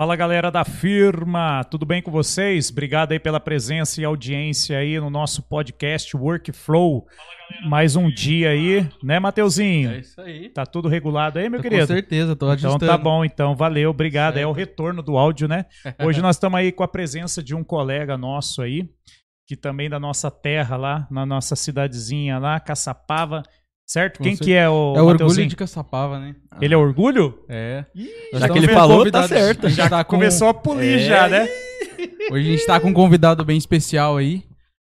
Fala galera da firma, tudo bem com vocês? Obrigado aí pela presença e audiência aí no nosso podcast Workflow. Mais um dia aí, né, Mateuzinho? É isso aí. Tá tudo regulado aí, meu Tô querido? Com certeza, tô ajustando. Então tá bom, então, valeu, obrigado. É Certo. o retorno do áudio, né? Hoje nós estamos aí com a presença de um colega nosso aí, que também da nossa terra lá, na nossa cidadezinha lá, Caçapava, certo? Com Quem que é o É o orgulho de Caçapava, né? Ele é orgulho? É. Já que ele falou, tá certo. A gente Já tá com- começou a polir É. já, né? Hoje a gente tá com um convidado bem especial aí.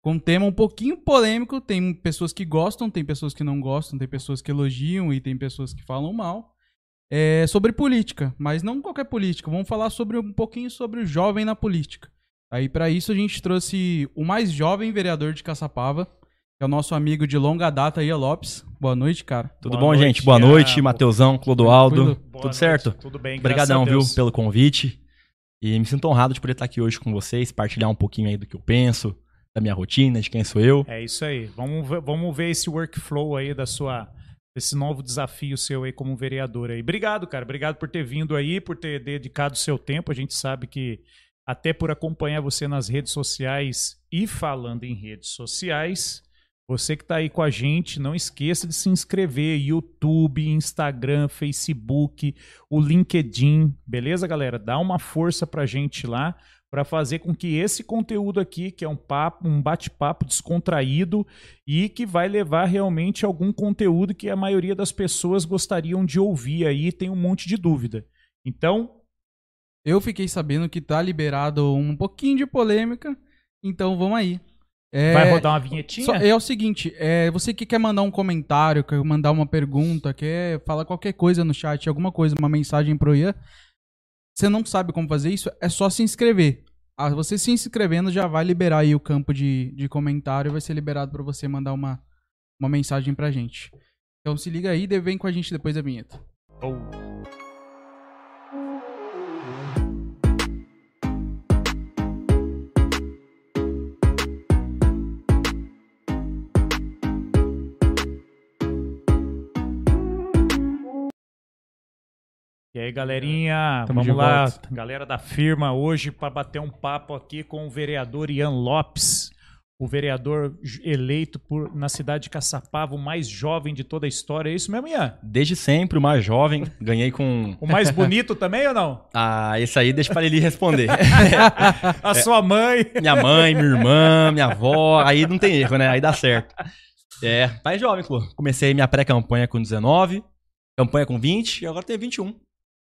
Com um tema um pouquinho polêmico. Tem pessoas que gostam, tem pessoas que não gostam, tem pessoas que elogiam e tem pessoas que falam mal. É sobre política, mas não qualquer política. Vamos falar sobre um pouquinho sobre o jovem na política. Aí pra isso a gente trouxe o mais jovem vereador de Caçapava, que é o nosso amigo de longa data, Ian Lopes. Boa noite, cara. Tudo Boa bom, noite, gente? Boa noite, Mateusão, Clodoaldo. Tudo noite, certo? Tudo bem, Obrigadão, viu, pelo convite. E me sinto honrado de poder estar aqui hoje com vocês, partilhar um pouquinho aí do que eu penso, da minha rotina, de quem sou eu. É isso aí. Vamos ver, vamos ver esse workflow aí da sua esse novo desafio seu aí como vereador aí. Obrigado, cara. Obrigado por ter vindo aí, por ter dedicado o seu tempo. A gente sabe que até por acompanhar você nas redes sociais e falando em redes sociais, você que está aí com a gente, não esqueça de se inscrever YouTube, Instagram, Facebook, o LinkedIn, beleza, galera? Dá uma força pra gente lá para fazer com que esse conteúdo aqui, que é um papo, um bate-papo descontraído e que vai levar realmente algum conteúdo que a maioria das pessoas gostariam de ouvir aí, tem um monte de dúvida. Então, Eu fiquei sabendo que tá liberado um pouquinho de polêmica, então vamos aí. É, vai rodar uma vinhetinha? só- é o seguinte, é, você que quer mandar um comentário, quer mandar uma pergunta, quer falar qualquer coisa no chat, alguma coisa, uma mensagem pro Ian, você não sabe como fazer isso, é só se inscrever. Ah, você se inscrevendo já vai liberar aí o campo de, de comentário, vai ser liberado pra você mandar uma, uma mensagem pra gente. Então se liga aí e vem com a gente depois da vinheta. Oh. E aí, galerinha, Tamo vamos lá, volta. galera da firma, hoje para bater um papo aqui com o vereador Ian Lopes, o vereador eleito por, na cidade de Caçapava, o mais jovem de toda a história. É isso mesmo, Ian? Desde sempre, o mais jovem, ganhei com... O mais bonito também ou não? Ah, esse aí deixa para ele responder. A sua mãe. minha mãe, minha irmã, minha avó, aí não tem erro, né? Aí dá certo. É, mais jovem, Clô. Comecei minha pré-campanha com 19, campanha com 20 e agora tenho 21.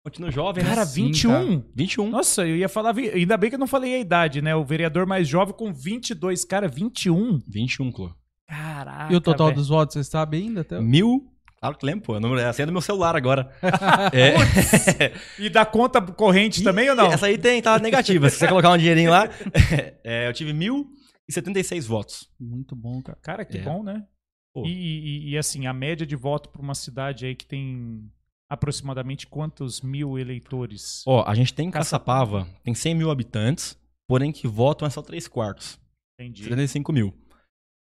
Continuo jovem, né? Cara, Sim, 21? 21. Nossa, eu ia falar. Ainda bem que eu não falei a idade, né? O vereador mais jovem com 22. Cara, 21? 21, Clô. Caraca. E o total velho. dos votos, você sabe ainda? Até... Mil. Claro que lembro, pô. o número- É a senha do meu celular agora. é. E da conta corrente também ou não? Essa aí tem, tá negativa. Se você colocar um dinheirinho lá. é, eu tive 1.076 votos. Muito bom, cara. Cara, que É. bom, né? E, e- e, assim, a média de voto para uma cidade aí que tem aproximadamente quantos mil eleitores? Ó, a gente tem em Caçapava. Caçapava, tem 100 mil habitantes, porém que votam é só 3 quartos. Entendi. 75 mil.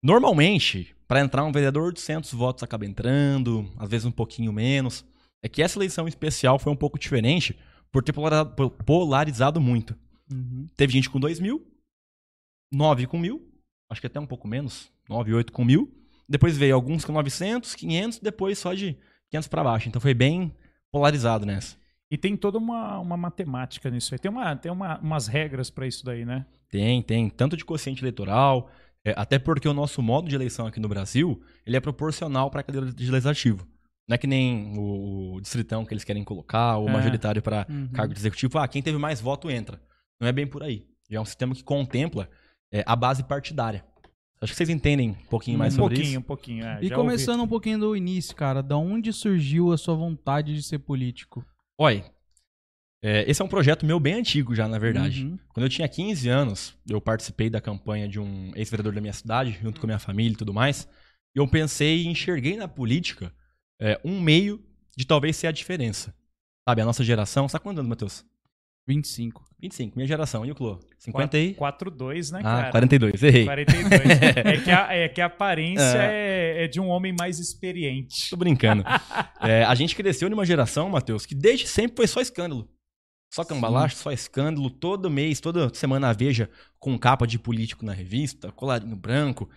Normalmente, para entrar um vereador, 800 votos acaba entrando, às vezes um pouquinho menos. É que essa eleição especial foi um pouco diferente por ter polariza- po- polarizado muito. Uhum. Teve gente com 2 mil, 9 com mil, acho que até um pouco menos, 9, 8 com mil. Depois veio alguns com 900, 500, depois só de 500 para baixo. Então foi bem polarizado nessa. E tem toda uma, uma matemática nisso aí. Tem, uma, tem uma- umas regras para isso daí, né? Tem, tem. Tanto de quociente eleitoral, é, até porque o nosso modo de eleição aqui no Brasil, ele é proporcional para a cadeira legislativo. Não é que nem o, o distritão que eles querem colocar, ou É. majoritário para Uhum. cargo de executivo. Ah, quem teve mais voto entra. Não é bem por aí. Já é um sistema que contempla é, a base partidária. Acho que vocês entendem um pouquinho mais um sobre pouquinho, isso. um pouquinho. é, E começando um pouquinho do início, cara, da onde surgiu a sua vontade de ser político? Olha, é, esse é um projeto meu bem antigo já, na verdade. Uhum. Quando eu tinha 15 anos, eu participei da campanha de um ex-vereador da minha cidade, junto com a minha família e tudo mais. E eu pensei e enxerguei na política é, um meio de talvez ser a diferença. Sabe, a nossa geração. Tá quantos anos, Matheus? 25. 25, minha geração. E o Clô? ouvi. 50 e... 4-2, né, Ah, cara? 42, errei. 42. é, que a, é que a aparência é, é de um homem mais experiente. Tô brincando. É, a gente cresceu numa geração, Matheus, que desde sempre foi só escândalo. Só cambalacho, só escândalo, todo mês, toda semana a Veja com capa de político na revista, colarinho branco.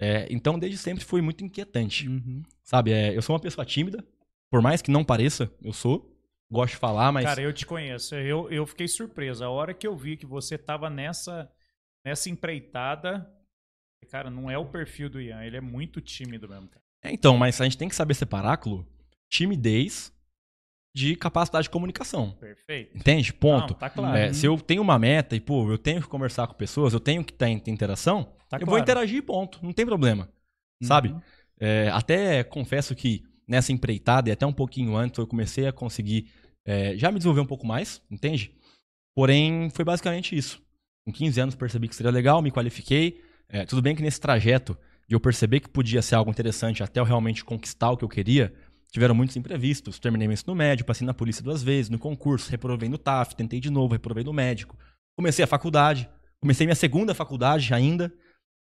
É, então, desde sempre foi muito inquietante. Uhum. Sabe, é, eu sou uma pessoa tímida, por mais que não pareça, eu sou. Gosto de falar, mas. Cara, eu te conheço. Eu, eu fiquei surpreso. A hora que eu vi que você tava nessa, nessa empreitada, cara, não é o perfil do Ian. Ele é muito tímido mesmo, cara. É, então, mas a gente tem que saber separar, Clu, timidez de capacidade de comunicação. Perfeito. Entende? Ponto. Não, tá claro. É, se eu tenho uma meta e, pô, eu tenho que conversar com pessoas, eu tenho que ter interação, Tá eu claro. vou interagir, ponto. Não tem problema. Sabe? Uhum. É, até confesso que nessa empreitada e até um pouquinho antes eu comecei a conseguir é, já me desenvolver um pouco mais, entende? Porém, foi basicamente isso. Com 15 anos percebi que seria legal, me qualifiquei. É, tudo bem que nesse trajeto de eu perceber que podia ser algo interessante até eu realmente conquistar o que eu queria, tiveram muitos imprevistos. Terminei meu ensino médio, passei na polícia duas vezes, no concurso, reprovei no TAF, tentei de novo, reprovei no médico. Comecei a faculdade, comecei minha segunda faculdade ainda,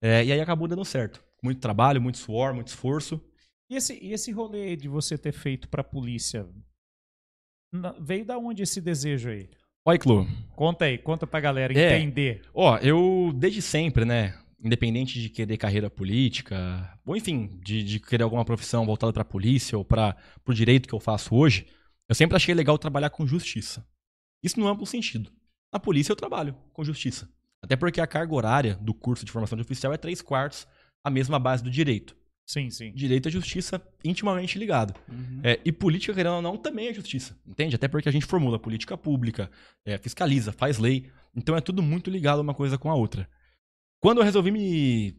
é, e aí acabou dando certo. Muito trabalho, muito suor, muito esforço. E esse, e esse rolê de você ter feito pra polícia? Veio da onde esse desejo aí? Oi, Clu. Conta aí, conta pra galera É. entender. Ó, eu desde sempre, né? Independente de querer carreira política, ou enfim, de, de querer alguma profissão voltada pra polícia ou para o direito que eu faço hoje, eu sempre achei legal trabalhar com justiça. Isso no amplo sentido. Na polícia eu trabalho com justiça. Até porque a carga horária do curso de formação de oficial é três quartos a mesma base do direito. Sim, sim. Direito e justiça intimamente ligado. Uhum. É, e política, querendo ou não, também é justiça, entende? Até porque a gente formula política pública, é, fiscaliza, faz lei. Então é tudo muito ligado uma coisa com a outra. Quando eu resolvi me.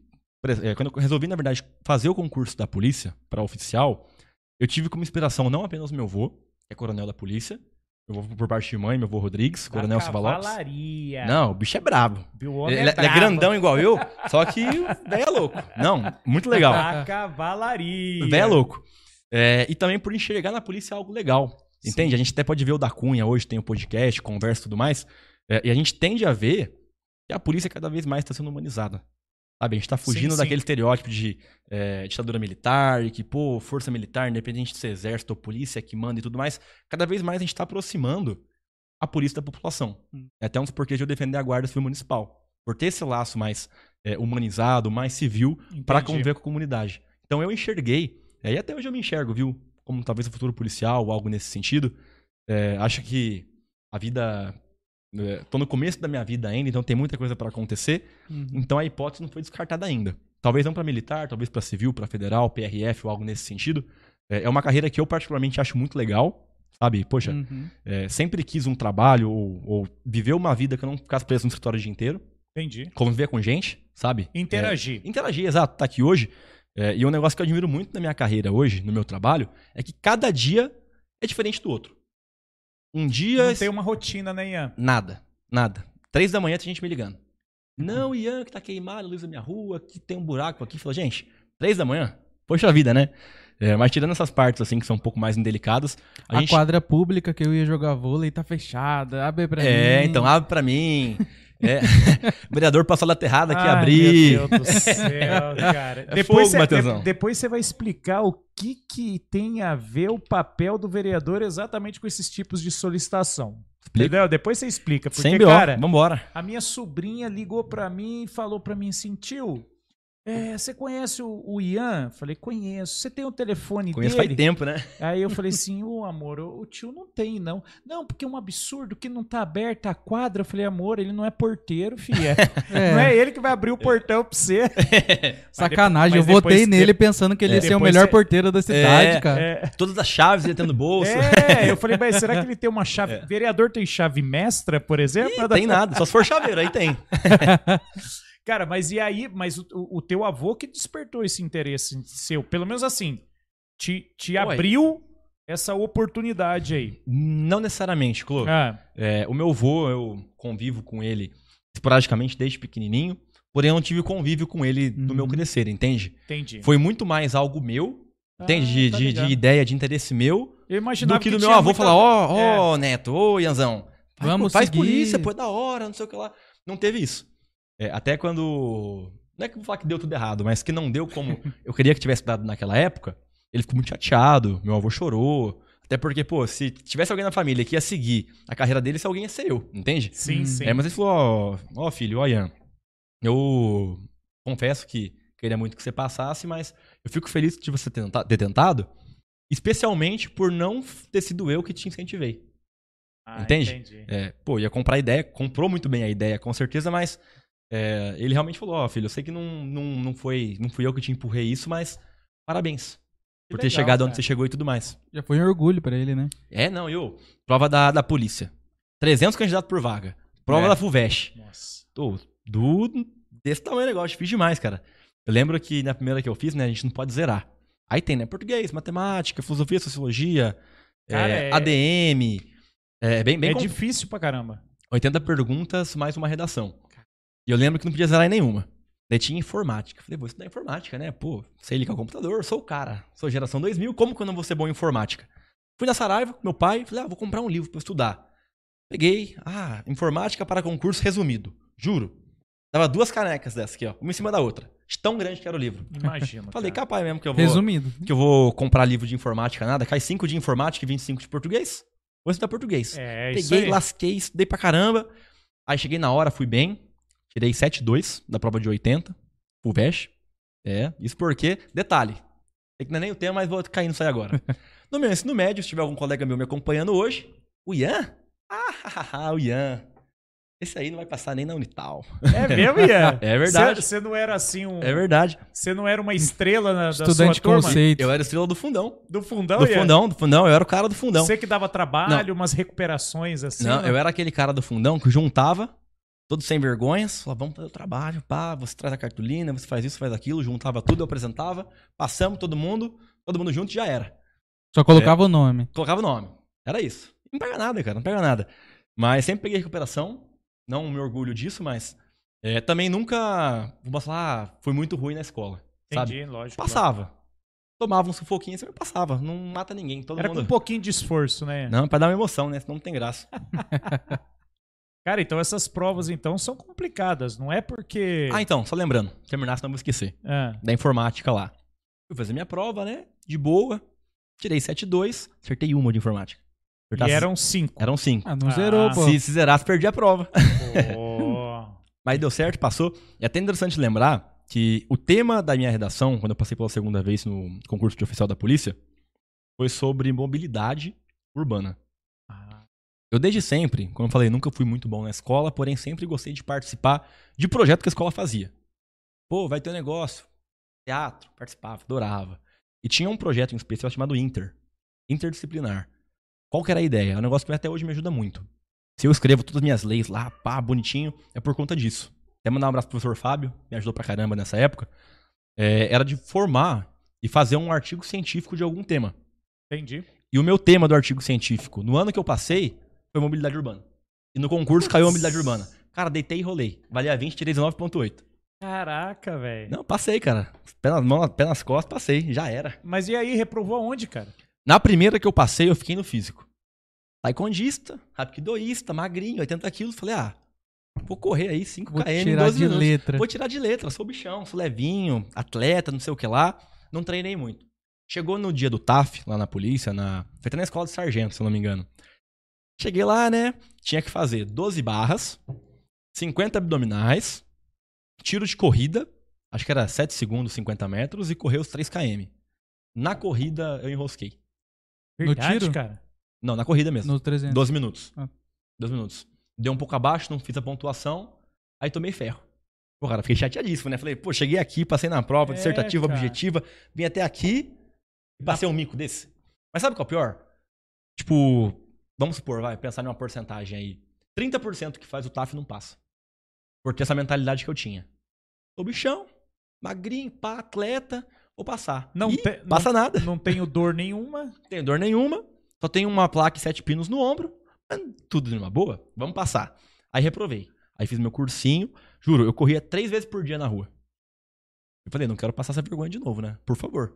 é, quando eu resolvi, na verdade, fazer o concurso da polícia para oficial, eu tive como inspiração não apenas meu avô, que é coronel da polícia, meu avô por parte de mãe, meu avô Rodrigues, coronel Silva Lopes. cavalaria. Não, o bicho é brabo. Ele, é brabo. grandão igual eu, só que o velho é louco. Não, muito legal. Da cavalaria. Véi é louco. É, e também por enxergar na polícia algo legal. Entende? A gente até pode ver o da Cunha hoje, tem o podcast, conversa e tudo mais. É, e a gente tende a ver que a polícia cada vez mais está sendo humanizada. Sabe? A gente tá fugindo sim. daquele estereótipo de é, ditadura militar, que, pô, força militar, independente de ser exército ou polícia que manda e tudo mais. Cada vez mais a gente tá aproximando a polícia da população. Hum. É até um dos porquês de eu defender a Guarda Civil Municipal. Por ter esse laço mais é, humanizado, mais civil, para conviver com a comunidade. Então eu enxerguei, é, e até hoje eu me enxergo, viu? Como talvez o futuro policial ou algo nesse sentido. É, acho que a vida. É, tô no começo da minha vida ainda, então tem muita coisa para acontecer. Uhum. Então a hipótese não foi descartada ainda. Talvez não para militar, talvez para civil, para federal, PRF ou algo nesse sentido. É, é uma carreira que eu particularmente acho muito legal, sabe? Poxa, Uhum. é, sempre quis um trabalho ou, ou viver uma vida que eu não ficasse preso no escritório o dia inteiro. Entendi. Conviver com gente, sabe? Interagir. Interagir, exato, tá aqui hoje. É, e um negócio que eu admiro muito na minha carreira hoje, no meu trabalho, é que cada dia é diferente do outro. Um dia. Não tem uma rotina, né, Ian? Nada, nada. Três da manhã tem gente me ligando. Não, Ian, que tá queimado luz da minha rua, que tem um buraco aqui. Fala, gente, três da manhã? Poxa vida, né? É, mas tirando essas partes, assim, que são um pouco mais indelicadas, a, A, gente. quadra pública que eu ia jogar vôlei tá fechada. Abre pra É, mim. então abre pra mim. É. o vereador passou lá terrada aqui, Ai, abrir. Meu Deus do céu, cara. É depois, fogo, você, de- depois você vai explicar o que, que tem a ver o papel do vereador exatamente com esses tipos de solicitação. Explica. Entendeu? Depois você explica. Porque, Sem BO, cara, vambora. a minha sobrinha ligou pra mim e falou pra mim assim, tio, é, você conhece o, o Ian? Falei, conheço. Você tem o telefone Conheço dele? faz tempo, né? Aí eu falei assim, ô amor, o o tio não tem, não. Não, porque é um absurdo que não tá aberta a quadra. Eu falei, amor, ele não é porteiro, filha. É. Não é ele que vai abrir o portão pra você. Sacanagem, Mas eu votei depois- nele pensando que ele ia ser o depois melhor porteiro da cidade, É, cara. É, Todas as chaves ele tem no bolso. é, eu falei, mas será que ele tem uma chave? Vereador tem chave mestra, por exemplo? Ih, tem nada, só se for chaveiro, aí tem. Cara, mas e aí? Mas o, o teu avô que despertou esse interesse seu, pelo menos assim, te, te abriu essa oportunidade aí. Não necessariamente, Clô. Ah, É, o meu avô, eu convivo com ele esporadicamente desde pequenininho, porém eu não tive convívio com ele no Uhum. meu crescer, entende? entendi. Foi muito mais algo meu, entende? De, Ah, tá de- de ideia, de interesse meu, Eu imaginava do que do tinha meu avô muita- falar, ó, É. ó, Neto, ô, Ianzão, faz, Vamos faz seguir. polícia, pô, é da hora, não sei o que lá. Não teve isso. É, até quando... Não é que eu vou falar que deu tudo errado, mas que não deu como eu queria que tivesse dado naquela época, ele ficou muito chateado, meu avô chorou, Até porque, pô, se tivesse alguém na família que ia seguir a carreira dele, esse alguém ia ser eu, entende? Sim, Hum. sim. É, mas ele falou, ó, ó filho, ó Ian, eu confesso que queria muito que você passasse, mas eu fico feliz de você ter tentado, especialmente por não ter sido eu que te incentivei. Ah, entende? entendi. É, pô, ia comprar a ideia, comprou muito bem a ideia, com certeza, mas é, ele realmente falou, ó, filho, eu sei que não, não, não, foi, não fui eu que te empurrei isso, mas parabéns por ter legal, chegado onde cara. você chegou e tudo mais. Já foi um orgulho pra ele, né? É, não, eu. Prova da, da polícia. 300 candidatos por vaga. Prova É. da FUVEST. Nossa. Tô, do, desse tamanho negócio, fiz demais, cara. Eu lembro que na primeira que eu fiz, né, a gente não pode zerar. Aí tem, né, português, matemática, filosofia, sociologia, Cara, é, é- ADM. É bem, bem é difícil pra caramba. 80 perguntas mais uma redação. E eu lembro que não podia zerar em nenhuma. Daí tinha informática. Falei, vou estudar informática, né? Pô, sei ligar o computador, sou o cara. Sou geração 2000, como que eu não vou ser bom em informática? Fui na Saraiva com meu pai, falei, ah, vou comprar um livro pra eu estudar. Peguei, ah, informática para concurso resumido. Juro. Dava duas canecas dessas aqui, ó, uma em cima da outra. De tão grande que era o livro. Imagina. Falei, cara. capaz mesmo que eu vou, Resumido. que eu vou comprar livro de informática, nada. Cai 5 de informática e 25 de português. Vou estudar português. É, isso Peguei, aí. lasquei, estudei pra caramba. Aí cheguei na hora, fui bem. Tirei 7,2 da prova de 80. FUVEST. É, isso porque, detalhe, é que não é nem o tema, mas vou cair nisso aí agora. no meu ensino médio, se tiver algum colega meu me acompanhando hoje, o Ian? Ah, o Ian. Esse aí não vai passar nem na Unital. É mesmo, Ian? É verdade. Você não era assim um. É verdade. Você não era uma estrela na, da sua Estudante turma? conceito. Eu era estrela do fundão. Do fundão, Do Ian? fundão, do fundão. Eu era o cara do fundão. Você que dava trabalho, umas recuperações assim. Não, né? eu era aquele cara do fundão que juntava, todos sem vergonhas, falava, vamos fazer o trabalho, pá, você traz a cartolina, você faz isso, faz aquilo, juntava tudo, eu apresentava, passamos todo mundo, todo mundo junto e já era. Só colocava o nome. Colocava o nome. Era isso. Não pega nada, cara, não pega nada. Mas sempre peguei recuperação, não me orgulho disso, mas é, também nunca, vou falar, ah, foi muito ruim na escola, sabe? Entendi, lógico. Passava. Tomava um sufoquinho, sempre passava. Não mata ninguém, todo Era com mundo... um pouquinho de esforço, né? Não, pra dar uma emoção, né? Senão não tem graça. Cara, então essas provas então são complicadas, não é porque. Ah, então, só lembrando, terminar, senão eu vou esquecer. Ah, da informática lá. Fui fazer minha prova, né? De boa. Tirei 7,2, acertei uma de informática. e Acertasse- eram cinco. Eram cinco. Ah, não Ah, zerou, pô. Se, se zerasse, perdi a prova. Pô. Mas deu certo, passou. E é até interessante lembrar que o tema da minha redação, quando eu passei pela segunda vez no concurso de oficial da polícia, foi sobre mobilidade urbana. Eu desde sempre, como eu falei, nunca fui muito bom na escola, porém sempre gostei de participar de projeto que a escola fazia. Pô, vai ter um negócio. Teatro, participava, adorava. E tinha um projeto em especial chamado Inter. Interdisciplinar. Qual que era a ideia? É um negócio que até hoje me ajuda muito. Se eu escrevo todas as minhas leis lá, pá, bonitinho, é por conta disso. Até mandar um abraço pro professor Fábio, me ajudou pra caramba nessa época. É, era de formar e fazer um artigo científico de algum tema. entendi. E o meu tema do artigo científico, no ano que eu passei, foi mobilidade urbana. E no concurso caiu a mobilidade urbana. Cara, deitei e rolei. Valia 20, tirei 19,8. Caraca, velho. Não, passei, cara. Pé nas, mãos, pé nas costas, passei. Já era. Mas e aí, reprovou aonde, cara? Na primeira que eu passei, eu fiquei no físico. Taekwondista, rapidoísta, magrinho, 80 quilos. Falei, ah, vou correr aí 5 Vou km em tirar 12 de minutos. letra. Vou tirar de letra, sou bichão, sou levinho, atleta, não sei o que lá. Não treinei muito. Chegou no dia do TAF, lá na polícia, na... foi até na escola de sargento, se eu não me engano. Cheguei lá, né? Tinha que fazer 12 barras, 50 abdominais, tiro de corrida, acho que era 7 segundos, 50 metros, e correr os 3 km. Na corrida, eu enrosquei. No Verdade, tiro? cara. Não, na corrida mesmo. No 300. 12 minutos. Ah. 12 minutos. Deu um pouco abaixo, não fiz a pontuação, aí tomei ferro. Pô, cara, fiquei chateadíssimo, né? Falei, pô, cheguei aqui, passei na prova, É, dissertativa, cara. objetiva, vim até aqui e passei um mico desse. Mas sabe qual é o pior? Tipo, vamos supor, vai, pensar numa porcentagem aí. 30% que faz o TAF não passa. Por ter essa mentalidade que eu tinha. Sou bichão, magrinho, pá, atleta, vou passar. Não te- passa nada. Não tenho dor nenhuma. Não tenho dor nenhuma, só tenho uma placa e sete pinos no ombro, tudo de uma boa, vamos passar. Aí reprovei. Aí fiz meu cursinho, juro, eu corria três vezes por dia na rua. Eu falei, não quero passar essa vergonha de novo, né? Por favor.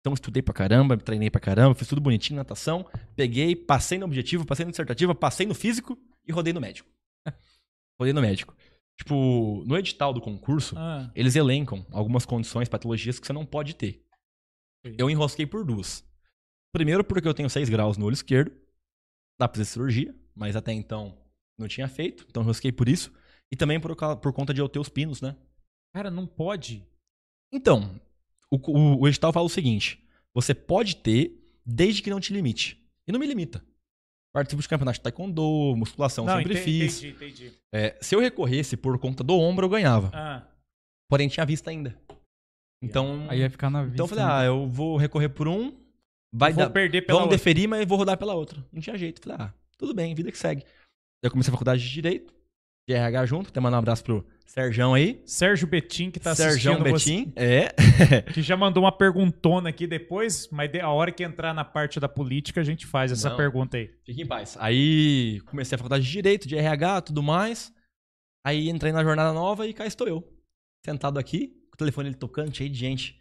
Então estudei pra caramba, treinei pra caramba, fiz tudo bonitinho, natação, peguei, passei no objetivo, passei no dissertativa, passei no físico e rodei no médico. rodei no médico. Tipo, no edital do concurso, Ah, eles elencam algumas condições, patologias que você não pode ter. Sim. Eu enrosquei por duas. Primeiro porque eu tenho 6 graus no olho esquerdo. Dá pra fazer cirurgia, mas até então não tinha feito. Então eu rosquei por isso. E também por, por conta de eu ter os pinos, né? Cara, não pode. Então, o, o, o edital fala o seguinte: você pode ter, desde que não te limite. E não me limita. Participo de campeonato de taekwondo, musculação não, sempre ente- fiz. entendi, entendi. É, se eu recorresse por conta do ombro, eu ganhava. Ah, Porém, tinha vista ainda. Então, Aí ia ficar na vista. então eu falei, né? ah, eu vou recorrer por um, vai vou dar, perder pela vamos outra. deferir, mas vou rodar pela outra. Não tinha jeito. Falei, ah, tudo bem, vida que segue. Eu comecei a faculdade de Direito, de RH junto, até mandar um abraço pro Serjão aí. Sérgio Betim, que tá Serjão assistindo você, Betim, é. que já mandou uma perguntona aqui depois, mas a hora que entrar na parte da política, a gente faz essa Não. pergunta aí. Fique em paz. Aí comecei a faculdade de Direito, de RH, tudo mais. Aí entrei na jornada nova e cá estou eu. Sentado aqui, com o telefone ele tocando, cheio de gente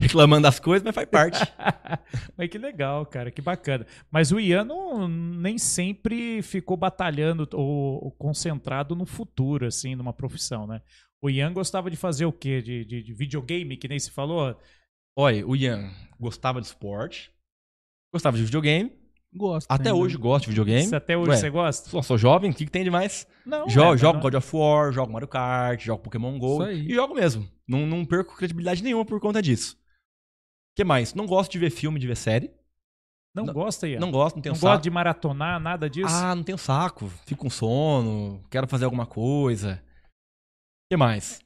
reclamando das coisas, mas faz parte. Mas que legal, cara, que bacana. Mas o Ian não, nem sempre ficou batalhando ou, ou concentrado no futuro, assim, numa profissão, né? O Ian gostava de fazer o quê? De, de, de videogame, que nem se falou? Olha, o Ian gostava de esporte, gostava de videogame, Gosto. até ainda. hoje gosta de videogame. Até hoje Ué, você gosta? Só sou jovem, o que, que tem de mais? Não. Jo- é, jogo não- God of War, jogo Mario Kart, jogo Pokémon GO. Isso aí. E jogo mesmo. Não, não perco credibilidade nenhuma por conta disso. O que mais? Não gosto de ver filme, de ver série. Não, não- gosta, Ian? Não gosto, não tenho não saco. gosta de maratonar, nada disso? Ah, não tenho saco. Fico com sono, quero fazer alguma coisa. O que mais?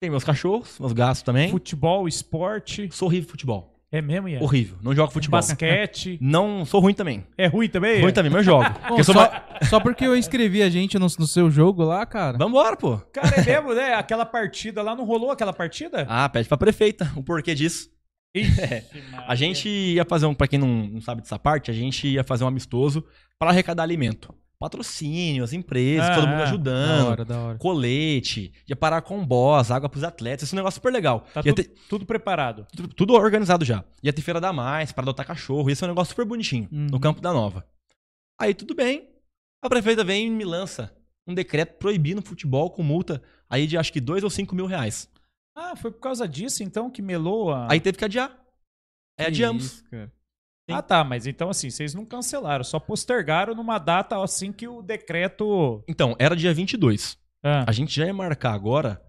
Tem meus cachorros, meus gatos também. Futebol, esporte. Sou horrível em futebol. É mesmo, Ian? Horrível. Não jogo futebol. Basquete. Não, sou ruim também. É ruim também? Ruim também, mas eu jogo. Bom, eu só, ma- só porque eu inscrevi a gente no, no seu jogo lá, cara. Vambora, pô. Cara, é mesmo, né? Aquela partida lá, não rolou aquela partida? Ah, pede pra prefeita o porquê disso. Ixi, A gente ia fazer um, pra quem não, não sabe dessa parte, a gente ia fazer um amistoso para arrecadar alimento. Patrocínio, as empresas, Ah, todo mundo ah. Da ajudando. hora, da hora. Colete, ia parar com boss, água pros atletas. Esse é um negócio super legal. Tá tudo, ter, tudo preparado. tudo, tudo organizado já. Ia ter feira da mais para adotar cachorro. Ia ser um negócio super bonitinho Uhum. no Campo da Nova. Aí tudo bem. A prefeita vem e me lança um decreto proibindo futebol com multa aí de acho que 2 ou 5 mil reais. Ah, foi por causa disso, então, que melou a... Aí teve que adiar. Aí Que adiamos. isso, cara. Sim. Ah, tá, mas então assim, vocês não cancelaram, só postergaram numa data assim que o decreto... Então, era dia 22. Ah, A gente já ia marcar agora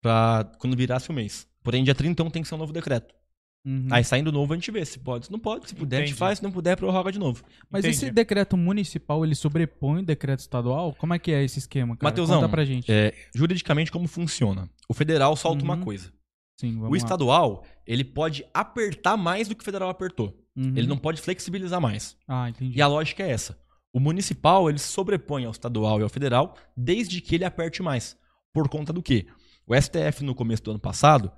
pra quando virasse o mês. Porém, dia 31 tem que ser um novo decreto. Uhum. Aí saindo novo a gente vê se pode. Se não pode, se puder, a Entendi. gente faz. Se não puder, prorroga de novo. Mas entendi. esse decreto municipal, ele sobrepõe o decreto estadual? Como é que é esse esquema, cara? Mateusão, Conta pra gente. É, juridicamente, como funciona? O federal solta Uhum. uma coisa. Sim, vamos o lá. estadual, ele pode apertar mais do que o federal apertou. Uhum. Ele não pode flexibilizar mais. Ah, entendi. E a lógica é essa. O municipal, ele sobrepõe ao estadual e ao federal, desde que ele aperte mais. Por conta do quê? O STF, no começo do ano passado,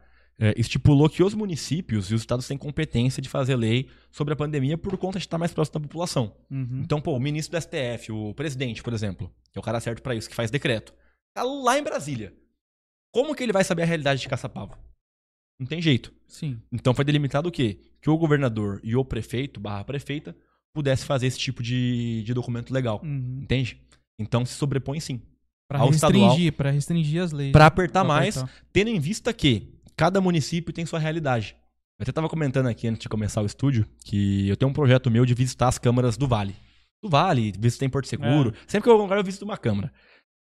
eh, estipulou que os municípios e os estados têm competência de fazer lei sobre a pandemia por conta de estar mais próximo da população. Uhum. Então, pô, o ministro do STF, o presidente, por exemplo, que é o cara certo pra isso, que faz decreto, tá lá em Brasília. Como que ele vai saber a realidade de Caçapava? Não tem jeito. Sim. Então foi delimitado o quê? Que o governador e o prefeito, barra prefeita, pudesse fazer esse tipo de, de documento legal. Uhum. Entende? Então se sobrepõe sim. Pra Ao restringir, pra restringir as leis. Pra apertar Pra mais, apertar. tendo em vista que cada município tem sua realidade. Eu até tava comentando aqui antes de começar o estúdio que eu tenho um projeto meu de visitar as câmaras do Vale. Do Vale, visitar em Porto Seguro. Sempre que eu vou a um lugar, eu visito uma câmara.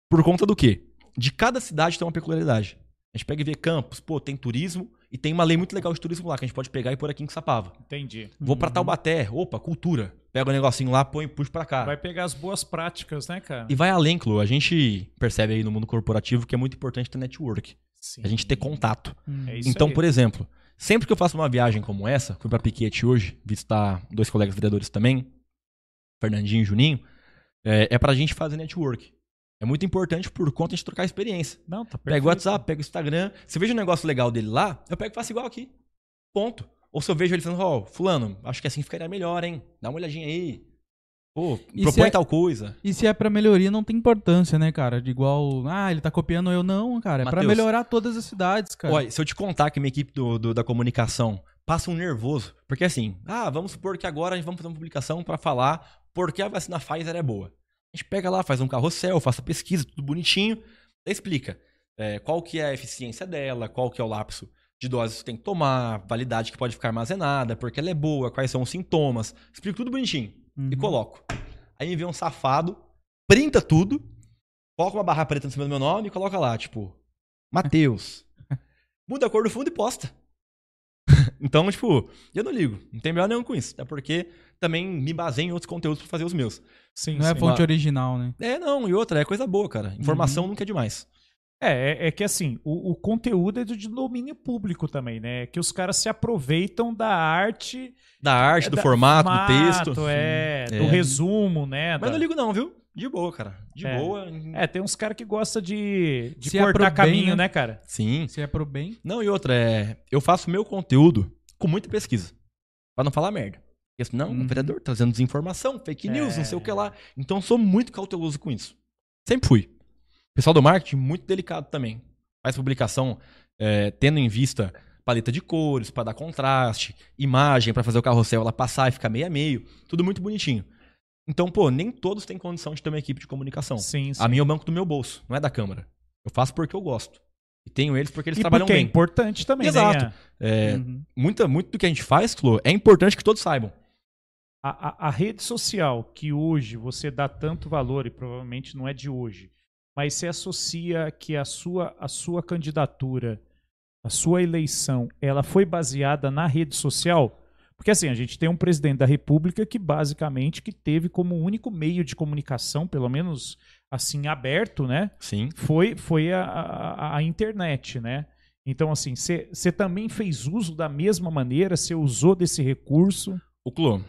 Por conta do quê? De cada cidade tem uma peculiaridade. A gente pega e vê campos, pô, tem turismo e tem uma lei muito legal de turismo lá que a gente pode pegar e pôr aqui em Sapava. Entendi. Vou pra Uhum. Taubaté, opa, cultura. Pega o negocinho lá, põe e puxa pra cá. Vai pegar as boas práticas, né, cara? E vai além, Clu. A gente percebe aí no mundo corporativo que é muito importante ter network. Sim. A gente ter contato. Uhum. É isso então, aí. por exemplo, sempre que eu faço uma viagem como essa, fui pra Piquete hoje, visitar dois colegas vereadores também, Fernandinho e Juninho, é, é pra gente fazer network. É muito importante por conta de trocar experiência. Não, tá perfeito. Pega o WhatsApp, pega o Instagram. Se eu vejo um negócio legal dele lá, eu pego e faço igual aqui. Ponto. Ou se eu vejo ele falando, ó, fulano, acho que assim ficaria melhor, hein? Dá uma olhadinha aí. Pô, E propõe é- tal coisa. E se é pra melhoria, não tem importância, né, cara? De igual, ah, ele tá copiando eu. Não, cara. É pra Mateus. melhorar todas as cidades, cara. Olha, se eu te contar que minha equipe do, do- da comunicação passa um nervoso, porque assim, ah, vamos supor que agora a gente vamos fazer uma publicação pra falar por que a vacina Pfizer é boa. A gente pega lá, faz um carrossel, faz a pesquisa, tudo bonitinho, explica é, qual que é a eficiência dela, qual que é o lapso de doses que tem que tomar, validade que pode ficar armazenada, porque ela é boa, quais são os sintomas. Explico tudo bonitinho Uhum. e coloco. Aí me vê um safado, printa tudo, coloca uma barra preta em cima do meu nome e coloca lá, tipo, Matheus. Muda a cor do fundo e posta. então, tipo, eu não ligo. Não tem melhor nenhum com isso. Até porque também me baseio em outros conteúdos pra fazer os meus. Sim, Não é sim. fonte original, né? É, não, e outra, é coisa boa, cara. Informação nunca é demais. É, é, é que assim, o, o conteúdo é de domínio público também, né? Que os caras se aproveitam da arte. Da arte, do da- formato, do texto. É, Sim. do É. resumo, né? Mas da- não ligo não, viu? De boa, cara. De É. boa. É, tem uns caras que gostam de, de Se é cortar pro bem, caminho, né? né, cara? Sim. Se é pro bem. Não, e outra, é. Eu faço meu conteúdo com muita pesquisa. Pra não falar merda. Porque senão, Uhum. o vereador trazendo desinformação, fake news, É. não sei o que lá. Então, eu sou muito cauteloso com isso. Sempre fui. Pessoal do marketing, muito delicado também. Faz publicação é, tendo em vista paleta de cores, pra dar contraste, imagem pra fazer o carrossel ela passar e ficar meio a meio. Tudo muito bonitinho. Então, pô, nem todos têm condição de ter uma equipe de comunicação. Sim, sim. A minha é o banco do meu bolso, não é da Câmara. Eu faço porque eu gosto. E tenho eles porque eles e trabalham porque é bem. importante também, Exato. né? É, Uhum. muita, muito do que a gente faz, Clô, é importante que todos saibam. A, a- a rede social que hoje você dá tanto valor, e provavelmente não é de hoje, mas você associa que a sua, a sua candidatura, a sua eleição, ela foi baseada na rede social? Porque assim, a gente tem um presidente da república que basicamente que teve como único meio de comunicação, pelo menos assim, aberto, né? Sim. foi, foi a, a, a internet, né? Então, assim, você também fez uso da mesma maneira? Você usou desse recurso? O Clô.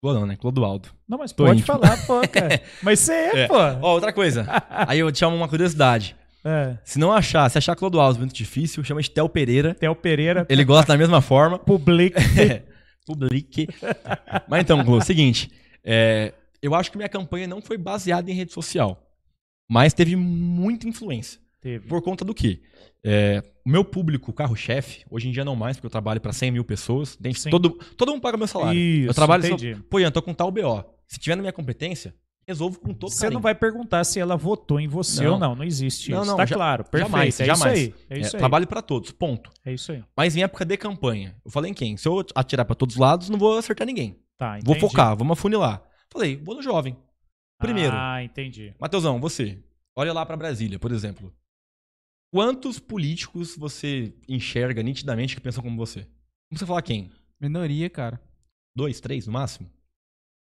Clô não, né? Clodoaldo. Não, mas Tô pode íntimo. falar, pô, cara. Mas você é, É. pô. Ó, outra coisa. Aí eu te chamo uma curiosidade. É. Se não achar, se achar Clodoaldo muito difícil, chama de Tel Pereira. Theo Pereira, Ele gosta da mesma forma. publica. É, Publique. Mas então, Clô, seguinte. é, eu acho que minha campanha não foi baseada em rede social. Mas teve muita influência. Teve. Por conta do quê? É, o meu público, carro-chefe, hoje em dia não mais, porque eu trabalho para 100 mil pessoas. Sim. Todo, todo mundo paga meu salário. Isso, eu trabalho só, entendi. Pô, Ian, tô com tal BO. Se tiver na minha competência, resolvo com todo Você carinho. não vai perguntar se ela votou em você Não. ou não. Não existe Não, isso. não, tá ja- claro. Perfeito. jamais, é jamais. isso aí. É É, isso aí. trabalho para todos, ponto. É isso aí. Mas em época de campanha, eu falei em quem? Se eu atirar para todos os lados, não vou acertar ninguém. Tá, Vou focar, vamos afunilar. Falei, vou no jovem. Primeiro, Ah, entendi. Mateusão, você. Olha lá para Brasília, por exemplo. Quantos políticos você enxerga nitidamente que pensam como você? Não precisa falar quem? Minoria, cara. Dois, três no máximo?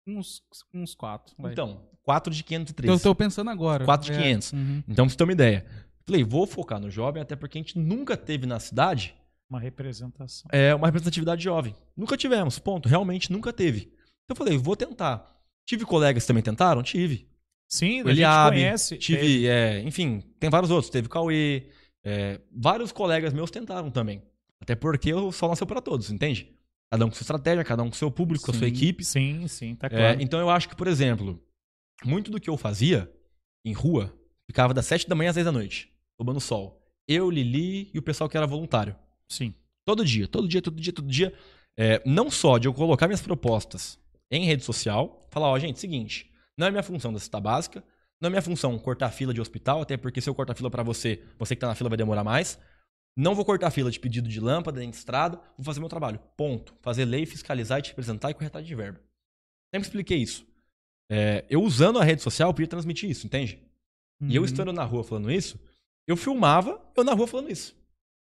Uns, uns quatro. vai. Então, quatro de 513. eu tô pensando agora. Quatro de É, 500. uhum. Então, pra você ter uma ideia. Falei, vou focar no jovem, até porque a gente nunca teve na cidade Uma representação. é, uma representatividade jovem. Nunca tivemos, ponto. Realmente nunca teve. Então eu falei, vou tentar. Tive colegas que também tentaram? Tive. Sim, O a gente Eliabe, conhece. tive, é, enfim, tem vários outros. Teve Cauê. é, vários colegas meus tentaram também. Até porque o sol nasceu para todos, entende? Cada um com sua estratégia, cada um com seu público, com a sua Sim, equipe. Sim, sim, tá É, claro. então eu acho que, por exemplo, muito do que eu fazia em rua ficava das 7 da manhã às 10 da noite, tomando sol. Eu, Lili e o pessoal que era voluntário. Sim. Todo dia, todo dia, todo dia, todo dia. É, não só de eu colocar minhas propostas em rede social, falar, ó, gente, seguinte, não é minha função da cesta básica, não é minha função cortar fila de hospital, até porque se eu cortar fila pra você, você que tá na fila vai demorar mais. Não vou cortar fila de pedido de lâmpada, nem de estrada, vou fazer meu trabalho. Ponto. Fazer lei, fiscalizar e te representar e corretar de verba. Sempre expliquei isso. É, eu usando a rede social, eu podia transmitir isso, entende? E eu Uhum. estando na rua falando isso, eu filmava eu na rua falando isso.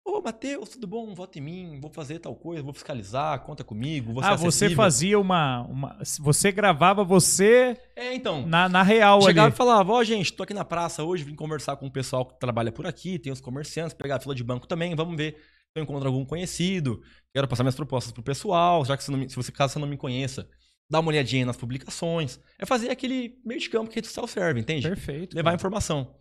Ô, Matheus, tudo bom? Vota em mim, vou fazer tal coisa, vou fiscalizar, conta comigo, vou Ah, você fazia uma, uma. Você gravava você É, então. na, na real Chegava ali. e falava, ó, gente, tô aqui na praça hoje, vim conversar com o pessoal que trabalha por aqui, tem os comerciantes, pegar a fila de banco também, vamos ver se eu encontro algum conhecido, quero passar minhas propostas pro pessoal, já que você não se você, caso você não me conheça, dá uma olhadinha nas publicações. É fazer aquele meio de campo que a rede social serve, entende? Perfeito. Levar cara. informação.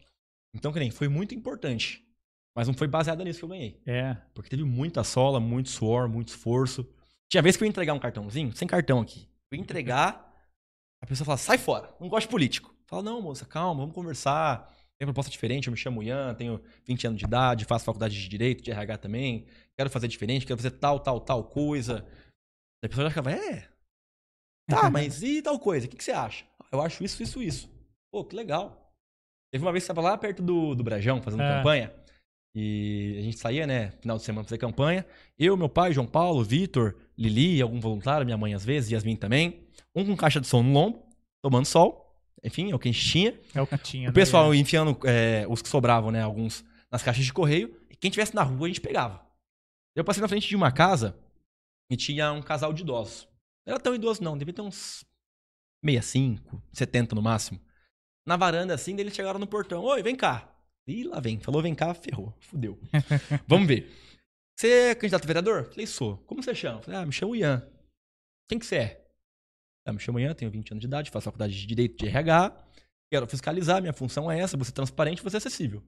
Então, que nem, foi muito importante. Mas não foi baseado nisso que eu ganhei. É. Porque teve muita sola, muito suor, muito esforço. Tinha vez que eu ia entregar um cartãozinho, sem cartão aqui. Eu ia entregar, a pessoa fala, sai fora, não gosto de político. Fala, não, moça, calma, vamos conversar. Tem proposta diferente, eu me chamo Ian, tenho 20 anos de idade, faço faculdade de Direito, de RH também. Quero fazer diferente, quero fazer tal, tal, tal coisa. Aí a pessoa já ficava, é. Tá, mas e tal coisa? O que, que você acha? Eu acho isso, isso, isso. Pô, que legal. Teve uma vez que você estava lá perto do, do Brejão, fazendo É. campanha. E a gente saía, né, final de semana pra fazer campanha. Eu, meu pai, João Paulo, Vitor, Lili, algum voluntário, minha mãe às vezes, Yasmin também. Um com caixa de som no lombo, tomando sol. Enfim, é o que a gente tinha. É o que tinha. O pessoal enfiando é, os que sobravam, né? Alguns nas caixas de correio. E quem tivesse na rua, a gente pegava. Eu passei na frente de uma casa e tinha um casal de idosos. Não era tão idoso, não. Devia ter uns 65, 70 no máximo. Na varanda, assim, eles chegaram no portão. Oi, vem cá. Ih, lá vem. Falou, vem cá, ferrou. Fudeu. Vamos ver. Você é candidato a vereador? Falei, sou. Como você chama? Falei, ah, me chamo Ian. Quem que você é? Ah, me chamo Ian, tenho 20 anos de idade, faço faculdade de Direito de RH. Quero fiscalizar, minha função é essa, você transparente, você acessível.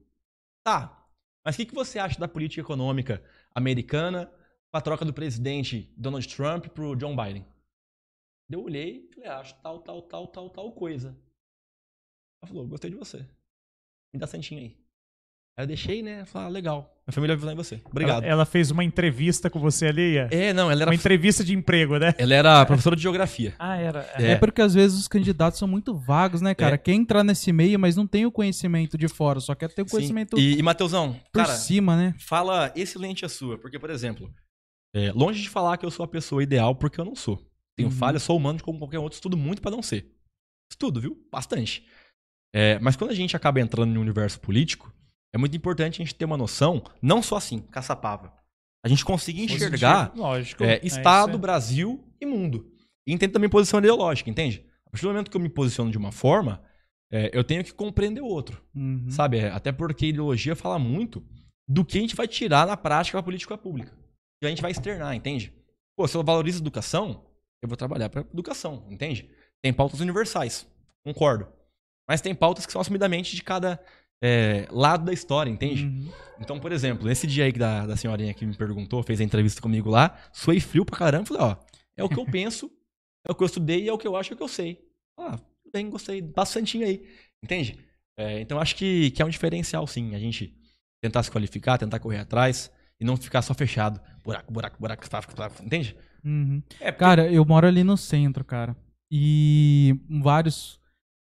Tá. Mas o que, que você acha da política econômica americana com a troca do presidente Donald Trump pro John Biden? Eu olhei e falei, ah, acho tal, tal, tal, tal, tal coisa. Ela falou, gostei de você. Me dá santinho aí. Aí eu deixei, né? Falei, ah, legal. Minha família vai votar em você. Obrigado. Ela, ela fez uma entrevista com você ali? É, não, ela era, Uma entrevista de emprego, né? ela era professora de geografia. Ah, era. É. porque às vezes os candidatos são muito vagos, né, cara? É. Quer entrar nesse meio, mas não tem o conhecimento de fora, só quer ter o Sim. conhecimento E, e Mateusão, por cara, cima, né? fala excelente a sua. Porque, por exemplo, é, longe de falar que eu sou a pessoa ideal, porque eu não sou. Tenho Uhum. falha, sou humano como qualquer outro, estudo muito pra não ser. Estudo, viu? Bastante. É, mas quando a gente acaba entrando no universo político, é muito importante a gente ter uma noção, não só assim, caçapava. A gente conseguir enxergar Lógico. é, É, Estado, isso Brasil e mundo. E entendo também posição ideológica, entende? A partir do momento que eu me posiciono de uma forma, é, eu tenho que compreender o outro. Uhum. Sabe? É, Até porque a ideologia fala muito do que a gente vai tirar na prática para a política pública. Que a gente vai externar, entende? Pô, se eu valorizo a educação, eu vou trabalhar para educação, entende? Tem pautas universais, concordo. Mas tem pautas que são assumidamente de cada é, lado da história, entende? Uhum. Então, por exemplo, esse dia aí que da, da senhorinha que me perguntou, fez a entrevista comigo lá, suei frio pra caramba, falei, ó, é o que eu penso, é o que eu estudei é o que eu acho é o que eu sei. Ah, tudo bem, gostei, passa santinho aí, entende? É, então, acho que, que é um diferencial, sim, a gente tentar se qualificar, tentar correr atrás e não ficar só fechado. Buraco, buraco, buraco, tráfico, tráfico, entende? Uhum. É, porque- Cara, eu moro ali no centro, cara. E vários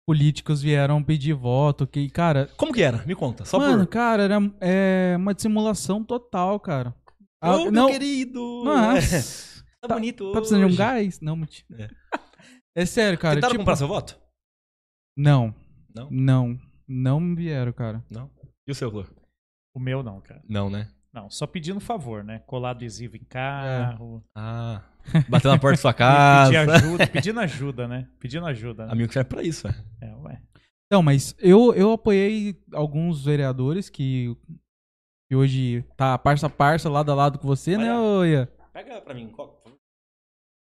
políticos vieram pedir voto. Que, cara, como que era? Me conta, só mano, por... cara, era é, uma dissimulação total, cara. Ah, Ô, meu não, querido! Nossa, tá, tá- bonito tá precisando de um gás? Não, mentira. É, sério, cara. Tentaram tipo, comprar seu voto? Não, Não? não. Não me vieram, cara. Não. E o seu, Clô? O meu não, cara. Não, né? Não, só pedindo favor, né? Colar adesivo em carro. Ah, bateu na porta da sua Pedir casa. ajuda, pedindo ajuda, né? Pedindo ajuda. Né? Amigo serve pra isso, é. É, ué. Não, mas eu, eu apoiei alguns vereadores que, que hoje tá parça a parça, lado a lado com você, né, Olha. Oia? Pega pra mim, coca, por favor.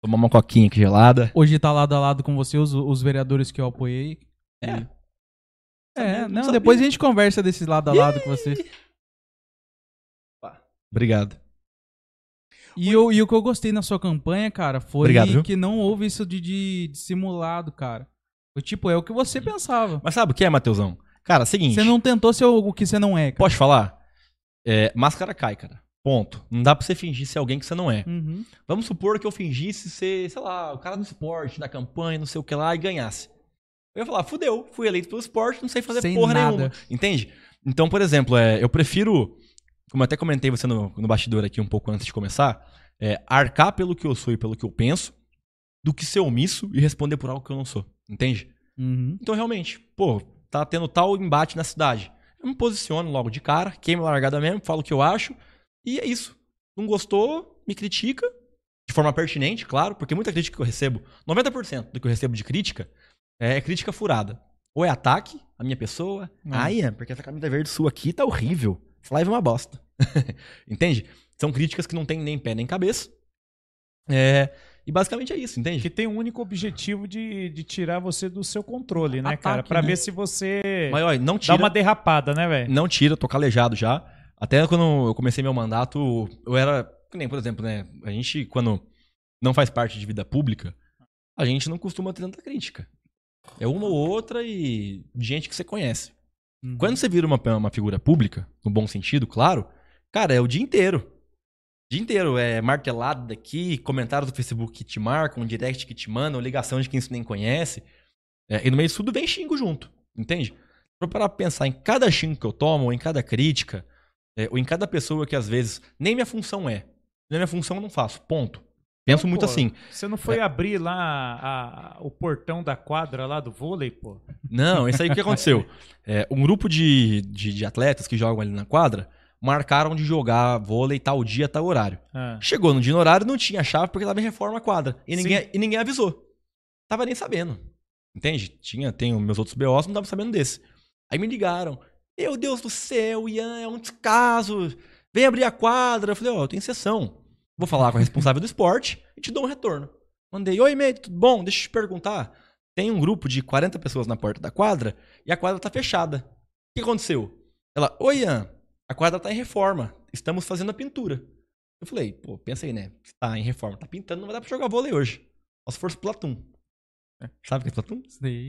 Tomar uma coquinha aqui gelada. Hoje tá lado a lado com você os, os vereadores que eu apoiei. É. É, Sabia, não não, depois a gente conversa desse lado a lado com você. Obrigado. E, eu, e o que eu gostei na sua campanha, cara, foi Obrigado, que não houve isso de, de, de simulado, cara. Foi tipo, é o que você pensava. Mas sabe o que é, Mateusão? Cara, seguinte. Você não tentou ser o, o que você não é, cara. Pode falar? É, máscara cai, cara. Ponto. Não dá pra você fingir ser alguém que você não é. Uhum. Vamos supor que eu fingisse ser, sei lá, o cara do esporte, da campanha, não sei o que lá, e ganhasse. Eu ia falar, fudeu, fui eleito pelo esporte, não sei fazer Sem porra nada. nenhuma. Entende? Então, por exemplo, é, eu prefiro, como eu até comentei você no, no bastidor aqui um pouco antes de começar, é, arcar pelo que eu sou e pelo que eu penso, do que ser omisso e responder por algo que eu não sou. Entende? Uhum. Então, realmente, pô, tá tendo tal embate na cidade. Eu me posiciono logo de cara, queimo a largada mesmo, falo o que eu acho, e é isso. Não gostou, me critica, de forma pertinente, claro, porque muita crítica que eu recebo, 90% do que eu recebo de crítica, é crítica furada. Ou é ataque à minha pessoa, Hum. ah, Ian, porque essa camisa verde sua aqui tá horrível. Essa live é uma bosta. entende? São críticas que não tem nem pé nem cabeça. É, e basicamente é isso, entende? Que tem o único objetivo de, de tirar você do seu controle, né, Ataque, cara? Pra né? ver se você Mas olha, não dá tira. uma derrapada, né, velho? Não tira, tô calejado já. Até quando eu comecei meu mandato, eu era. Nem, por exemplo, né? A gente, quando não faz parte de vida pública, a gente não costuma ter tanta crítica. É uma ou outra e gente que você conhece. Uhum. Quando você vira uma, uma figura pública, no bom sentido, claro, cara, é o dia inteiro. O dia inteiro é martelado daqui, comentários do Facebook que te marcam, direct que te mandam, ligação de quem você nem conhece. É, e no meio disso tudo vem xingo junto, entende? Pra parar pra pensar em cada xingo que eu tomo, ou em cada crítica, é, ou em cada pessoa que às vezes nem minha função é. Nem minha função eu não faço. Ponto. Penso Pô, muito assim. Você não foi abrir lá a- a- o portão da quadra lá do vôlei, pô? Não, isso aí o que aconteceu? É, um grupo de, de, de atletas que jogam ali na quadra marcaram de jogar vôlei tal dia, tal horário. Ah, Chegou no dia no horário, não tinha chave porque tava em reforma a quadra. E Sim. ninguém, e ninguém avisou. Tava nem sabendo. Entende? Tinha, tem meus outros BOs, não tava sabendo desse. Aí me ligaram. Meu Deus do céu, Ian, é um descaso. Vem abrir a quadra. Eu falei, ó, tem sessão. Vou falar com a responsável do esporte e te dou um retorno. Mandei, oi, Meide, tudo bom? Deixa eu te perguntar. Tem um grupo de 40 pessoas na porta da quadra e a quadra tá fechada. O que aconteceu? Ela, oi, Ian, a quadra tá em reforma. Estamos fazendo a pintura. Eu falei, pô, pensa aí, né? Tá em reforma, tá pintando, não vai dar pra jogar vôlei hoje. Só se fosse Platum. Sabe o que é Platum? Daí.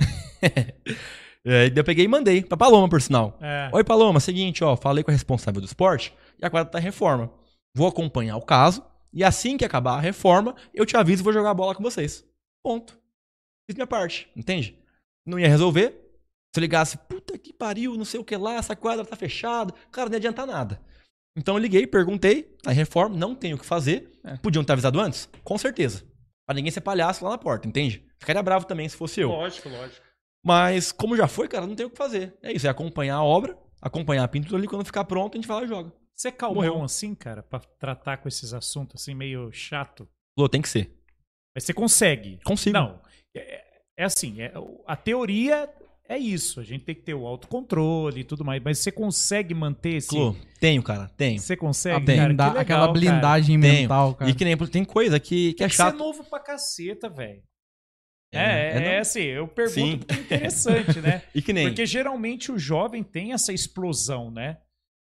É, eu peguei e mandei pra Paloma, por sinal. é. Oi, Paloma, seguinte, ó, falei com a responsável do esporte e a quadra tá em reforma. Vou acompanhar o caso e assim que acabar a reforma, eu te aviso e vou jogar bola com vocês. Ponto. Fiz minha parte, entende? Não ia resolver. Se eu ligasse, puta que pariu, não sei o que lá, essa quadra tá fechada, cara, não ia adiantar nada. Então eu liguei, perguntei, tá em reforma, não tenho o que fazer. É. Podiam ter avisado antes? Com certeza. Pra ninguém ser palhaço lá na porta, entende? Ficaria bravo também se fosse eu. Lógico, lógico. Mas, como já foi, cara, não tem o que fazer. É isso, é acompanhar a obra, acompanhar a pintura ali, quando ficar pronto, a gente vai lá e joga. Você é calmão Morreu. assim, cara, pra tratar com esses assuntos assim meio chato? Falou, tem que ser. Mas você consegue. Consigo. Não, é, é assim, é- a teoria é isso. A gente tem que ter o autocontrole e tudo mais. Mas você consegue manter esse... Clô, tenho, cara, tenho. Você consegue, tem. cara? Legal, aquela cara. blindagem Tenho. mental, cara. E que nem, tem coisa que, que é Você é chato. novo pra caceta, velho. É, É, é, não. assim, eu pergunto Sim. porque é interessante, né? E que nem. Porque geralmente o jovem tem essa explosão, né?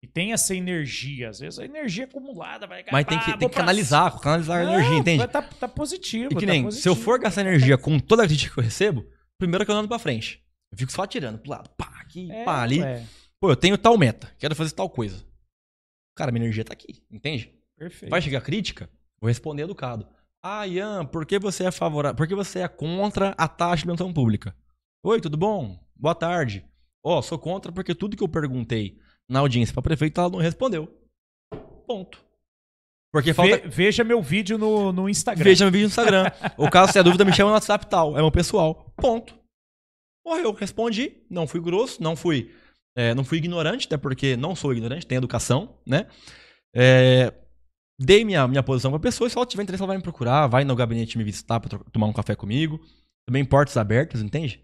E tem essa energia. Às vezes a energia acumulada vai Mas tem que, Ah, tem que pra canalizar, canalizar a Não, energia, entende? Tá, tá positivo. E que tá nem, se eu positivo. for gastar energia com toda a crítica que eu recebo, primeiro que eu ando pra frente. Eu fico só atirando pro lado, pá, aqui, É, pá, ali. ué, Pô, eu tenho tal meta, quero fazer tal coisa. Cara, minha energia tá aqui, entende? perfeito. Vai chegar crítica, vou responder educado. Ah, Ian, por que você é favorável? Por que você é contra a taxa de manutenção pública? Oi, tudo bom? Boa tarde. Ó, sou contra porque tudo que eu perguntei na audiência para prefeito, ela não respondeu. Ponto. Porque falta. Ve- veja meu vídeo no, no Instagram. Veja meu vídeo no Instagram. Ou caso tenha dúvida, me chama no WhatsApp tal. É meu pessoal. Ponto. Morreu. Respondi. Não fui grosso, não fui. é, não fui ignorante, até porque não sou ignorante, tenho educação, né? É, dei minha, minha posição pra pessoa, e se ela tiver interesse, ela vai me procurar, vai no gabinete me visitar pra tomar um café comigo. Também portas abertas, entende?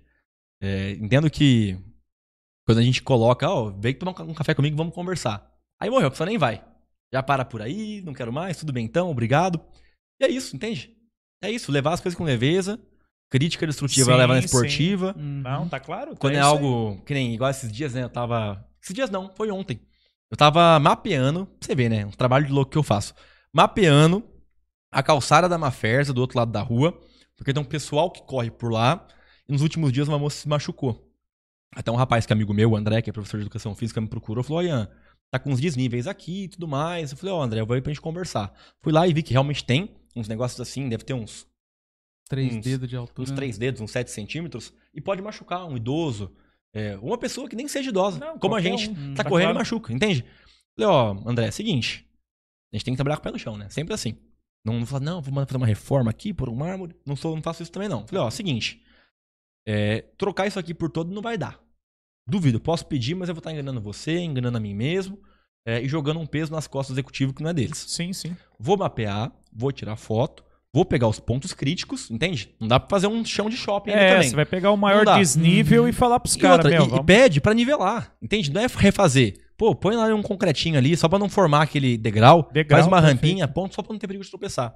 É, entendo que quando a gente coloca, ó, vem tomar um café comigo, vamos conversar. Aí morreu, a pessoa nem vai. Já para por aí, não quero mais, tudo bem então, obrigado. E é isso, entende? É isso, levar as coisas com leveza. Crítica destrutiva Sim, leva na esportiva. Uhum. Não, tá claro? Quando é, aí. algo que nem igual esses dias, né? Eu tava. Esses dias não, foi ontem. Eu tava mapeando, pra você ver, né? Um trabalho de louco que eu faço. Mapeando a calçada da Maferza do outro lado da rua, porque tem um pessoal que corre por lá. E nos últimos dias uma moça se machucou. Até um rapaz que é amigo meu, o André, que é professor de educação física, me procurou e falou: Ian, tá com uns desníveis aqui e tudo mais. Eu falei: Ó, André, eu vou aí pra gente conversar. Fui lá e vi que realmente tem uns negócios assim, deve ter uns Três uns- dedos de altura. uns né? 3 dedos, uns 7 centímetros, e pode machucar um idoso, é, uma pessoa que nem seja idosa, Não, como a gente, um. tá Tá correndo claro. e machuca, entende? Falei, ó, André, é o seguinte, a gente tem que trabalhar com o pé no chão, né? Sempre assim. Não vou falar, não, vou fazer uma reforma aqui por um mármore, não, sou, não faço isso também não. Falei, ó, é o seguinte, é, trocar isso aqui por todo não vai dar. Duvido, posso pedir, mas eu vou estar enganando você, enganando a mim mesmo, é, e jogando um peso nas costas do executivo que não é deles. Sim, sim. Vou mapear, vou tirar foto, vou pegar os pontos críticos, entende? Não dá pra fazer um chão de shopping É, também. você vai pegar o maior desnível e falar pros E, caras, meu, e- e vamos... pede pra nivelar, entende? Não é refazer. Pô, põe lá um concretinho ali, só pra não formar aquele degrau, Degrau, faz uma perfeito. rampinha, ponto, só pra não ter perigo de tropeçar.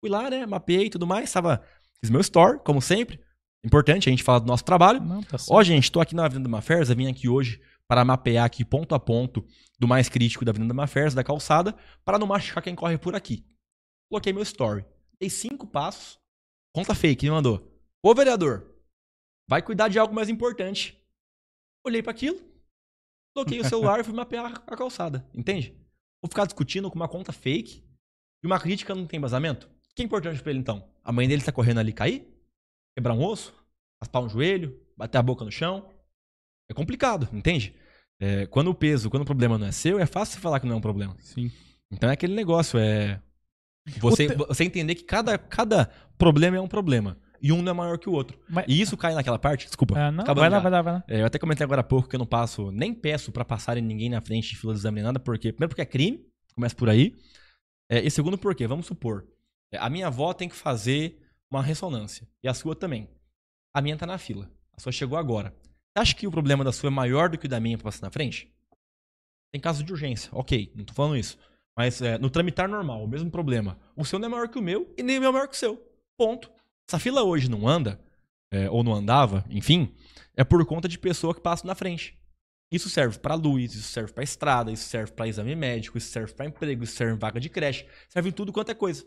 Fui lá, né, mapeei e tudo mais, tava, fiz meu store, como sempre. Importante a gente falar do nosso trabalho. Não, tá. Ó, gente, tô aqui na Avenida Maferza, vim aqui hoje para mapear aqui ponto a ponto do mais crítico da Avenida Maferza, da calçada, para não machucar quem corre por aqui. Coloquei meu story. Dei cinco passos. Conta fake, me mandou. Ô, vereador, vai cuidar de algo mais importante. Olhei para aquilo, coloquei o celular e fui mapear a calçada. Entende? Vou ficar discutindo com uma conta fake e uma crítica não tem embasamento? O que é importante pra ele então? A mãe dele tá correndo ali cair? Quebrar um osso? Raspar um joelho? Bater a boca no chão? É complicado, entende? É, quando o peso, quando o problema não é seu, é fácil você falar que não é um problema. Sim. Então é aquele negócio, é. Você, te- você entender que cada, cada problema é um problema. E um não é maior que o outro. Mas- E isso cai naquela parte, desculpa. Ah, não, vai lá, vai lá, vai lá. É, eu até comentei agora há pouco que eu não passo, nem peço pra passarem ninguém na frente de fila de exame nem nada, porque, primeiro porque é crime, começa por aí. É, e segundo porque, vamos supor, é, a minha avó tem que fazer uma ressonância. E a sua também. A minha tá na fila. A sua chegou agora. Você acha que o problema da sua é maior do que o da minha pra passar na frente? Tem caso de urgência, ok, não tô falando isso. Mas é, no tramitar normal, o mesmo problema. O seu não é maior que o meu e nem o meu é maior que o seu. Ponto. Se a fila hoje não anda, é, ou não andava, enfim, é por conta de pessoa que passa na frente. Isso serve para luz, isso serve para estrada, isso serve para exame médico, isso serve para emprego, isso serve vaga de creche, serve tudo quanto é coisa.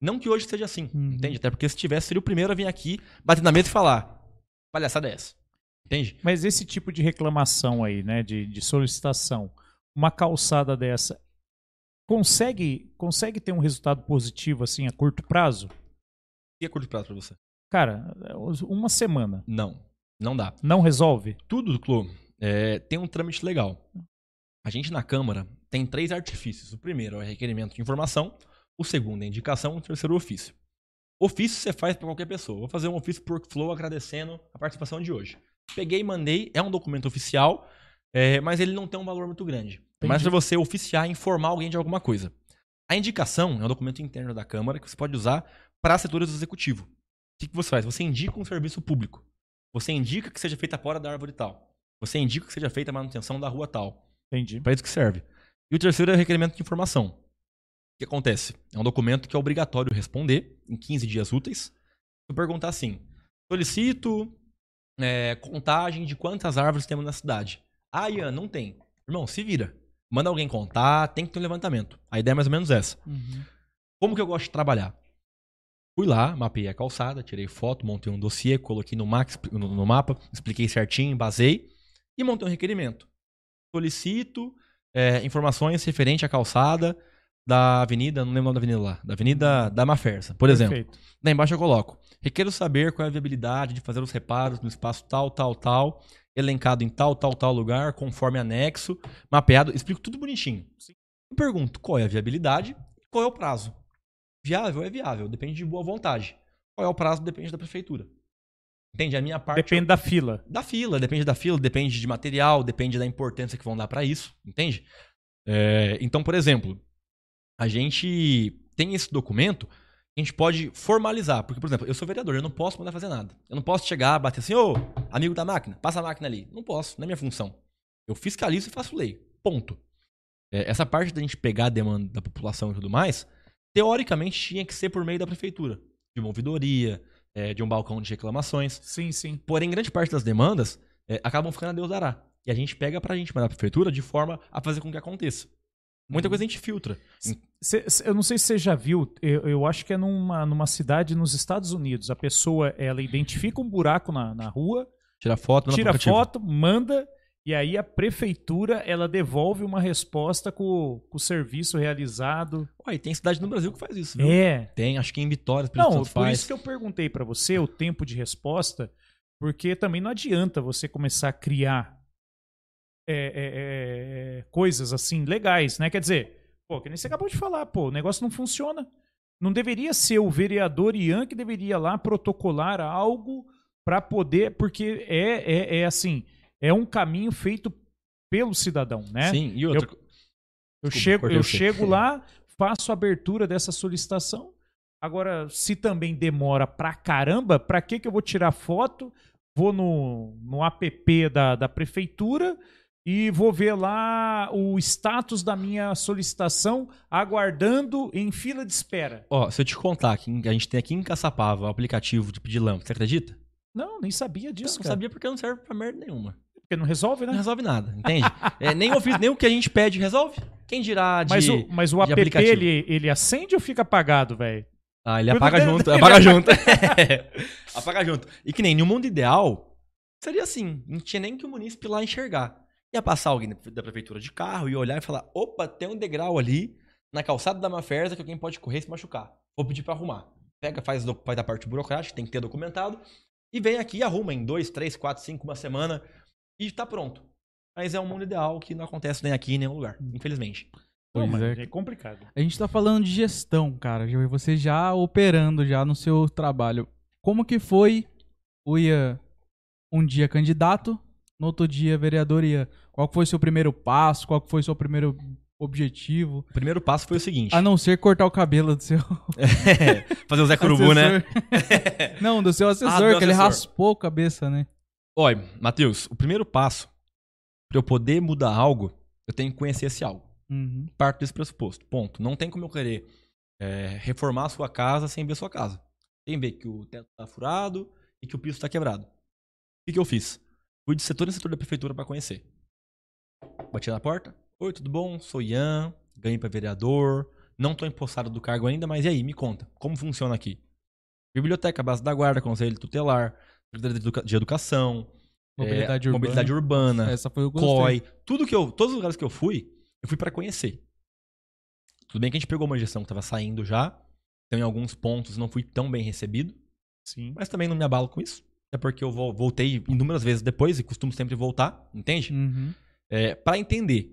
Não que hoje seja assim, Uhum. entende? Até porque se tivesse, seria o primeiro a vir aqui, bater na mesa e falar: palhaçada é essa? Entende? Mas esse tipo de reclamação aí, né, de, de solicitação, uma calçada dessa, consegue, consegue ter um resultado positivo assim a curto prazo? E é curto prazo pra você? Cara, uma semana Não, não dá. não resolve? Tudo, Clô, é, tem um trâmite legal. A gente na Câmara tem três artifícios. O primeiro é requerimento de informação, o segundo é indicação, o terceiro é o ofício. Ofício você faz para qualquer pessoa. Vou fazer um ofício por Flow agradecendo a participação de hoje. Peguei e mandei, é um documento oficial, é, mas ele não tem um valor muito grande. É mais para você oficiar e informar alguém de alguma coisa. A indicação é um documento interno da Câmara que você pode usar para setores do executivo. O que, que você faz? Você indica um serviço público. Você indica que seja feita a poda da árvore tal. Você indica que seja feita a manutenção da rua tal. Entendi. Para isso que serve. E o terceiro é o requerimento de informação. O que acontece? É um documento que é obrigatório responder em 15 dias úteis. Se eu perguntar assim: solicito é, contagem de quantas árvores temos na cidade. Ah, Ian, não tem. Irmão, se vira. Manda alguém contar, tem que ter um levantamento. A ideia é mais ou menos essa. Como que eu gosto de trabalhar? Fui lá, mapeei a calçada, tirei foto, montei um dossiê, coloquei no, max, no, no mapa, expliquei certinho, basei e montei um requerimento. Solicito é, informações referente à calçada da avenida, não lembro o nome da avenida lá, da avenida da Mafersa, por exemplo. Perfeito. Lá embaixo eu coloco. Requero saber qual é a viabilidade de fazer os reparos no espaço tal, tal, tal, elencado em tal, tal, tal lugar, conforme anexo, mapeado. Explico tudo bonitinho. Eu pergunto qual é a viabilidade e qual é o prazo. Viável é viável, depende de boa vontade. Qual é o prazo depende da prefeitura. Entende? A minha parte. Depende da fila. Da fila, depende da fila, depende de material, depende da importância que vão dar pra isso, entende? É, então, por exemplo, a gente tem esse documento, a gente pode formalizar, porque, por exemplo, eu sou vereador, eu não posso mandar fazer nada. Eu não posso chegar, bater assim, ô, amigo da máquina, passa a máquina ali. Não posso, não é minha função. Eu fiscalizo e faço lei. Ponto. É, essa parte da gente pegar a demanda da população e tudo mais, teoricamente tinha que ser por meio da prefeitura, de uma ouvidoria, é, de um balcão de reclamações. Sim, sim. Porém, grande parte das demandas é, acabam ficando a Deus dará. E a gente pega pra gente mandar pra prefeitura de forma a fazer com que aconteça. Muita coisa a gente filtra. Cê- cê- eu não sei se você já viu, eu, eu acho que é numa, numa cidade nos Estados Unidos. A pessoa, ela identifica um buraco na, na rua, Tira foto, manda tira aplicativo. foto, manda, e aí a prefeitura, ela devolve uma resposta com, com o serviço realizado. Ué, tem cidade no Brasil que faz isso, viu? É. Tem, acho que em Vitória, Não, por faz. isso que eu perguntei pra você o tempo de resposta, porque também não adianta você começar a criar é, é, é, coisas assim legais, né? Quer dizer, pô, que nem você acabou de falar, pô, o negócio não funciona. Não deveria ser o vereador Ian que deveria lá protocolar algo pra poder, porque é, é, é assim, é um caminho feito pelo cidadão, né? Sim, e outra. Eu Desculpa, chego, eu chego lá, faço a abertura dessa solicitação. Agora, se também demora pra caramba, pra que, que eu vou tirar foto? Vou no, no app da, da prefeitura e vou ver lá o status da minha solicitação, aguardando em fila de espera. Ó, se eu te contar que a gente tem aqui em Caçapava o aplicativo de pedir lâmpada, você acredita? Não, nem sabia disso, não cara. sabia porque não serve pra merda nenhuma. Porque não resolve, Não né? resolve nada, entende? É, nem, o, nem o que a gente pede resolve. Quem dirá de. Mas o, mas o app, aplicativo. ele, ele acende ou fica apagado, velho? Ah, ele apaga junto, ele apaga junto. apaga junto. E que nem no mundo ideal, seria assim, não tinha nem que o munícipe lá enxergar. Ia passar alguém da- prefeitura de carro e olhar e falar: opa, tem um degrau ali na calçada da Maferza que alguém pode correr e se machucar. Vou pedir pra arrumar. Pega, faz, do- faz a parte burocrática, tem que ter documentado. E vem aqui e arruma em dois, três, quatro, cinco, uma semana. E tá pronto. Mas é um mundo ideal que não acontece nem aqui, nem em nenhum lugar, infelizmente. Pois mas é. é complicado. A gente tá falando de gestão, cara. já- Você já operando já no seu trabalho. Como que foi o Ian um dia candidato, no outro dia vereador Ian? Qual foi o seu primeiro passo? Qual foi o seu primeiro objetivo? O primeiro passo foi o seguinte: A não ser cortar o cabelo do seu fazer o Zé Curubu, né? não, do seu assessor, Ah, do que ele raspou a cabeça, né? Olha, Matheus, o primeiro passo para eu poder mudar algo, eu tenho que conhecer esse algo. Uhum. Parto desse pressuposto. Ponto. Não tem como eu querer é, reformar a sua casa sem ver sua casa. Tem que ver que o teto tá furado e que o piso tá quebrado. O que, que eu fiz? Fui de setor em setor da prefeitura para conhecer. Bati na porta. Oi, tudo bom? Sou Ian, ganhei para vereador. Não tô empossado do cargo ainda, mas e aí? Me conta. Como funciona aqui? Biblioteca, base da guarda, conselho tutelar, Secretaria de Educa- de educação, Mobilidade é, urbana. mobilidade urbana, Essa foi o. COI, tudo que eu, todos os lugares que eu fui, eu fui pra conhecer. Tudo bem que a gente pegou uma gestão que tava saindo já, então em alguns pontos não fui tão bem recebido, Sim. mas também não me abalo com isso, até porque eu vol- voltei inúmeras vezes depois e costumo sempre voltar, entende? Uhum. É, para entender.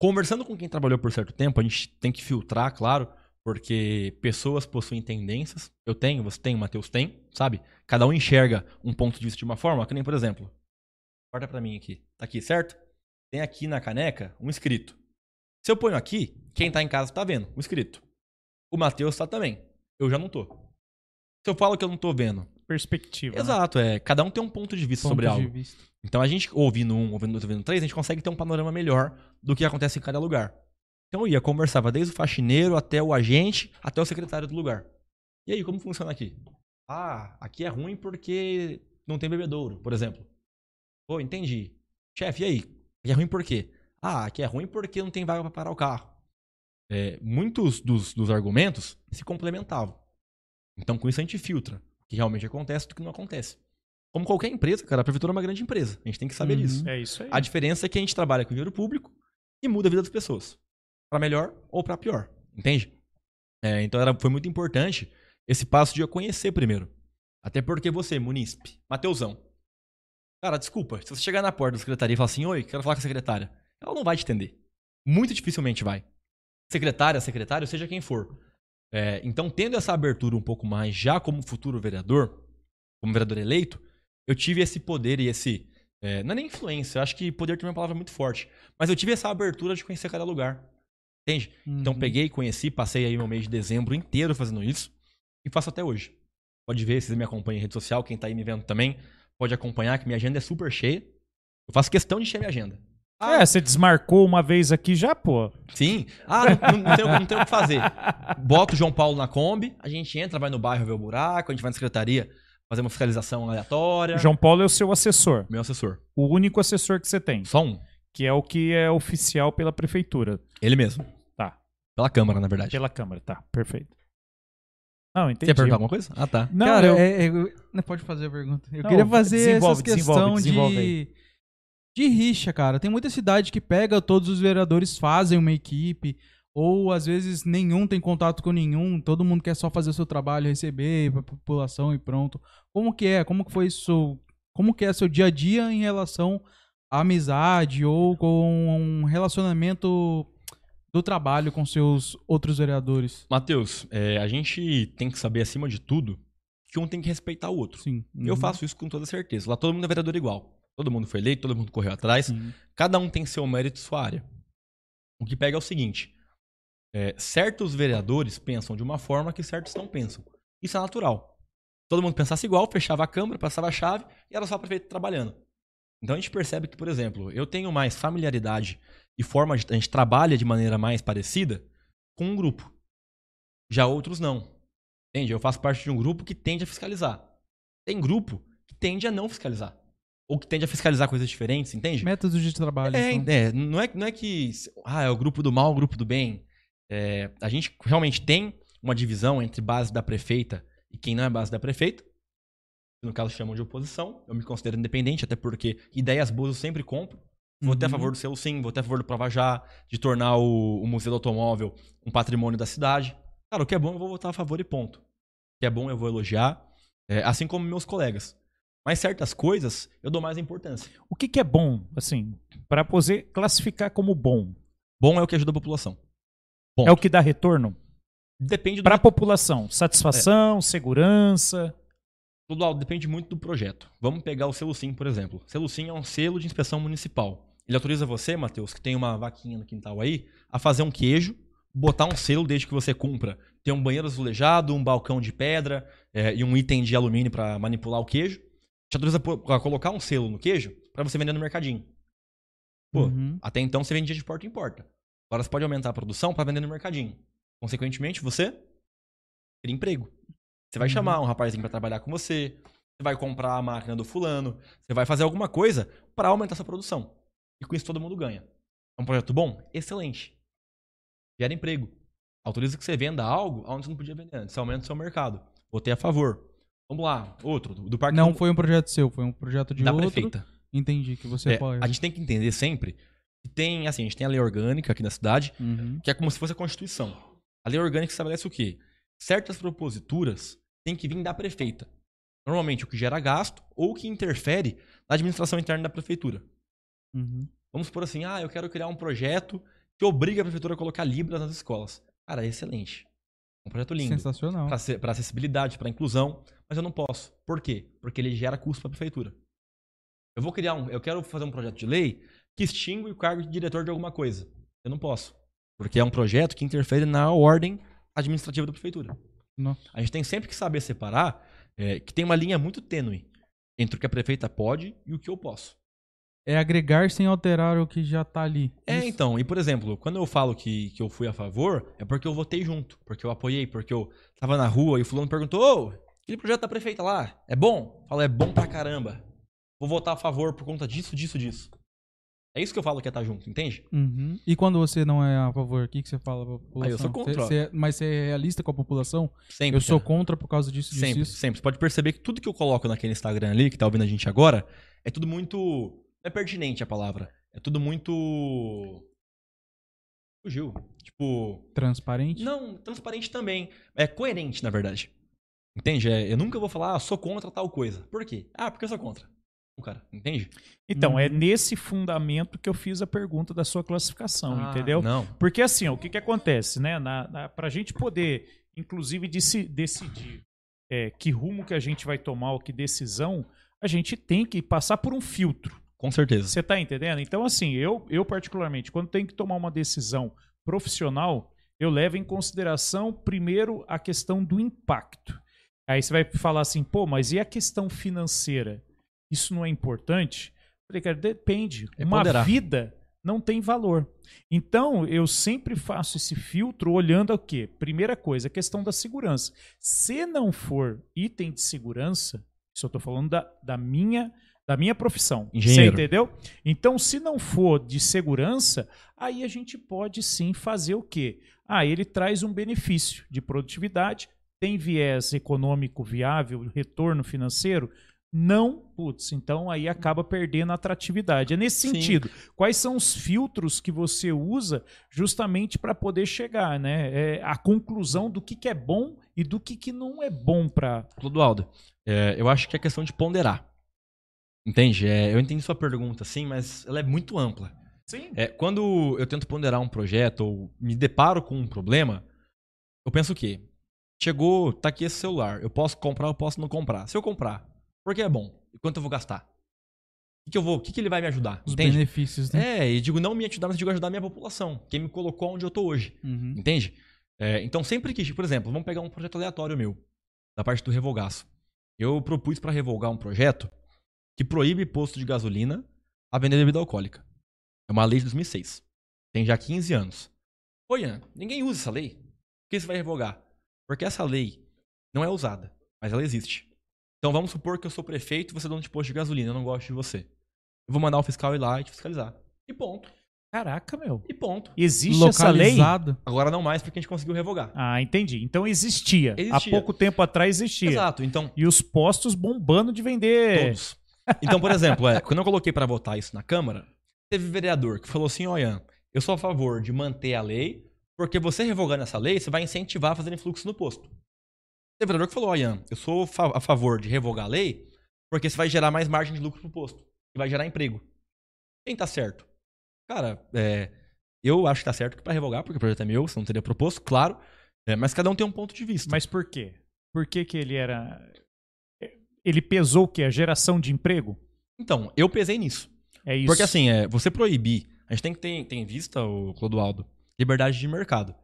Conversando com quem trabalhou por certo tempo, a gente tem que filtrar, claro, porque pessoas possuem tendências. Eu tenho, você tem, o Matheus tem, sabe? Cada um enxerga um ponto de vista de uma forma, que nem, por exemplo, corta pra mim aqui. Tá aqui, certo? Tem aqui na caneca um escrito. Se eu ponho aqui, quem tá em casa tá vendo, um escrito. O Matheus tá também. Eu já não tô. Se eu falo que eu não tô vendo. Perspectiva. né? Exato, é. Cada um tem um ponto de vista sobre Ponto de algo. vista. Então a gente, ouvindo um, ouvindo outro, ouvindo três, a gente consegue ter um panorama melhor do que acontece em cada lugar. Então eu ia, conversava desde o faxineiro até o agente, até o secretário do lugar. E aí, como funciona aqui? Ah, aqui é ruim porque não tem bebedouro, por exemplo. Pô, entendi. Chefe, e aí? Aqui é ruim por quê? Ah, aqui é ruim porque não tem vaga para parar o carro. É, muitos dos, dos argumentos se complementavam. Então com isso a gente filtra que realmente acontece do que não acontece. Como qualquer empresa, cara, a prefeitura é uma grande empresa. A gente tem que saber Uhum. disso. É isso aí. A diferença é que a gente trabalha com dinheiro público e muda a vida das pessoas. Pra melhor ou pra pior. Entende? É, então era, foi muito importante esse passo de eu conhecer primeiro. Até porque você, munícipe, Mateusão. Cara, desculpa, se você chegar na porta da secretaria e falar assim, oi, quero falar com a secretária, ela não vai te atender. Muito dificilmente vai. Secretária, secretário, seja quem for. É, então, tendo essa abertura um pouco mais já como futuro vereador, como vereador eleito, eu tive esse poder e esse. é, não é nem influência, eu acho que poder também é uma palavra muito forte. Mas eu tive essa abertura de conhecer cada lugar. Entende? Então Uhum. peguei, conheci, passei aí meu mês de dezembro inteiro fazendo isso e faço até hoje. Pode ver, vocês me acompanham em rede social, quem tá aí me vendo também, pode acompanhar que minha agenda é super cheia. Eu faço questão de encher minha agenda. Ah, É, você desmarcou uma vez aqui já, pô. Sim. Ah, não, não, tenho, não tenho o que fazer. Bota o João Paulo na Kombi, a gente entra, vai no bairro ver o buraco, a gente vai na secretaria fazer uma fiscalização aleatória. João Paulo é o seu assessor. Meu assessor. O único assessor que você tem. Só um. Que é o que é oficial pela prefeitura. Ele mesmo. Tá. Pela Câmara, na verdade. Pela Câmara, tá. Perfeito. Não, Você entendi. ia perguntar alguma coisa? Ah, tá. Não, Cara, eu- é- é- não pode fazer a pergunta. Eu Não, queria fazer desenvolve, essa questão desenvolve, desenvolve de de rixa, cara. Tem muita cidade que pega, todos os vereadores fazem uma equipe, ou às vezes nenhum tem contato com nenhum, todo mundo quer só fazer o seu trabalho, receber pra população e pronto. Como que é? Como que foi isso? Como que é seu dia a dia em relação à amizade ou com um relacionamento do trabalho com seus outros vereadores? Matheus, é, a gente tem que saber, acima de tudo, que um tem que respeitar o outro. Sim. Eu Uhum. faço isso com toda certeza. Lá todo mundo é vereador igual. Todo mundo foi eleito, todo mundo correu atrás. Sim. Cada um tem seu mérito e sua área. O que pega é o seguinte: é, certos vereadores pensam de uma forma que certos não pensam. Isso é natural. Todo mundo pensasse igual, fechava a Câmara, passava a chave e era só o prefeito trabalhando. Então a gente percebe que, por exemplo, eu tenho mais familiaridade e forma de. A gente trabalha de maneira mais parecida com um grupo. Já outros não. Entende? Eu faço parte de um grupo que tende a fiscalizar. Tem grupo que tende a não fiscalizar. Ou que tende a fiscalizar coisas diferentes, entende? Métodos de trabalho. É, então. é, não é, não é que ah, é o grupo do mal, o grupo do bem. É, a gente realmente tem uma divisão entre base da prefeita e quem não é base da prefeita. No caso chamam de oposição. Eu me considero independente, até porque ideias boas eu sempre compro. A Uhum. favor do selo sim, votei a favor do Prova Já, de tornar o, o Museu do Automóvel um patrimônio da cidade. Cara, o que é bom eu vou votar a favor e ponto. O que é bom eu vou elogiar. É, assim como meus colegas. Mas certas coisas eu dou mais importância. O que, que é bom, assim, para poder classificar como bom? Bom é o que ajuda a população. Ponto. É o que dá retorno Depende do para a população? Satisfação, segurança. Tudo depende muito do projeto. Vamos pegar o selo SIM, por exemplo. Selo SIM é um selo de inspeção municipal. Ele autoriza você, Matheus, que tem uma vaquinha no quintal aí, a fazer um queijo, botar um selo desde que você cumpra. Tem um banheiro azulejado, um balcão de pedra é, e um item de alumínio para manipular o queijo. Te autoriza a colocar um selo no queijo para você vender no mercadinho. Pô, Uhum. até então você vendia de porta em porta. Agora você pode aumentar a produção para vender no mercadinho. Consequentemente, você cria emprego. Você vai Uhum. chamar um rapazinho para trabalhar com você. Você vai comprar a máquina do fulano. Você vai fazer alguma coisa para aumentar sua produção. E com isso todo mundo ganha. É um projeto bom? Excelente. Gera emprego. Autoriza que você venda algo onde você não podia vender antes. Você aumenta o seu mercado. Votei a favor. Vamos lá. Outro, do do Parque Não do- foi um projeto seu, foi um projeto de da outro. prefeita. Entendi que você É, apoia. a gente tem que entender sempre que tem, assim, a gente tem a lei orgânica aqui na cidade, Uhum. que é como se fosse a Constituição. A lei orgânica estabelece o quê? Certas proposituras têm que vir da prefeita. Normalmente o que gera gasto ou o que interfere na administração interna da prefeitura. Uhum. Vamos supor assim, ah, eu quero criar um projeto que obriga a prefeitura a colocar Libras nas escolas. Cara, é excelente. Um projeto lindo. Sensacional. Para acessibilidade, para inclusão, mas eu não posso. Por quê? Porque ele gera custo para a prefeitura. Eu vou criar um, eu quero fazer um projeto de lei que extingue o cargo de diretor de alguma coisa. Eu não posso, porque é um projeto que interfere na ordem administrativa da prefeitura. Não. A gente tem sempre que saber separar é, que tem uma linha muito tênue entre o que a prefeita pode e o que eu posso. É agregar sem alterar o que já tá ali. É, Isso. então, e por exemplo, quando eu falo que, que eu fui a favor, é porque eu votei junto, porque eu apoiei, porque eu tava na rua e o fulano perguntou, ô, aquele projeto da prefeita lá, é bom? Fala, é bom pra caramba. Vou votar a favor por conta disso, disso, disso. É isso que eu falo que é estar junto, entende? Uhum. E quando você não é a favor, o que, que você fala pra população? Ah, eu sou contra. Você- você mas você é realista com a população? Sempre. eu sou contra por causa disso, disso, Sempre, disso. sempre. Você pode perceber que tudo que eu coloco naquele Instagram ali, que tá ouvindo a gente agora, é tudo muito. É pertinente a palavra. É tudo muito. Fugiu. Tipo. Transparente? Não, transparente também. É coerente, na verdade. Entende? É, eu nunca vou falar, ah, sou contra tal coisa. Por quê? Ah, porque eu sou contra. O cara, entende? Então, Uhum. é nesse fundamento que eu fiz a pergunta da sua classificação, Ah, entendeu? Não. Porque assim, ó, o que, que acontece, né? Na, na, pra gente poder, inclusive, deci- decidir é, que rumo que a gente vai tomar, ou que decisão, a gente tem que passar por um filtro. Com certeza. Você tá entendendo? Então, assim, eu, eu particularmente, quando tenho que tomar uma decisão profissional, eu levo em consideração, primeiro, a questão do impacto. Aí você vai falar assim, pô, mas e a questão financeira? Isso não é importante? Eu falei, cara, depende. É uma ponderar. vida não tem valor. Então, eu sempre faço esse filtro olhando o quê? Primeira coisa, a questão da segurança. Se não for item de segurança, isso eu tô falando da, da minha da minha profissão. Engenheiro. Você entendeu? Então, se não for de segurança, aí a gente pode sim fazer o quê? Ah, ele traz um benefício de produtividade, tem viés econômico viável, retorno financeiro? Não, putz, então aí acaba perdendo a atratividade. É nesse Sim. sentido. Quais são os filtros que você usa justamente para poder chegar, né? É, a conclusão do que, que é bom e do que, que não é bom para. Clodoaldo, é, eu acho que é questão de ponderar. Entende? É, eu entendi sua pergunta, sim, mas ela é muito ampla. Sim. É, quando eu tento ponderar um projeto ou me deparo com um problema, eu penso o quê? Chegou, tá aqui esse celular. Eu posso comprar, eu posso não comprar. Se eu comprar, por que é bom? E quanto eu vou gastar? O que, eu vou? O que, que ele vai me ajudar? Os Entende? benefícios, né? É, e digo não me ajudar, mas digo ajudar a minha população. Quem me colocou onde eu tô hoje. Uhum. Entende? É, então, sempre que, por exemplo, vamos pegar um projeto aleatório meu, da parte do revogaço. Eu propus para revogar um projeto que proíbe posto de gasolina a vender bebida alcoólica. É uma lei de 2006. Tem já 15 anos. Ô, Ian, ninguém usa essa lei. Por que você vai revogar? Porque essa lei não é usada, mas ela existe. Então vamos supor que eu sou prefeito e você é dono de posto de gasolina, eu não gosto de você. Eu vou mandar o fiscal ir lá e te fiscalizar. E ponto. Caraca, meu. E ponto. Existe essa lei? Localizado. Agora não mais porque a gente conseguiu revogar. Ah, entendi. Então existia. Existia. Há pouco tempo atrás existia. Exato. Então, E os postos bombando de vender. Todos. Então, por exemplo, é, quando eu coloquei pra votar isso na Câmara, teve vereador que falou assim: olha, eu sou a favor de manter a lei, porque você revogando essa lei, você vai incentivar a fazer fluxo no posto. Teve vereador que falou: olha, eu sou a favor de revogar a lei, Porque você vai gerar mais margem de lucro pro posto. E vai gerar emprego. Quem tá certo? Cara, é, eu acho que tá certo que pra revogar, porque o projeto é meu, você não teria proposto, claro. É, mas cada um tem um ponto de vista. Mas por quê? Por que, que ele era. Ele pesou o quê? A geração de emprego? Então, eu pesei nisso. É isso. Porque assim, é, você proibir, a gente tem que ter, ter em vista, o Clodoaldo, liberdade de mercado.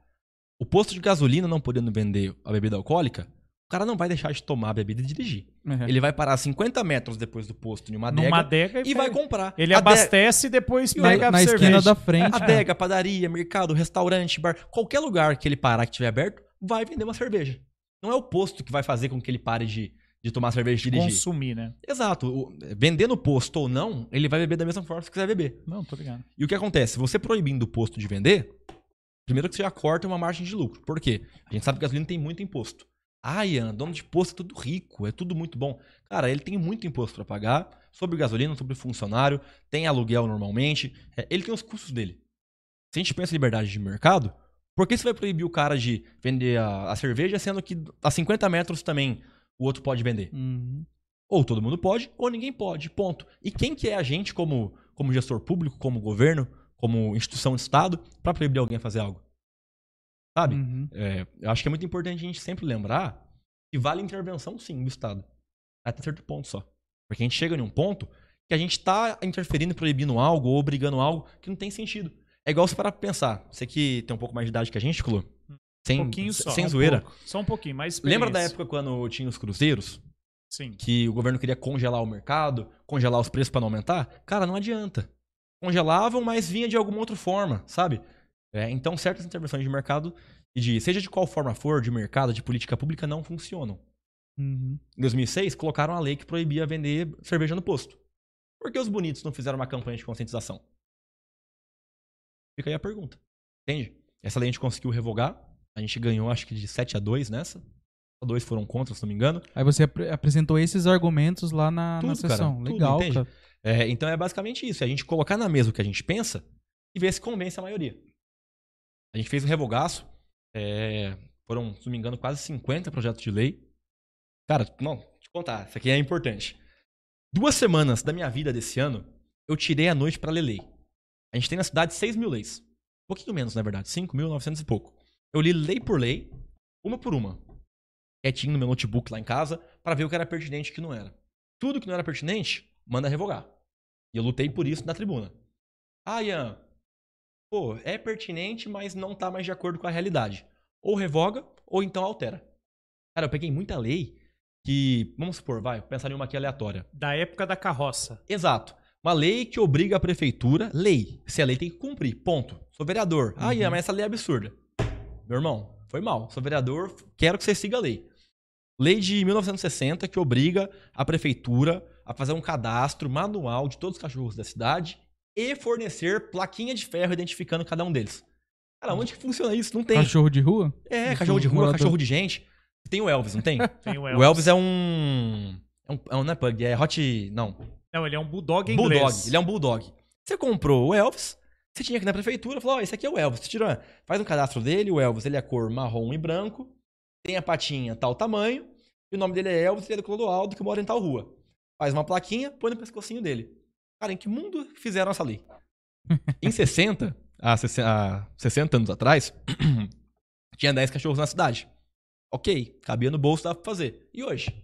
O posto de gasolina não podendo vender a bebida alcoólica, o cara não vai deixar de tomar a bebida e dirigir. Uhum. Ele vai parar 50 metros depois do posto em uma adega, Numa adega e vai pega. comprar. Ele adega- abastece e depois Na, pega a na cerveja. esquina da frente. Adega, padaria, mercado, restaurante, bar, qualquer lugar que ele parar que estiver aberto, vai vender uma cerveja. Não é o posto que vai fazer com que ele pare de, de tomar cerveja e dirigir. Consumir, né? Exato. O- vender no posto ou não, ele vai beber da mesma forma que quiser beber. Não, tô ligado. E o que acontece? Você proibindo o posto de vender, primeiro que você já corta uma margem de lucro. Por quê? A gente sabe que gasolina tem muito imposto. Ah, Ian, dono de posto é tudo rico, é tudo muito bom. Cara, ele tem muito imposto para pagar sobre gasolina, sobre funcionário, tem aluguel normalmente, é, ele tem os custos dele. Se a gente pensa em liberdade de mercado, por que você vai proibir o cara de vender a, a cerveja, sendo que a 50 metros também o outro pode vender? Uhum. Ou todo mundo pode, ou ninguém pode, ponto. E quem que é a gente como, como gestor público, como governo, como instituição de Estado, para proibir alguém a fazer algo? Sabe? Uhum. É, eu acho que é muito importante a gente sempre lembrar que vale intervenção, sim, do Estado. Até certo ponto só. Porque a gente chega em um ponto que a gente está interferindo, proibindo algo ou obrigando algo que não tem sentido. É igual você parar pra pensar. Você que tem um pouco mais de idade que a gente, Clu, sem, Um pouquinho só. sem um zoeira. pouco. Só um pouquinho, mais Lembra da época quando tinha os cruzeiros? Sim. que o governo queria congelar o mercado, congelar os preços para não aumentar, cara, não adianta. Congelavam, mas vinha de alguma outra forma, sabe? É, então, certas intervenções de mercado, e de seja de qual forma for, de mercado, de política pública, não funcionam. Uhum. Em 2006, colocaram a lei que proibia vender cerveja no posto. Por que os bonitos não fizeram uma campanha de conscientização? Fica aí a pergunta. Entende? Essa lei a gente conseguiu revogar. A gente ganhou, acho que de 7 a 2 nessa. Só dois foram contra, se não me engano. Aí você apre- apresentou esses argumentos lá na, na Tudo, cara, sessão. tudo, Legal, entende? cara. É, então é basicamente isso. É a gente colocar na mesa o que a gente pensa e ver se convence a maioria. A gente fez um revogaço. é, foram, se não me engano, quase 50 projetos de lei. Cara, não, te contar, isso aqui é importante. Duas semanas da minha vida desse ano, eu tirei a noite pra ler lei. A gente tem na cidade 6 mil leis. Um pouquinho menos, na verdade. 5.900 e pouco. Eu li lei por lei, uma por uma. Quietinho no meu notebook lá em casa, pra ver o que era pertinente e o que não era. Tudo que não era pertinente, manda revogar. E eu lutei por isso na tribuna. Ah, Ian, pô, é pertinente, mas não tá mais de acordo com a realidade. Ou revoga, ou então altera. Cara, eu peguei muita lei que, vamos supor, vai, pensar em uma aqui aleatória. Da época da carroça. Exato. Uma lei que obriga a prefeitura, lei. Se a lei tem que cumprir, ponto. Sou vereador. Ah, Ian, mas essa lei é absurda. Meu irmão, foi mal. Sou vereador, quero que você siga a lei. Lei de 1960 que obriga a prefeitura a fazer um cadastro manual de todos os cachorros da cidade e fornecer plaquinha de ferro identificando cada um deles. Cara, onde que funciona isso? Não tem. Cachorro de rua? É, cachorro de rua, cachorro de gente. Tem o Elvis, não tem? Tem o Elvis. O Elvis é um. É um, é um não é pug, é hot. Não. Não, ele é um bulldog inglês. Bulldog. Ele é um bulldog. Você comprou o Elvis, você tinha que ir na prefeitura falou: Ó, esse aqui é o Elvis. Você tira, faz um cadastro dele, o Elvis ele é cor marrom e branco, tem a patinha tal tamanho, e o nome dele é Elvis, ele é do Clodoaldo, que mora em tal rua. Faz uma plaquinha, põe no pescocinho dele. Cara, em que mundo fizeram essa lei? em 60, há 60, há 60 anos atrás, tinha 10 cachorros na cidade. Ok, cabia no bolso, dava pra fazer. E hoje?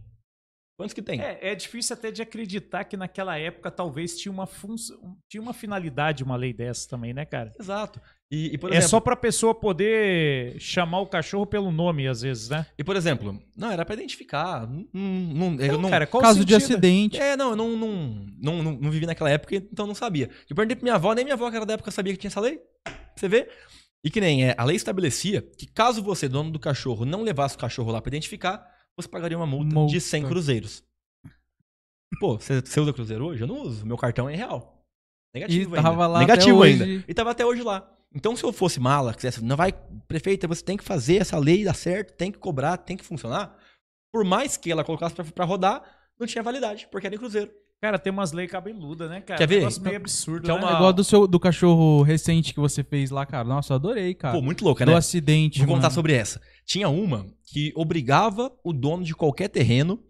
Quantos que tem? É, é difícil até de acreditar que naquela época talvez tinha uma função, tinha uma finalidade uma lei dessa também, né, cara? Exato. E, e, por é exemplo, só pra pessoa poder chamar o cachorro pelo nome às vezes, né? E, por exemplo, não, era pra identificar. Não, não, eu Não, não, cara, qual o Caso de sentido? acidente. É, não, eu não, não, não, não, não vivi naquela época, então não sabia. Eu perguntei pra minha avó, nem minha avó que era da época sabia que tinha essa lei. Você vê? E que nem é, a lei estabelecia que caso você, dono do cachorro, não levasse o cachorro lá pra identificar, você pagaria uma multa, Multa. de 100 cruzeiros. Pô, você, você usa cruzeiro hoje? Eu não uso. Meu cartão é real. Negativo E tava ainda. lá Negativo ainda. hoje. E tava até hoje lá. Então, se eu fosse mala, quisesse, não vai, prefeita, você tem que fazer essa lei dar certo, tem que cobrar, tem que funcionar. Por mais que ela colocasse pra, pra rodar, não tinha validade, porque era em cruzeiro. Cara, tem umas leis cabeludas, né, cara? Quer ver? Um negócio meio absurdo, Quer né? uma- É igual do, seu, do cachorro recente que você fez lá, cara. Nossa, eu adorei, cara. Pô, muito louca, do né? acidente, Vou contar mano. sobre essa. Tinha uma que obrigava o dono de qualquer terreno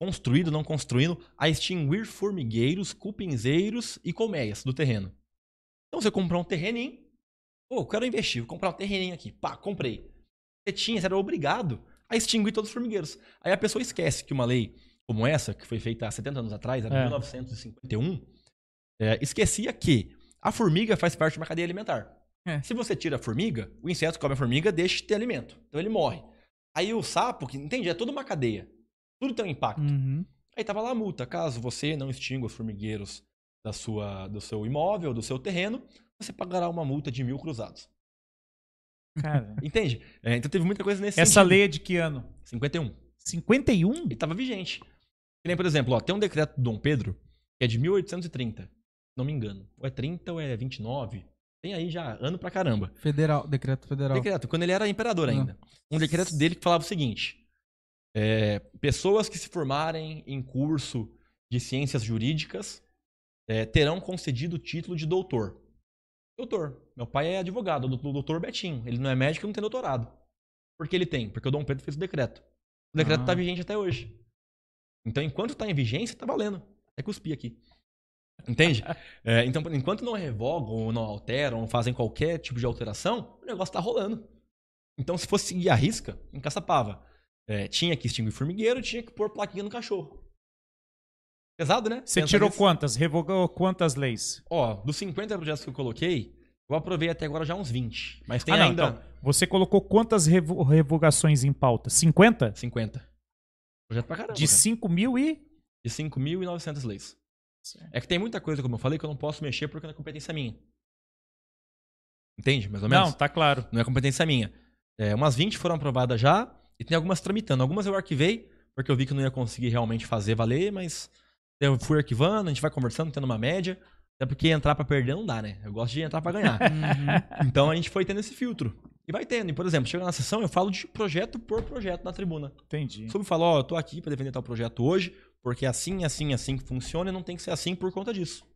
construído, não construindo, a extinguir formigueiros, cupinzeiros e colmeias do terreno. Então você comprar um terreninho, pô, eu quero investir, vou comprar um terreninho aqui, pá, comprei. Você tinha, você era obrigado a extinguir todos os formigueiros. Aí a pessoa esquece que uma lei como essa, que foi feita há 70 anos atrás, em É. 1951, é, esquecia que a formiga faz parte de uma cadeia alimentar. É. Se você tira a formiga, o inseto come a formiga, deixa de ter alimento. Então ele morre. Aí o sapo, que entende, é toda uma cadeia. Tudo tem um impacto. Uhum. Aí tava lá a multa. Caso você não extinga os formigueiros da sua, do seu imóvel, do seu terreno, você pagará uma multa de mil cruzados. Cara, Entende? É, então teve muita coisa nesse essa sentido. lei é de que ano? 51. 51? E tava vigente. Que nem, por exemplo, ó, tem um decreto do Dom Pedro, que é de 1830. Se não me engano. Ou é 30 ou é 29. Tem aí já ano pra caramba. Federal, decreto federal. Decreto, quando ele era imperador ainda. Um decreto dele que falava o seguinte: é, pessoas que se formarem em curso de ciências jurídicas é, terão concedido o título de doutor. Doutor. Meu pai é advogado, o doutor- Betinho. Ele não é médico e não tem doutorado. Por que ele tem? Porque o Dom Pedro fez o decreto. O decreto Ah. está vigente até hoje. Então, enquanto está em vigência, tá valendo. Até cuspi aqui. Entende? É, então, enquanto não revogam, ou não alteram, ou fazem qualquer tipo de alteração, o negócio tá rolando. Então, se fosse seguir a risca, encaçapava. É, tinha que extinguir formigueiro, tinha que pôr plaquinha no cachorro. Pesado, né? Você Pensa tirou nisso. quantas? Revogou quantas leis? Ó, dos 50 projetos que eu coloquei, eu aprovei até agora já uns 20. Mas tem ah, não, ainda então, você colocou quantas revo- revogações em pauta? 50? 50. Projeto pra caramba. De cara. 5 mil e... De 5.900 leis. É que tem muita coisa, como eu falei, que eu não posso mexer porque não é competência minha. Entende? Mais ou menos? Não, tá claro. Não é competência minha. É, umas 20 foram aprovadas já e tem algumas tramitando. Algumas eu arquivei porque eu vi que eu não ia conseguir realmente fazer valer, mas eu fui arquivando, a gente vai conversando, tendo uma média. Até porque entrar pra perder não dá, né? Eu gosto de entrar pra ganhar. Uhum. então a gente foi tendo esse filtro. E vai tendo. E, por exemplo, chega na sessão, eu falo de projeto por projeto na tribuna. Entendi. Sobre falar, ó, eu tô aqui pra defender tal projeto hoje, porque é assim, assim, assim que funciona e não tem que ser assim por conta disso.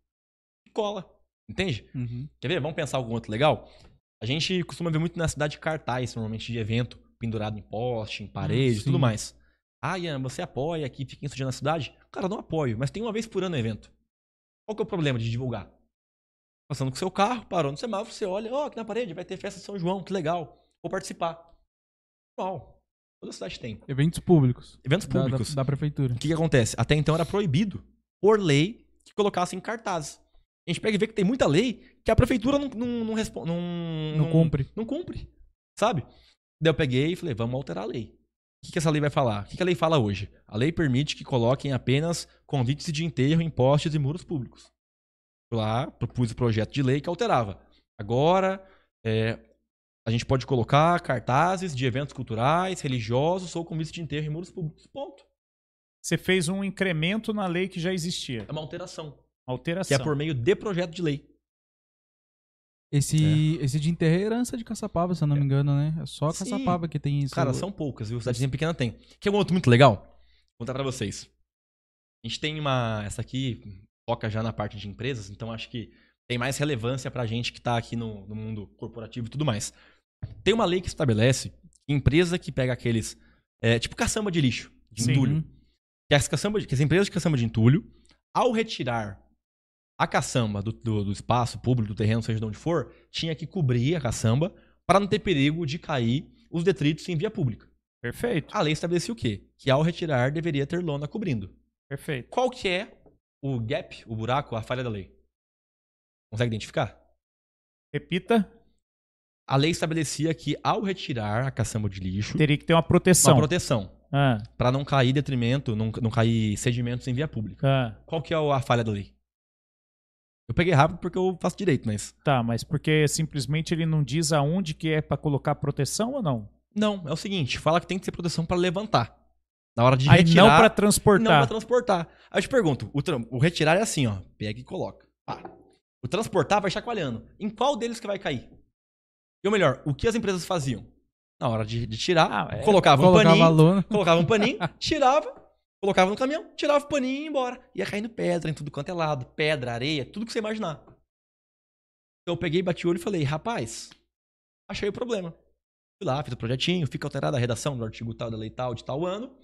E cola. Entende? Uhum. Quer ver? Vamos pensar algum outro legal? A gente costuma ver muito na cidade cartaz, normalmente de evento, pendurado em poste, em parede e sim. tudo mais. Ah, Ian, você apoia aqui, fica em na cidade? Cara, não apoio, mas tem uma vez por ano o evento. Qual que é o problema de divulgar? Passando com seu carro, parou no semáforo, você olha, ó, aqui na parede vai ter festa de São João, que legal, vou participar. Normal. Toda cidade tem. Eventos públicos. Eventos da- públicos. Da, da prefeitura. O que, que acontece? Até então era proibido, por lei, que colocassem cartazes. A gente pega e vê que tem muita lei que a prefeitura não, não, não, respo- não, Não cumpre. Não cumpre. Sabe? Daí eu peguei e falei, vamos alterar a lei. O que, que essa lei vai falar? O que, que a lei fala hoje? A lei permite que coloquem apenas convites de enterro em postes e muros públicos. Fui lá, propus o projeto de lei que alterava. Agora, é, a gente pode colocar cartazes de eventos culturais, religiosos ou convites de enterro em muros públicos. Ponto. Você fez um incremento na lei que já existia. É uma alteração. Que Alteração. é por meio de projeto de lei. Esse, esse de enterro é herança de Caçapava, se eu não me engano, né? É só Sim. Caçapava que tem isso. Cara, são poucas, viu? Cidadezinha pequena tem. Quer um outro muito legal? Vou contar pra vocês. A gente tem uma. Essa aqui foca já na parte de empresas, então acho que tem mais relevância pra gente que tá aqui no, no mundo corporativo e tudo mais. Tem uma lei que estabelece que empresa que pega aqueles. é, tipo caçamba de lixo, de Sim. entulho. Que as, caçamba, de- que as empresas de caçamba de entulho, ao retirar a caçamba do, do- do espaço público, do terreno, seja de onde for, tinha que cobrir a caçamba para não ter perigo de cair os detritos em via pública. Perfeito. A lei estabelecia o quê? Que ao retirar deveria ter lona cobrindo. Perfeito. Qual que é o gap, o buraco, a falha da lei? Consegue identificar? Repita. A lei estabelecia que ao retirar a caçamba de lixo, Teria que ter uma proteção. uma proteção Ah, para não cair detrimento, não, não cair sedimentos em via pública. ah. Qual que é a falha da lei? Eu peguei rápido porque eu faço direito, mas Tá, mas porque simplesmente ele não diz aonde que é pra colocar proteção ou não? não, é o seguinte, fala que tem que ter proteção para levantar. Na hora de Aí retirar, não pra não transportar. pra transportar. Aí eu te pergunto, o, o retirar é assim, ó, pega e coloca. O transportar vai chacoalhando. Em qual deles que vai cair? E ou melhor, o que as empresas faziam? Na hora de, de tirar, Ah, é. colocava um Colocava a paninho, colocava um paninho, tirava, colocava no caminhão, tirava o paninho e ia embora. Ia caindo pedra em tudo quanto é lado, pedra, areia, tudo que você imaginar. Então eu peguei, bati o olho e falei, rapaz, achei o problema. Fui lá, fiz o projetinho, fica alterada a redação do artigo tal, da lei tal, de tal ano.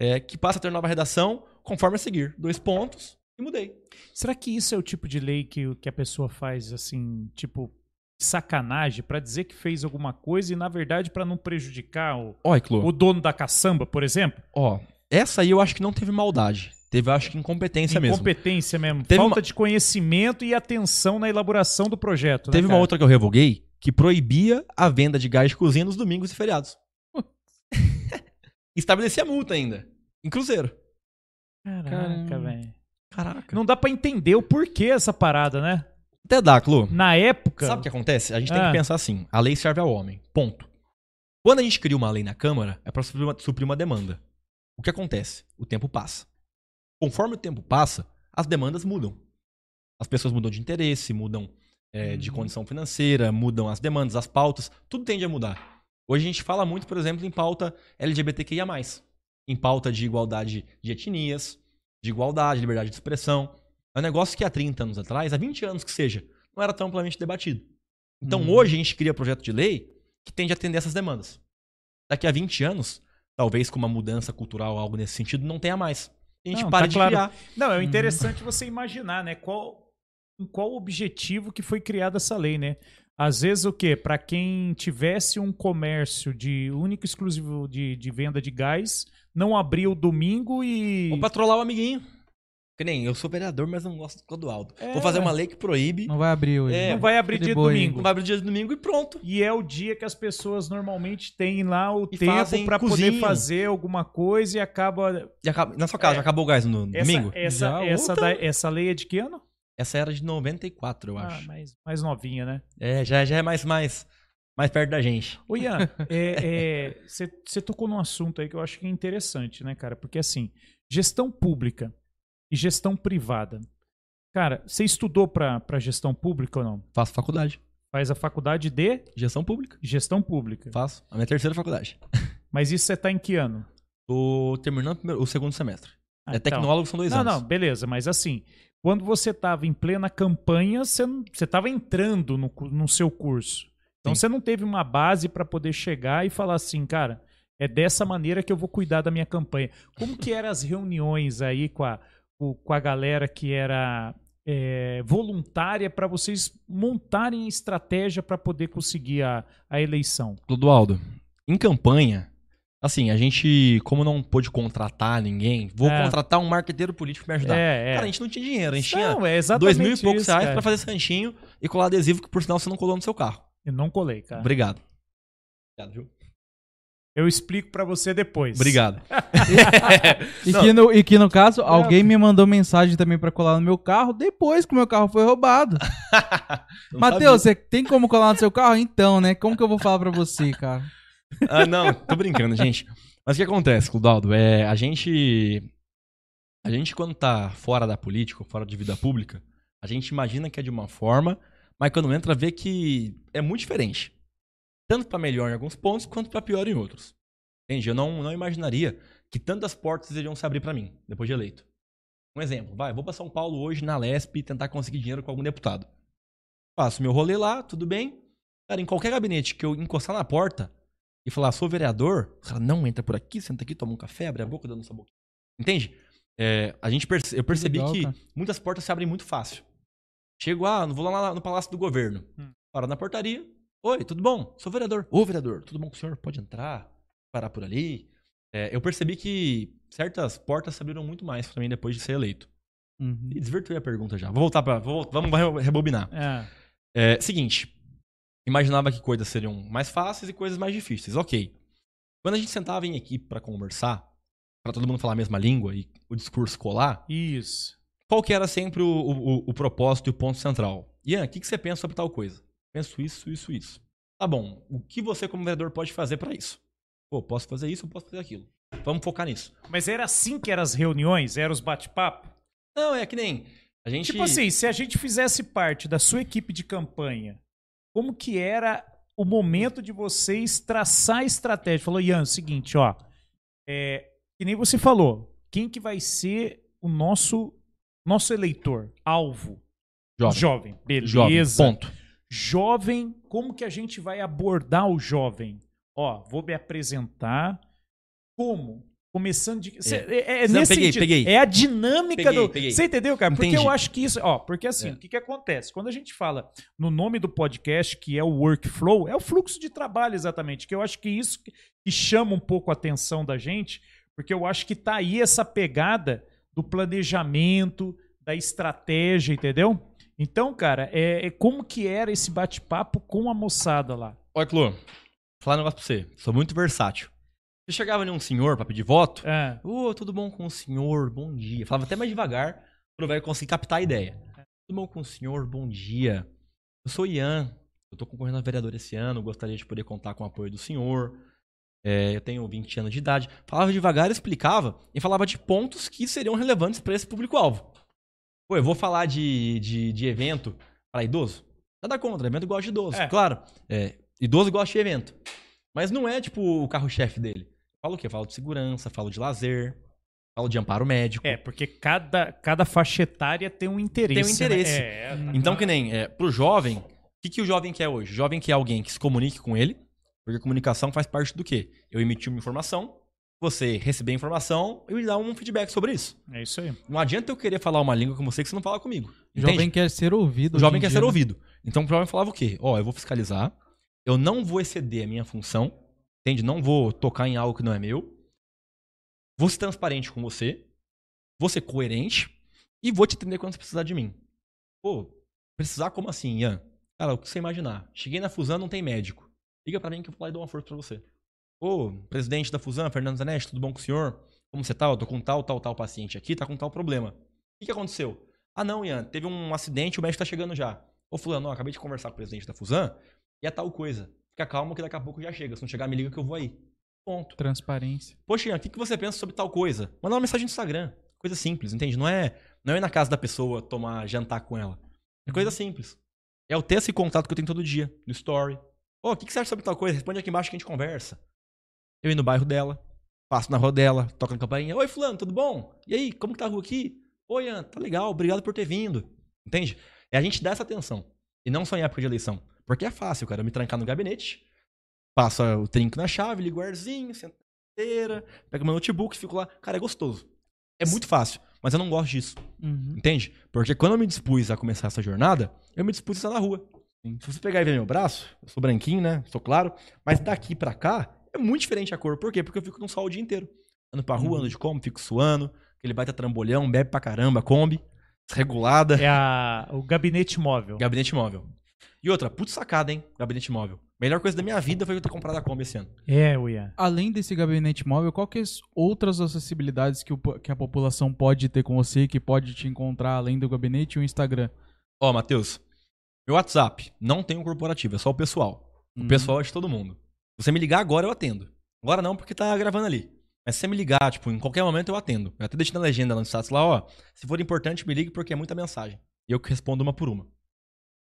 é, que passa a ter nova redação conforme a seguir. Dois pontos e mudei. Será que isso é o tipo de lei que, o- que a pessoa faz assim, tipo, sacanagem pra dizer que fez alguma coisa e, na verdade, pra não prejudicar o, Clô. o dono da caçamba, por exemplo? Ó, essa aí eu acho que não teve maldade. Teve, acho que, incompetência mesmo. Incompetência mesmo. Teve Falta uma- de conhecimento e atenção na elaboração do projeto. né, Teve uma cara? outra que eu revoguei que proibia a venda de gás de cozinha nos domingos e feriados. Estabelecia multa ainda. Em cruzeiro. Caraca, velho. Caraca. Não dá pra entender o porquê essa parada, né? Até dá, Clô. Na época. Sabe o que acontece? A gente tem Ah. que pensar assim: a lei serve ao homem. Ponto. Quando a gente cria uma lei na Câmara, é para suprir uma, suprir uma demanda. O que acontece? O tempo passa. Conforme o tempo passa, as demandas mudam. As pessoas mudam de interesse, mudam é, de Uhum. condição financeira, mudam as demandas, as pautas, tudo tende a mudar. Hoje a gente fala muito, por exemplo, em pauta LGBTQIA, em pauta de igualdade de etnias, de igualdade, liberdade de expressão. É um negócio que há 30 anos atrás, há 20 anos que seja, não era tão amplamente debatido. Então Uhum. hoje a gente cria projeto de lei que tende a atender essas demandas. Daqui a 20 anos, talvez com uma mudança cultural, algo nesse sentido, não tenha mais. A gente Não, para tá de claro. criar. Não, Uhum. é interessante você imaginar, né? Qual, qual objetivo que foi criada essa lei, né? Às vezes o quê? Para quem tivesse um comércio de único e exclusivo de, de venda de gás, não abrir o domingo e. Ou patrolar o amiguinho. Que nem eu sou vereador, mas não gosto do Clodoaldo. É. Vou fazer uma lei que proíbe, Não vai abrir hoje. É, não vai abrir dia de domingo. não vai abrir dia de domingo e pronto. E é o dia que as pessoas normalmente têm lá o E tempo para poder fazer alguma coisa e acaba. E acaba- na sua casa, É. já acabou o gás no, no Essa, domingo? essa, essa, da- essa lei é de que ano? Essa era de 94, eu Ah, acho. mais, mais novinha, né? É, já, já é mais, mais, mais perto da gente. Ô Ian, você tocou num assunto aí que eu acho que é interessante, né, cara? Porque assim, gestão pública e gestão privada. Cara, você estudou pra gestão pública ou não? Faço faculdade. Faz a faculdade de Gestão pública. gestão pública. Faço. A minha terceira faculdade. Mas isso você tá em que ano? Tô terminando o primeiro- o segundo semestre. Ah, é então. tecnólogo, são dois Não, anos. não, beleza, mas assim, quando você tava em plena campanha, você não- você tava entrando no, no seu curso. Então Sim. você não teve uma base para poder chegar e falar assim, cara, é dessa maneira que eu vou cuidar da minha campanha. Como que eram as reuniões aí com a, com a galera que era é, voluntária para vocês montarem estratégia para poder conseguir a, a eleição? Clodoaldo, em campanha, assim, a gente, como não pôde contratar ninguém, vou É. contratar um marqueteiro político pra me ajudar. É, é. Cara, a gente não tinha dinheiro, a gente tinha Não, é exatamente dois mil e poucos isso, reais cara. pra fazer santinho e colar adesivo que, por sinal, você não colou no seu carro. Eu não colei, cara. Obrigado. Obrigado, viu? Eu explico para você depois. Obrigado. E que, no, e que no caso, alguém me mandou mensagem também pra colar no meu carro depois que o meu carro foi roubado. Matheus, você tem como colar no seu carro? Então, né? Como que eu vou falar pra você, cara? Ah, não, tô brincando, gente. Mas o que acontece, Clodoaldo? É, a gente. A gente, quando tá fora da política, fora de vida pública, a gente imagina que é de uma forma, mas quando entra, vê que é muito diferente. Tanto pra melhor em alguns pontos, quanto pra pior em outros. Entende? Eu não, não imaginaria que tantas portas iriam se abrir pra mim, depois de eleito. Um exemplo, vai, vou pra São Paulo hoje na Lesp e tentar conseguir dinheiro com algum deputado. Faço meu rolê lá, tudo bem. Cara, em qualquer gabinete que eu encostar na porta, e falar, sou vereador, o cara não entra por aqui, senta aqui, toma um café, abre a boca, dando essa boca. Entende? É, a gente perce- eu percebi Legal, que cara. muitas portas se abrem muito fácil. Chego, ah, não vou lá no Palácio do Governo. Hum. Paro na portaria. Oi, tudo bom? Sou vereador. Ô, vereador, tudo bom com o senhor? Pode entrar, parar por ali. É, eu percebi que certas portas se abriram muito mais pra mim depois de ser eleito. Uhum. E desvirtuei a pergunta já. Vou voltar pra. Vou, vamos re- rebobinar. É. É, seguinte. Imaginava que coisas seriam mais fáceis e coisas mais difíceis. Ok. Quando a gente sentava em equipe pra conversar, pra todo mundo falar a mesma língua e o discurso colar, Isso. qual que era sempre o, o- o propósito e o ponto central? Ian, o que, que você pensa sobre tal coisa? Penso isso, isso, isso. Tá bom. O que você, como vereador, pode fazer pra isso? Pô, posso fazer isso, eu posso fazer aquilo. Vamos focar nisso. Mas era assim que eram as reuniões? Eram os bate-papo? Não, é que nem. A gente. Tipo assim, se a gente fizesse parte da sua equipe de campanha, como que era o momento de vocês traçar a estratégia? Falou, Ian, é o seguinte, ó. É, que nem você falou, quem que vai ser o nosso nosso eleitor, alvo? Jovem. Jovem. Beleza. Jovem. Ponto. Jovem, como que a gente vai abordar o jovem? Ó, vou me apresentar. Como? começando de. Cê, É. é, é Não, nesse peguei, sentido. peguei. É a dinâmica Peguei, do. peguei. Você entendeu, cara? Porque Entendi. eu acho que isso. Ó, porque assim, É. o que, que acontece? Quando a gente fala no nome do podcast, que é o workflow, é o fluxo de trabalho, exatamente. Que eu acho que isso que, que chama um pouco a atenção da gente, porque eu acho que tá aí essa pegada do planejamento, da estratégia, entendeu? Então, cara, é, é como que era esse bate-papo com a moçada lá? Olha, Clô, vou falar um negócio pra você. Sou muito versátil. Você chegava em um senhor pra pedir voto, É. Ô, tudo bom com o senhor? Bom dia. Falava até mais devagar, pra vai conseguir captar a ideia. Tudo bom com o senhor? Bom dia. Eu sou Ian. Eu tô concorrendo a vereador esse ano. Gostaria de poder contar com o apoio do senhor. É, eu tenho 20 anos de idade. Falava devagar, explicava e falava de pontos que seriam relevantes para esse público-alvo. Pô, eu vou falar de, de, de evento para idoso? Nada contra, evento gosta de idoso, É. claro. É, idoso gosta de evento. Mas não é tipo o carro-chefe dele. Falo o quê? Falo de segurança, falo de lazer, falo de amparo médico. É, porque cada, cada faixa etária tem um interesse. Tem um interesse. Né? É, tá- Então, que nem, é, pro jovem, o que, que o jovem quer hoje? O jovem quer alguém que se comunique com ele, porque comunicação faz parte do quê? Eu emitir uma informação, você receber a informação e me dar um feedback sobre isso. É isso aí. Não adianta eu querer falar uma língua com você que você não fala comigo. Entende? Jovem quer ser ouvido. O jovem quer dia, ser né? ouvido. Então o jovem falava o quê? Ó, eu vou fiscalizar, eu não vou exceder a minha função, entende? Não vou tocar em algo que não é meu. Vou ser transparente com você, vou ser coerente e vou te atender quando você precisar de mim. Pô, precisar como assim, Ian? Cara, o que você imaginar? Cheguei na Fusan, não tem médico. Liga pra mim que eu vou lá e dou uma força pra você. Ô, presidente da Fusan, Fernando Zanetti, tudo bom com o senhor? Como você tá? Eu tô com tal, tal, tal paciente aqui, tá com tal problema. O que, que aconteceu? Ah, não, Ian, teve um acidente, o médico tá chegando já. Ô, fulano, ó, acabei de conversar com o presidente da Fusan e é tal coisa. Fica calmo que daqui a pouco já chega. Se não chegar, me liga que eu vou aí. Ponto. Transparência. Poxa, Ian, o que, que você pensa sobre tal coisa? Manda uma mensagem no Instagram. Coisa simples, entende? Não é, não é ir na casa da pessoa tomar jantar com ela. É coisa simples. É eu ter esse contato que eu tenho todo dia, no story. Ô, o que, que você acha sobre tal coisa? Responde aqui embaixo que a gente conversa. Eu ir no bairro dela, passo na rua dela, toco na campainha. Oi, fulano, tudo bom? E aí, como que tá a rua aqui? Oi, Ian, tá legal, obrigado por ter vindo. Entende? É a gente dar essa atenção. E não só em época de eleição. Porque é fácil, cara, eu me trancar no gabinete, passo o trinco na chave, ligo o arzinho, sento na cadeira, pego meu notebook, fico lá. Cara, é gostoso. É muito fácil, mas eu não gosto disso. Uhum. Entende? Porque quando eu me dispus a começar essa jornada, eu me dispus a estar na rua. Se você pegar e ver meu braço, eu sou branquinho, né? Sou claro. Mas daqui pra cá, é muito diferente a cor. Por quê? Porque eu fico no sol o dia inteiro. Ando pra rua, Uhum. ando de como, fico suando. Aquele baita trambolhão, bebe pra caramba, Kombi. Desregulada. É a, o gabinete móvel. Gabinete móvel. E outra, putz sacada, hein? Gabinete móvel. Melhor coisa da minha vida foi eu ter comprado a Kombi esse ano. É, Ian. Além desse gabinete móvel, que as outras acessibilidades que, o que a população pode ter com você, que pode te encontrar além do gabinete e o Instagram? Ó, Matheus, meu WhatsApp não tem um corporativo, é só o pessoal. O Uhum. pessoal é de todo mundo. Você me ligar agora, eu atendo. Agora não, porque tá gravando ali. Mas se você me ligar, tipo, em qualquer momento eu atendo. Eu até deixei na legenda lá no status lá, ó. Se for importante, me ligue porque é muita mensagem. E eu que respondo uma por uma.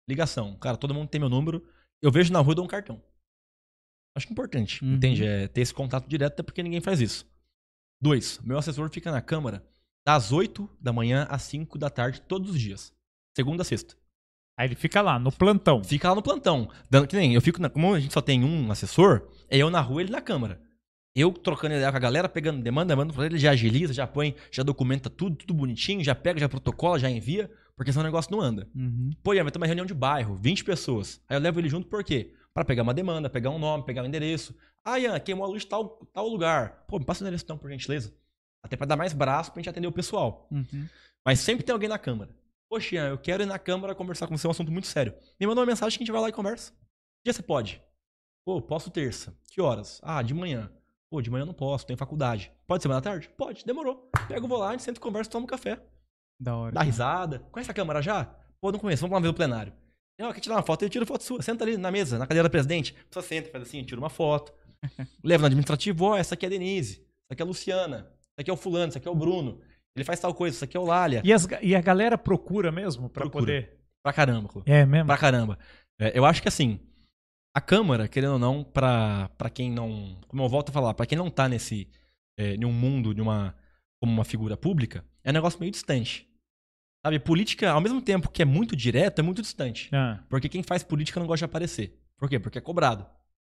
Ligação. Cara, todo mundo tem meu número. Eu vejo na rua e dou um cartão. Acho que é importante, Uhum. entende? É ter esse contato direto, até porque ninguém faz isso. Dois, meu assessor fica na Câmara das 8 da manhã às 5 da tarde, todos os dias. Segunda a sexta. Aí ele fica lá, no plantão. Fica lá no plantão. Dando, que nem eu fico na, como a gente só tem um assessor, é eu na rua e ele na câmara. Eu trocando ideia com a galera, pegando demanda, demanda ele, já agiliza, já põe, já documenta tudo, tudo bonitinho, já pega, já protocola, já envia, porque senão o negócio não anda. Uhum. Pô, Ian, vai ter uma reunião de bairro, 20 pessoas. Aí eu levo ele junto por quê? Pra pegar uma demanda, pegar um nome, pegar um endereço. Ah, Ian, queimou a luz de tal, tal lugar. Pô, me passa o endereço então, por gentileza. Até pra dar mais braço pra gente atender o pessoal. Uhum. Mas sempre tem alguém na Câmara. Poxa, eu quero ir na Câmara conversar com você, é um assunto muito sério. Me manda uma mensagem que a gente vai lá e conversa. Que dia você pode? Pô, posso terça. Que horas? Ah, de manhã. Pô, de manhã eu não posso, tenho faculdade. Pode ser mais da tarde? Pode, demorou. Pego, vou lá, a gente senta, conversa, toma um café. Da hora. Dá risada. Conhece a Câmara já? Pô, não conheço, vamos lá ver o plenário. Não, quer tirar uma foto? Eu tiro foto sua. Senta ali na mesa, na cadeira do presidente. A pessoa senta, faz assim, tira uma foto. Leva no administrativo, ó, essa aqui é a Denise. Essa aqui é a Luciana. Essa aqui é o fulano, essa aqui é o Bruno. Ele faz tal coisa, essa aqui é o Lália. E, as e a galera procura mesmo pra Procura. poder. Pra caramba. É mesmo? Pra caramba. É, eu acho que assim, a Câmara, querendo ou não, pra, pra quem não. Como eu volto a falar, pra quem não tá nesse. É, em um mundo, de uma, como uma figura pública, é um negócio meio distante. Sabe, política, ao mesmo tempo que é muito direto, é muito distante. Ah, Porque quem faz política não gosta de aparecer. Por quê? Porque é cobrado.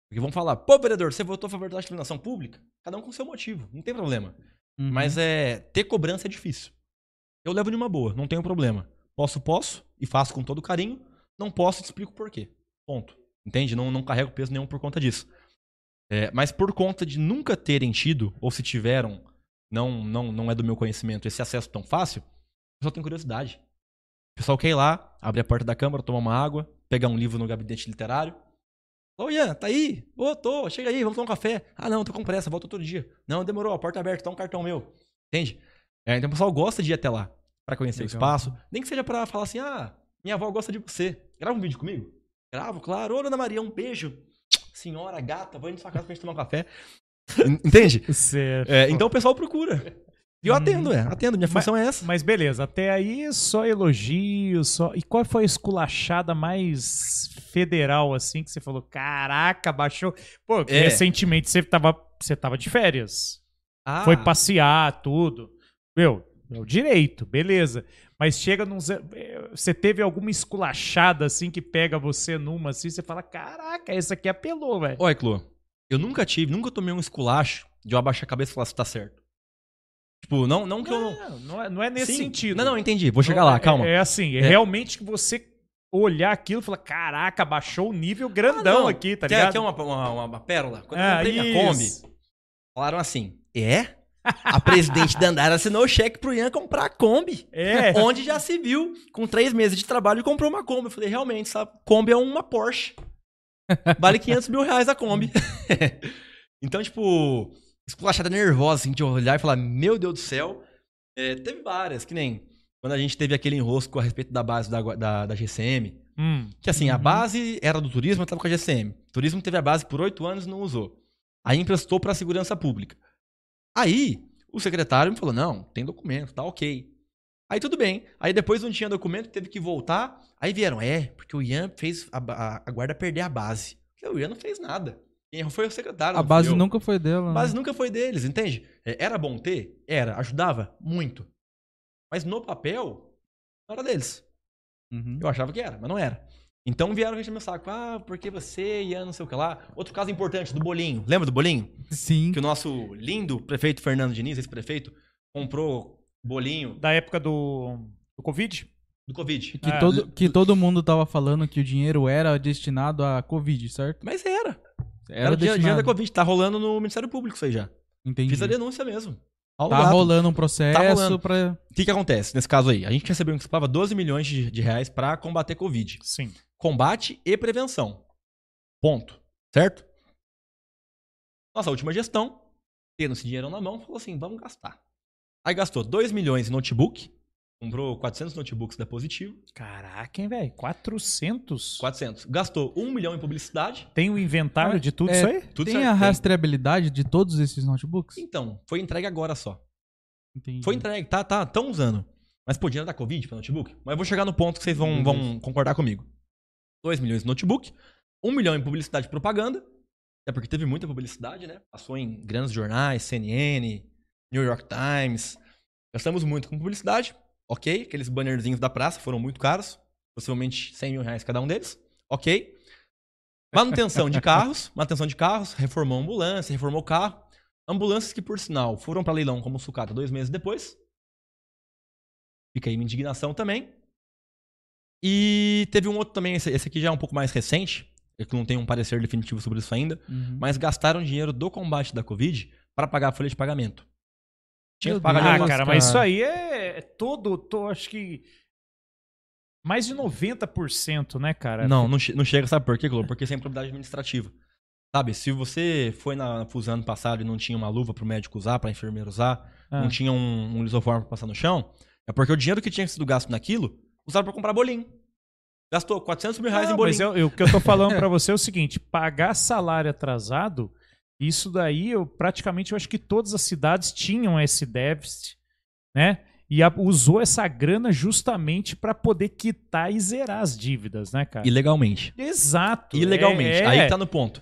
Porque vão falar, pô, vereador, você votou a favor da iluminação pública? Cada um com seu motivo, não tem problema. Uhum. Mas é ter cobrança é difícil. Eu levo de uma boa, não tenho problema. Posso, posso, e faço com todo carinho. Não posso, te explico por quê. Ponto. Entende? Não, não carrego peso nenhum por conta disso. É, mas por conta de nunca terem tido, ou se tiveram, não, não, não é do meu conhecimento, esse acesso tão fácil, o pessoal tem curiosidade. O pessoal quer ir lá, abrir a porta da câmara, tomar uma água, pegar um livro no gabinete literário. Ô, Ian, tá aí? Ô, tô, chega aí, vamos tomar um café. Ah, não, tô com pressa, volta todo dia. Não, demorou, a porta aberta, tá um cartão meu. Entende? É, então o pessoal gosta de ir até lá, pra conhecer o Legal. espaço. Nem que seja pra falar assim, ah, minha avó gosta de você. Grava um vídeo comigo? Gravo, claro. Ô, Ana Maria, um beijo. Senhora, gata, vou indo na sua casa pra gente tomar um café. Entende? Certo. É, então o pessoal procura. E eu atendo, é. Atendo. Minha função é essa. Mas beleza, até aí só elogios, só. E qual foi a esculachada mais federal, assim, que você falou? Caraca, baixou. Pô, É. recentemente você tava, você tava de férias. Ah, Foi passear, tudo. Meu, é o direito, beleza. Mas chega num. Você teve alguma esculachada, assim, que pega você numa, assim, você fala: Caraca, esse aqui apelou, velho. Olha, Clô, eu nunca tive, nunca tomei um esculacho de eu abaixar a cabeça e falar se tá certo. Tipo, não, não que eu não. Não, não é, não é nesse Sim. sentido. Não, não, entendi. Vou chegar lá, É- calma. É, assim, é, É. realmente que você olhar aquilo e falar, caraca, baixou o nível grandão Ah, não. aqui, tá Quer, ligado? quer uma, uma, uma pérola? Quando Ah, eu comprei Kombi, falaram assim: é? A presidente da Andara assinou o cheque pro Ian comprar a Kombi. É. Onde já se viu, com três meses de trabalho, comprou uma Kombi. Eu falei, realmente, sabe? Kombi é uma Porsche. Vale 500 mil reais a Kombi. então, tipo, esculachada nervosa, assim, de olhar e falar, meu Deus do céu. É, teve várias, que nem quando a gente teve aquele enrosco a respeito da base da, da, da GCM. Hum, Que assim, a Uhum. base era do turismo, eu tava com a GCM. O turismo teve a base por oito anos e não usou. Aí emprestou pra segurança pública. Aí, o secretário me falou: não, tem documento, tá ok. Aí tudo bem. Aí depois não tinha documento, teve que voltar. Aí vieram, é, porque o Ian fez a, a- a guarda perder a base. Eu, O Ian não fez nada. Quem errou foi o secretário. A base nunca foi dela. A né? base nunca foi deles, entende? É, Era bom ter? Era. Ajudava? Muito. Mas no papel, não era deles. Uhum. Eu achava que era, mas não era. Então vieram encher meu saco. Ah, porque você e a não sei o que lá. Outro caso importante, do bolinho. Lembra do bolinho? Sim. Que o nosso lindo prefeito Fernando Diniz, esse prefeito, comprou bolinho da época do, do Covid? do Covid. Que, Ah, todo, que todo mundo tava falando que o dinheiro era destinado à Covid, certo? Mas era. Era, Era o dia, da Covid. Tá rolando no Ministério Público isso aí já. Entendi. Fiz a denúncia mesmo. Paulo Tá Gato. rolando um processo Tá rolando. pra. O que, que acontece nesse caso aí? A gente recebeu que pagava 12 milhões de, de reais pra combater Covid. Sim. combate e prevenção. Ponto. Certo? Nossa última gestão, tendo esse dinheiro na mão, falou assim: vamos gastar. Aí gastou 2 milhões em notebook, comprou 400 notebooks da Positivo, Caraca, hein, velho? 400? 400. Gastou 1 milhão em publicidade. Tem o inventário Ah, de tudo é, isso aí? Tudo Tem certo, a rastreabilidade de todos esses notebooks? Então, foi entregue agora só. Entendi. Foi entregue, tá, tá, tão usando. Mas pô, dinheiro da Covid pra notebook? Mas eu vou chegar no ponto que vocês vão, vão concordar comigo. 2 milhões em notebook, 1 milhão em publicidade e propaganda, até porque teve muita publicidade, né? Passou em grandes jornais, CNN, New York Times. Gastamos muito com publicidade, ok. Aqueles bannerzinhos da praça foram muito caros, possivelmente 100 mil reais cada um deles, ok. Manutenção de carros, manutenção de carros, reformou a ambulância, reformou o carro. Ambulâncias que, por sinal, foram para leilão como sucata dois meses depois. Fica aí minha indignação também. E teve um outro também, esse, esse aqui já é um pouco mais recente, que não tem um parecer definitivo sobre isso ainda, Uhum. mas gastaram dinheiro do combate da Covid para pagar a folha de pagamento. Tinha Meu que pagar Deus. Ah, algumas- cara, mas cara. isso aí é é todo, tô, acho que mais de 90%, né, cara? Não, não, che- não chega, sabe por quê, Clô? Porque isso é improbidade administrativa. Sabe, se você foi na FUSA ano passado e não tinha uma luva pro médico usar, pra enfermeiro usar, Ah. não tinha um, um lisoforme pra passar no chão, é porque o dinheiro que tinha sido gasto naquilo, usaram pra comprar bolinho. Gastou 400 mil reais Não, em bolinho. mas eu- eu- o que eu tô falando pra você é o seguinte: pagar salário atrasado, isso daí eu praticamente eu acho que todas as cidades tinham esse déficit, né? E a- usou essa grana justamente pra poder quitar e zerar as dívidas, né, cara? Ilegalmente. Exato. Ilegalmente. É, é. Aí que tá no ponto.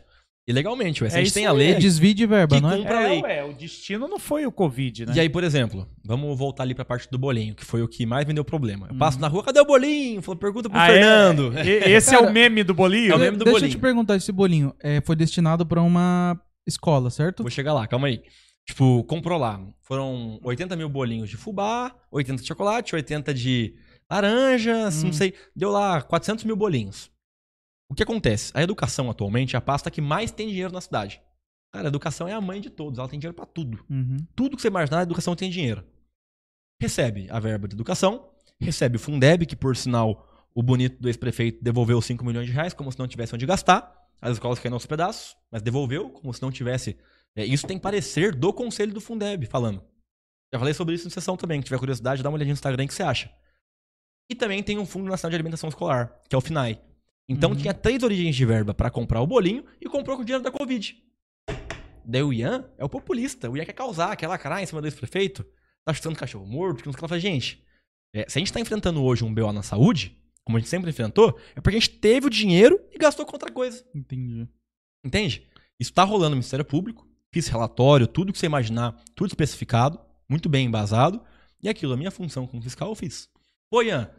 ilegalmente. Ué. Se É a gente tem a lei, É desvio de verba, que não é? cumpre- Pra lei. ué, o destino não foi o Covid, né? E aí, por exemplo, vamos voltar ali pra parte do bolinho, que foi o que mais me deu problema. Eu Uhum. passo na rua, cadê o bolinho? Falo, pergunta pro Ah, é? Fernando. E- Esse é o meme do bolinho? É o meme do Deixa eu bolinho. te perguntar, esse bolinho é, foi destinado pra uma escola, certo? Vou chegar lá, calma aí. Tipo, comprou lá. Foram 80 mil bolinhos de fubá, 80 de chocolate, 80 de laranjas, Hum. não sei. Deu lá 400 mil bolinhos. O que acontece? A educação atualmente é a pasta que mais tem dinheiro na cidade. Cara, a educação é a mãe de todos, ela tem dinheiro pra tudo. Uhum. Tudo que você imaginar, a educação tem dinheiro. Recebe a verba de educação, recebe o Fundeb, que por sinal o bonito do ex-prefeito devolveu 5 milhões de reais, como se não tivesse onde gastar. As escolas caíram aos pedaços, mas devolveu, como se não tivesse. É, isso tem parecer do conselho do Fundeb falando. Já falei sobre isso em sessão também. Quem tiver curiosidade, dá uma olhadinha no Instagram o que você acha. E também tem um Fundo Nacional de Alimentação Escolar, que é o FNAE. Então Uhum. tinha três origens de verba pra comprar o bolinho e comprou com o dinheiro da Covid. Daí o Ian é o populista. O Ian quer causar, quer lacrar em cima do ex-prefeito. Tá chutando cachorro morto, que não sei o que ela fala, gente. é, se a gente tá enfrentando hoje um BO na saúde, como a gente sempre enfrentou, é porque a gente teve o dinheiro e gastou com outra coisa. Entendi. Entende? Isso tá rolando no Ministério Público. Fiz relatório, tudo que você imaginar, tudo especificado, muito bem embasado. E aquilo, a minha função como fiscal, eu fiz. Pô, Ian,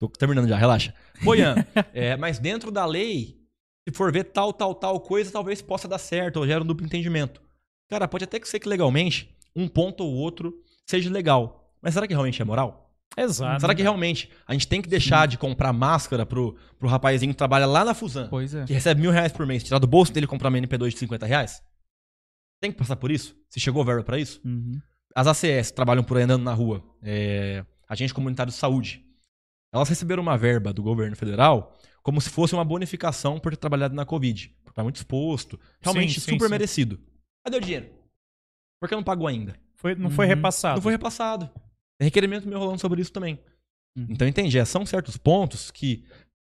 tô terminando já, relaxa. Pô, Ian, é, mas dentro da lei, se for ver tal, tal, tal coisa, talvez possa dar certo, ou gera um duplo entendimento. Cara, pode até que ser que legalmente, um ponto ou outro seja legal. Mas será que realmente é moral? Exato. Será que realmente a gente tem que deixar de comprar máscara pro, pro rapazinho que trabalha lá na Fusan? Pois é. que recebe mil reais por mês, tirar do bolso dele e comprar uma MP2 de 50 reais? Tem que passar por isso? Se chegou verba pra isso? Uhum. As ACS trabalham por aí andando na rua, é, agente comunitário de saúde. Elas receberam uma verba do governo federal como se fosse uma bonificação por ter trabalhado na Covid. Por estar muito exposto. Realmente Sim, sim, super sim. merecido. Cadê o dinheiro? Por que não pagou ainda? Foi- não foi Uhum. repassado. Não foi repassado. Tem requerimento meu rolando sobre isso também. Uhum. Então entendi. é, São certos pontos que,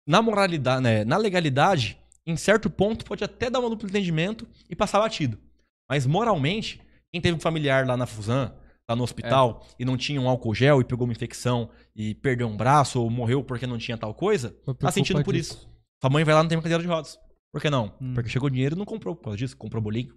na moralidade, né, na legalidade, em certo ponto pode até dar um duplo entendimento e passar batido. Mas moralmente, quem teve um familiar lá na Fusan, lá no hospital, e não tinha um álcool gel e pegou uma infecção e perdeu um braço ou morreu porque não tinha tal coisa, tá sentindo por disso. isso. Sua mãe vai lá e não tem uma cadeira de rodas. Por que não? Hum. Porque chegou dinheiro e não comprou por causa disso, comprou bolinho.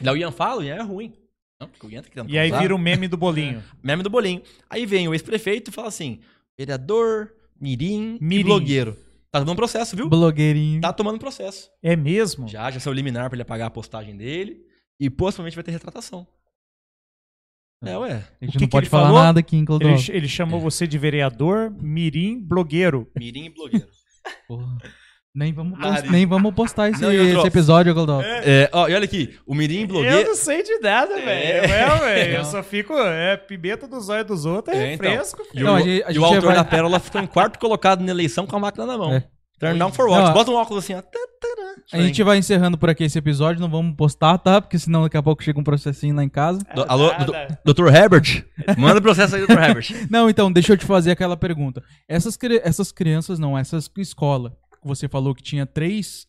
Daí o Ian fala, Ian é ruim. Não, porque o Ian tá querendo E aí vira o meme do bolinho. Meme do bolinho. Aí vem o ex-prefeito e fala assim: vereador, mirim, Mirim. e blogueiro. Tá tomando processo, viu? Blogueirinho. Tá tomando processo. É mesmo? Já, já saiu liminar pra ele pagar a postagem dele. E possivelmente vai ter retratação. É, ué. A gente que não que pode falar falou? nada aqui em Clodovil. Ele, ele chamou você de vereador, mirim, blogueiro. Mirim e blogueiro. Porra. Nem vamos, post- nem vamos postar esse, Não, outro- esse episódio, Clodovil. É, ó, e olha aqui, o Mirim e Eu blogueiro. não sei de nada, velho. É. É, velho. Eu Não. só fico. É, pimenta dos olhos dos outros é, É, então. fresco. E, Não, o, a gente- a e gente o autor vai- da pérola ficou em quarto colocado na eleição com a máquina na mão. É. Turn down for what? Não, Bota um óculos assim, ó. A gente vai encerrando por aqui esse episódio, não vamos postar, tá? Porque senão daqui a pouco chega um processinho lá em casa. Do- alô, doutor Herbert? Manda o processo aí, doutor Herbert. Não, então, deixa eu te fazer aquela pergunta. Essas, essas crianças, não, essas escola, você falou que tinha três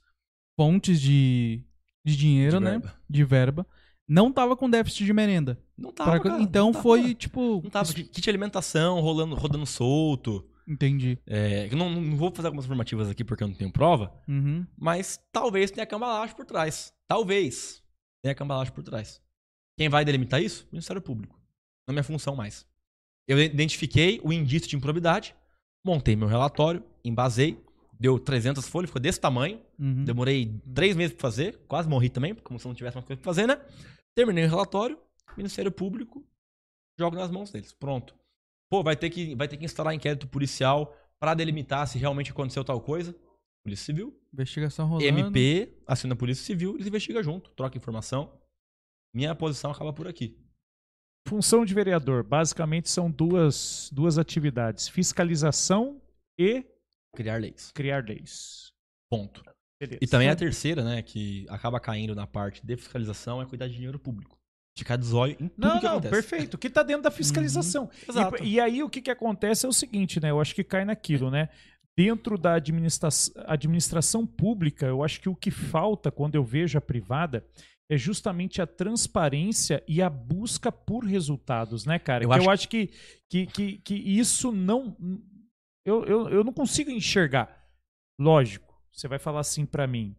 fontes de, de dinheiro, De né? verba. De verba. Não tava com déficit de merenda. Não tava, Pra- cara, então não tava. foi, tipo... Não tava. Kit de alimentação rolando, rodando solto. Entendi. É, eu não, não vou fazer algumas afirmativas aqui porque eu não tenho prova, Uhum. mas talvez tenha cambalagem por trás. Talvez tenha cambalagem por trás. Quem vai delimitar isso? Ministério Público. Não é minha função mais. Eu identifiquei o indício de improbidade, montei meu relatório, embasei, deu 300 folhas, ficou desse tamanho. Uhum. Demorei três meses pra fazer, quase morri também, como se não tivesse mais coisa pra fazer, né? Terminei o relatório, Ministério Público, jogo nas mãos deles. Pronto. Pô, vai ter que, vai ter que instalar inquérito policial pra delimitar se realmente aconteceu tal coisa. Polícia Civil. Investigação rolando. MP assina a Polícia Civil, eles investigam junto, troca informação. Minha posição acaba por aqui. Função de vereador, basicamente são duas, duas atividades: fiscalização e Criar leis. criar leis. Ponto. Beleza. E também a terceira, né, que acaba caindo na parte de fiscalização é cuidar de dinheiro público. Ficar de zóio em tudo Não, que não, acontece. perfeito. O que está dentro da fiscalização. Exato. E, e aí o que, que acontece é o seguinte, né? Eu acho que cai naquilo, né? Dentro da administra administração pública, eu acho que o que falta quando eu vejo a privada é justamente a transparência e a busca por resultados, né, cara? Eu que acho- eu acho que, que, que, que isso não. Eu, eu, eu não consigo enxergar. Lógico, você vai falar assim pra mim.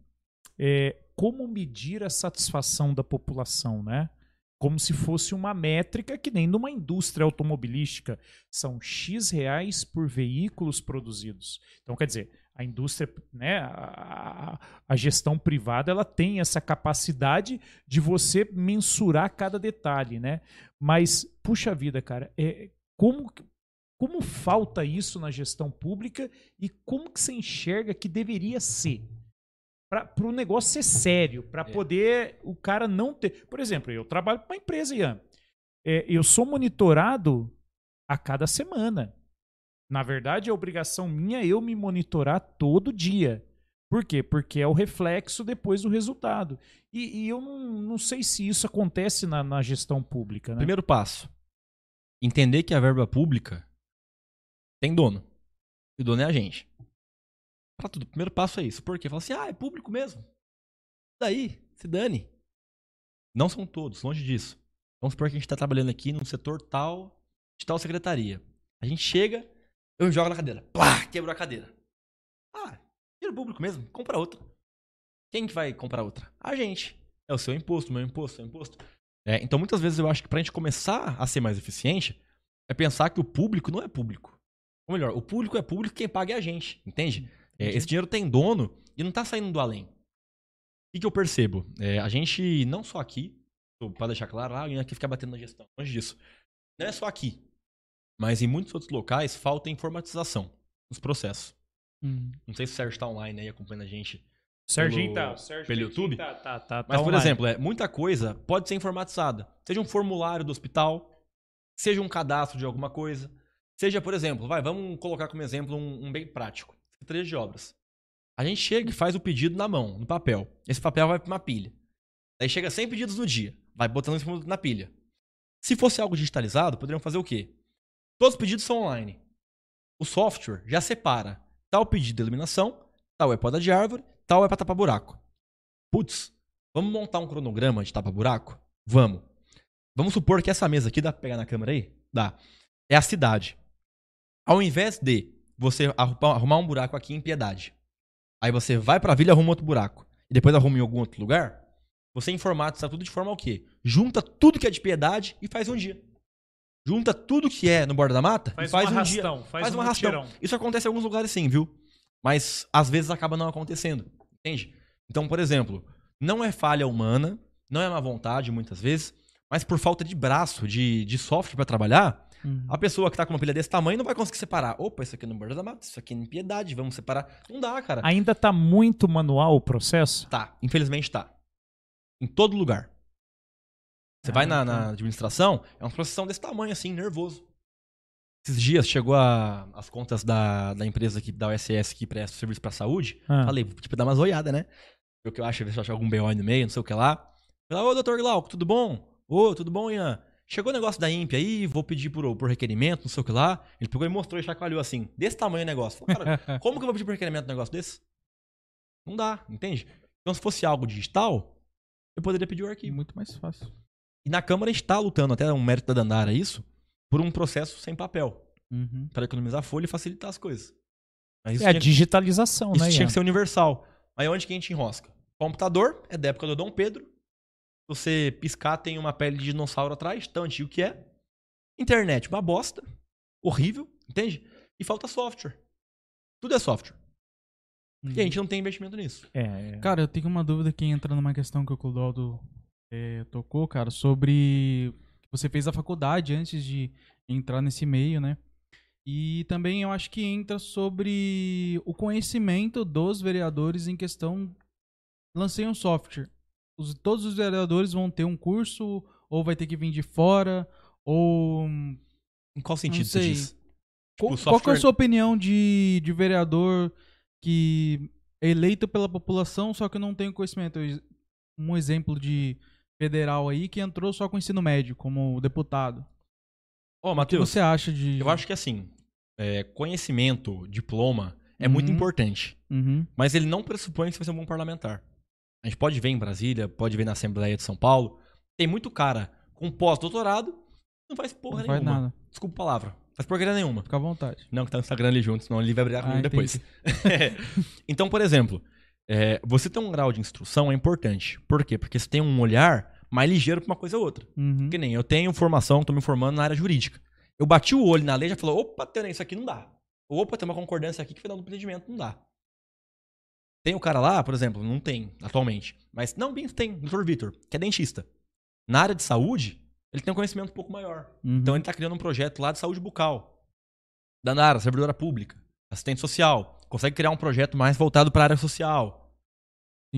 é, como medir a satisfação da população, né? Como se fosse uma métrica que nem numa indústria automobilística. São X reais por veículos produzidos. Então, quer dizer, a indústria, né, a, a, gestão privada, ela tem essa capacidade de você mensurar cada detalhe, né? Mas, puxa vida, cara, é, como, como falta isso na gestão pública e como que você enxerga que deveria ser? Para o negócio ser sério, para é. poder o cara não ter. Por exemplo, eu trabalho para uma empresa, Ian. É, eu sou monitorado a cada semana. Na verdade, é obrigação minha eu me monitorar todo dia. Por quê? Porque é o reflexo depois do resultado. E, e eu não, não, sei se isso acontece na, na gestão pública. Né? Primeiro passo: entender que a verba pública tem dono. E o dono é a gente. Pra tudo. O primeiro passo é isso. Por quê? Fala assim: ah, é público mesmo. Daí, se dane. Não são todos, longe disso. Vamos supor que a gente está trabalhando aqui num setor tal, de tal secretaria. A gente chega, eu jogo na cadeira. Plá, quebrou a cadeira. Ah, dinheiro público mesmo, compra outra. Quem que vai comprar outra? A gente. É o seu imposto, meu imposto, seu imposto. É, então, muitas vezes eu acho que pra gente começar a ser mais eficiente, é pensar que o público não é público. Ou melhor, o público é público, quem paga é a gente, entende? É, esse dinheiro tem dono e não tá saindo do além. O que, que eu percebo? É, a gente, não só aqui, para deixar claro, ah, aqui fica batendo na gestão, longe disso. Não é só aqui. Mas em muitos outros locais falta informatização nos processos. Uhum. Não sei se o Sérgio está online aí acompanhando a gente. Serginho tá. Sérgio pelo YouTube. Tá, tá, tá, tá Mas, por exemplo, é, muita coisa pode ser informatizada. Seja um formulário do hospital, seja um cadastro de alguma coisa. Seja, por exemplo, vai, vamos colocar como exemplo um, um bem prático. Secretaria de obras. A gente chega e faz o pedido na mão, no papel. Esse papel vai para uma pilha. Aí chega 100 pedidos no dia. Vai botando isso na pilha. Se fosse algo digitalizado, poderiam fazer o quê? Todos os pedidos são online. O software já separa tal pedido de eliminação, tal é poda de árvore, tal é para tapar buraco. Putz, vamos montar um cronograma de tapa buraco? Vamos. Vamos supor que essa mesa aqui, dá pra pegar na câmera aí? Dá. É a cidade. Ao invés de você arrumar um buraco aqui em Piedade, aí você vai pra vila e arruma outro buraco, e depois arruma em algum outro lugar, você informatiza tudo de forma o quê? Junta tudo que é de Piedade e faz um dia junta tudo que é no borda da mata faz e faz um arrastão, dia, faz, faz um arrastão. Isso acontece em alguns lugares sim, viu? Mas às vezes acaba não acontecendo, entende? Então, por exemplo, não é falha humana, não é má vontade muitas vezes, mas por falta de braço, de, de software para trabalhar, uhum. a pessoa que tá com uma pilha desse tamanho não vai conseguir separar. Opa, isso aqui é no borda da mata, isso aqui é em piedade, vamos separar. Não dá, cara. Ainda tá muito manual o processo? Tá, infelizmente tá. Em todo lugar. Você ah, vai na, na, administração, é uma processão desse tamanho, assim, nervoso. Esses dias chegou a, as contas da, da empresa aqui, da OSS que presta serviço pra saúde. Ah. Falei, tipo, dar umas olhadas, né? O que eu acho, ver se eu acho algum BO no meio, não sei o que lá. Falei, ô, doutor Glauco, tudo bom? Ô, tudo bom, Ian? Chegou o negócio da INPE aí, vou pedir por, por requerimento, não sei o que lá. Ele pegou e mostrou e chacoalhou assim, desse tamanho o negócio. Falei, cara, como que eu vou pedir por requerimento um negócio desse? Não dá, entende? Então, se fosse algo digital, eu poderia pedir o arquivo. Muito mais fácil. E na Câmara a gente está lutando, até um mérito da Dandara isso, por um processo sem papel. Uhum. Para economizar folha e facilitar as coisas. é a digitalização, isso né? Isso tinha que ser universal. Aí onde que a gente enrosca? Computador é da época do Dom Pedro. Você piscar, tem uma pele de dinossauro atrás, tão antigo que é. Internet, uma bosta. Horrível, entende? E falta software. Tudo é software. Uhum. E a gente não tem investimento nisso. É, é. Cara, eu tenho uma dúvida que entra numa questão que o Clodoaldo é, tocou, cara, sobre. Você fez a faculdade antes de entrar nesse meio, né? E também eu acho que entra sobre o conhecimento dos vereadores em questão. Lancei um software. Os, todos os vereadores vão ter um curso, ou vai ter que vir de fora, ou. Em qual sentido você diz? Tipo, qual, software... qual é a sua opinião de, de vereador que é eleito pela população, só que não tem conhecimento? Um exemplo de federal aí que entrou só com ensino médio como deputado. Ô, oh, Matheus. O que você acha de. Eu acho que assim, é, conhecimento, diploma, é uhum. muito importante. Uhum. Mas ele não pressupõe que você vai ser um bom parlamentar. A gente pode ver em Brasília, pode ver na Assembleia de São Paulo. Tem muito cara com pós-doutorado, não faz porra não nenhuma. Faz nada. Desculpa a palavra. Faz porcaria nenhuma. Fica à vontade. Não, que tá no Instagram ali junto, senão ele vai brigar comigo ah, depois. então, por exemplo, é, você ter um grau de instrução é importante. Por quê? Porque você tem um olhar mais ligeiro pra uma coisa ou outra. Uhum. Que nem eu tenho formação, tô me formando na área jurídica. Eu bati o olho na lei e já falou, opa, tem isso aqui não dá. Opa, tem uma concordância aqui que foi dado no procedimento, não dá. Tem o cara lá, por exemplo, não tem atualmente. Mas não, bem tem, o Dr. Vitor, que é dentista. Na área de saúde, ele tem um conhecimento um pouco maior. Uhum. Então ele tá criando um projeto lá de saúde bucal. Da Nara, servidora pública, assistente social. Consegue criar um projeto mais voltado para a área social.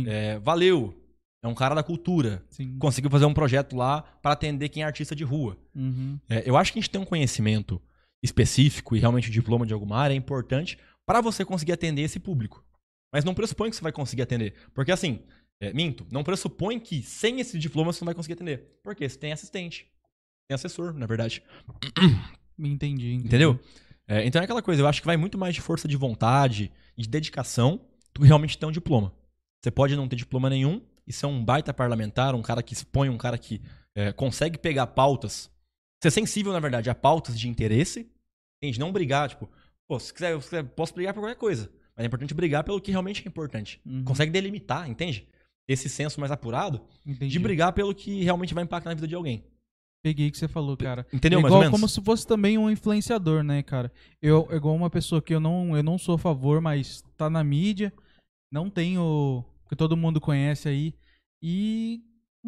É, valeu. É um cara da cultura. Sim. Conseguiu fazer um projeto lá para atender quem é artista de rua. Uhum. É, eu acho que a gente tem um conhecimento específico e realmente o diploma de alguma área é importante para você conseguir atender esse público. Mas não pressupõe que você vai conseguir atender. Porque assim, é, minto, não pressupõe que sem esse diploma você não vai conseguir atender. Porque você tem assistente, tem assessor, na verdade. Entendi, entendi. Entendeu? É, então é aquela coisa, eu acho que vai muito mais de força de vontade e de dedicação do que realmente ter um diploma. Você pode não ter diploma nenhum e ser um baita parlamentar, um cara que expõe, um cara que é, consegue pegar pautas, ser sensível, na verdade, a pautas de interesse, entende? Não brigar, tipo, pô, se quiser, se quiser, posso brigar por qualquer coisa. Mas é importante brigar pelo que realmente é importante. Uhum. Consegue delimitar, entende? Esse senso mais apurado Entendi. de brigar pelo que realmente vai impactar na vida de alguém. Peguei o que você falou, cara. Entendeu, é mais igual ou menos? como se fosse também um influenciador, né, cara? Eu, é igual uma pessoa que eu não, eu não sou a favor, mas tá na mídia, não tenho. que todo mundo conhece aí. E.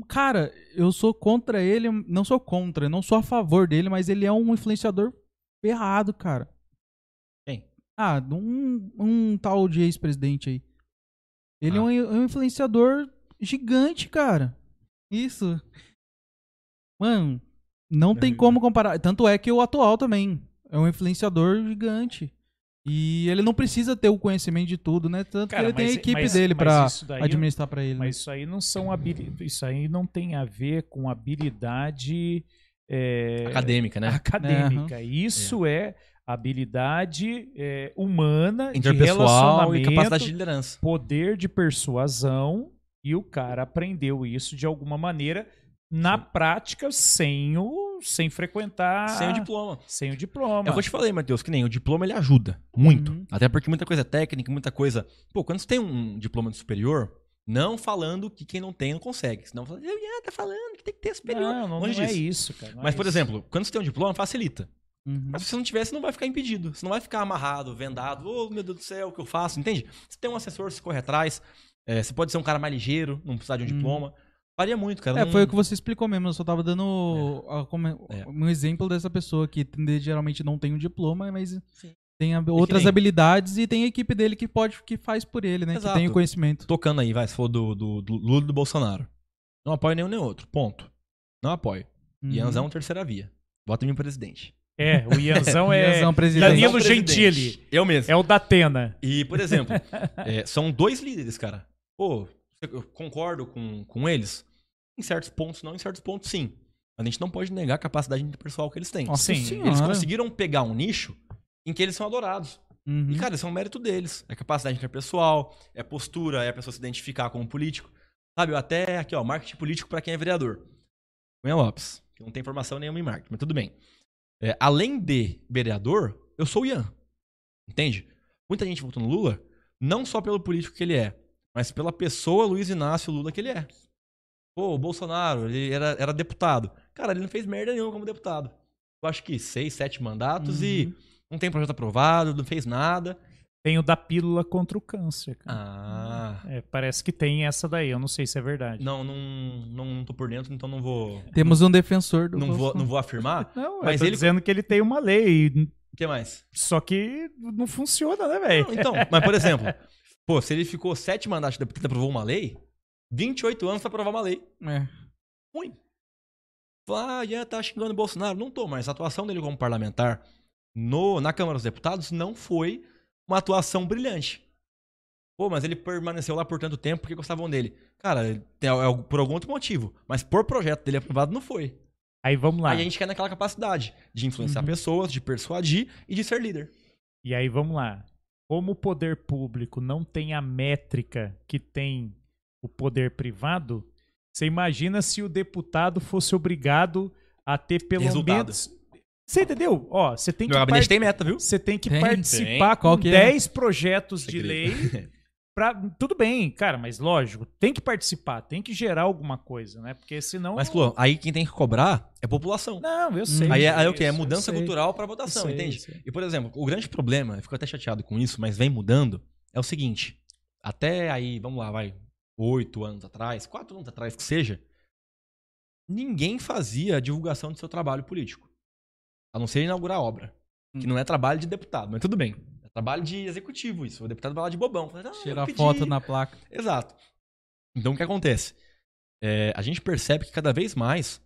Cara, eu sou contra ele, não sou contra, eu não sou a favor dele, mas ele é um influenciador ferrado, cara. Ah, um, um tal de ex-presidente aí. Ele é Ah. um, é um influenciador gigante, cara. Isso. Mano, não tem como comparar. Tanto é que o atual também é um influenciador gigante. E ele não precisa ter o conhecimento de tudo, né? Tanto Cara, que ele tem a mas- equipe mas- dele daí- administrar pra ele. né? Mas isso aí não são isso aí não tem a ver com habilidade é, Acadêmica, né? acadêmica. Isso é, habilidade é, humana, de Interpessoal e relacionamento, capacidade de liderança. poder de persuasão e o cara aprendeu isso de alguma maneira na prática sem o sem frequentar Sem o diploma. sem o diploma. É eu te falei, Matheus, que nem o diploma ele ajuda muito. Uhum. Até porque muita coisa é técnica, muita coisa. Pô, quando você tem um diploma de superior, não falando que quem não tem não consegue. Senão ah, tá falando que tem que ter superior. não, não, não é isso, cara. não Mas, é por isso. exemplo, quando você tem um diploma, facilita. Uhum. Mas se você não tiver, você não vai ficar impedido. Você não vai ficar amarrado, vendado. Oh, meu Deus do céu, o que eu faço? Entende? Você tem um assessor, você corre atrás. É, você pode ser um cara mais ligeiro, não precisar de um Uhum. diploma. Varia muito, cara. É, Não- foi o que você explicou mesmo. Eu só tava dando a- como- É. um exemplo dessa pessoa que geralmente não tem um diploma, mas Sim. tem a- outras nem- habilidades e tem a equipe dele que pode que faz por ele, né? Exato. Que tem o conhecimento. Tocando aí, vai, se for do, do, do Lula e do Bolsonaro. Não apoio nenhum nem outro. Ponto. Não apoio. Uhum. Ianzão, terceira via. Vota em mim presidente. É, o Ianzão é Ianzão, presidente. Danilo. Gentili. Eu mesmo. É o da Atena. E, por exemplo, é, são dois líderes, cara. Pô, eu concordo com, com eles. Em certos pontos, não. Em certos pontos, sim. Mas a gente não pode negar a capacidade interpessoal que eles têm. Nossa Sim, senhora. Eles conseguiram pegar um nicho em que eles são adorados. Uhum. E, cara, isso é um mérito deles. É capacidade interpessoal, é postura, é a pessoa se identificar como político. Sabe, eu até aqui, ó, marketing político pra quem é vereador. Cunha Lopes, que não tem formação nenhuma em marketing, mas tudo bem. É, além de vereador, eu sou o Ian. Entende? Muita gente votou no Lula, não só pelo político que ele é, mas pela pessoa Luiz Inácio Lula que ele é. Pô, o Bolsonaro, ele era, era deputado. Cara, ele não fez merda nenhuma como deputado. Eu acho que seis, sete mandatos e Uhum. não tem projeto aprovado, não fez nada. Tem o da pílula contra o câncer, cara. Ah. É, parece que tem essa daí, eu não sei se é verdade. Não, não, não tô por dentro, então não vou. Temos um defensor do Não vou, não vou afirmar. Não, Mas eu tô ele- dizendo que ele tem uma lei, O que mais? só que não funciona, né, velho? Então, mas por exemplo, pô, se ele ficou sete mandatos de deputado e aprovou uma lei, 28 anos pra aprovar uma lei. É. Ruim. Ah, Ian tá xingando o Bolsonaro. Não tô, mas a atuação dele como parlamentar no, na Câmara dos Deputados não foi uma atuação brilhante. Pô, mas ele permaneceu lá por tanto tempo porque gostavam dele. Cara, é, é por algum outro motivo. Mas por projeto dele aprovado não foi. Aí vamos lá. Aí a gente quer naquela capacidade de influenciar Uhum. pessoas, de persuadir e de ser líder. E aí vamos lá. Como o poder público não tem a métrica que tem o poder privado, você imagina se o deputado fosse obrigado a ter pelo Resultado. menos. Você entendeu? Ó, você tem que Meu gabinete par- tem meta, viu? Você tem que Tem, participar tem. Com que é? 10 projetos de lei pra, tudo bem, cara, mas lógico, tem que participar, tem que gerar alguma coisa, né? Porque senão. Mas, Flo, aí quem tem que cobrar é a população. Não, eu sei. Aí é, aí é o quê? É mudança cultural para votação, sei, entende? sei. E, por exemplo, o grande problema, eu fico até chateado com isso, mas vem mudando, é o seguinte. Até aí, vamos lá, vai, oito anos atrás, quatro anos atrás que seja, ninguém fazia a divulgação do seu trabalho político. A não ser inaugurar obra. Que Hum. não é trabalho de deputado, mas tudo bem. É trabalho de executivo isso. O deputado vai lá de bobão. Fala, "Ah, eu Tirar pedi". foto na placa. Exato. Então o que acontece? É, a gente percebe que cada vez mais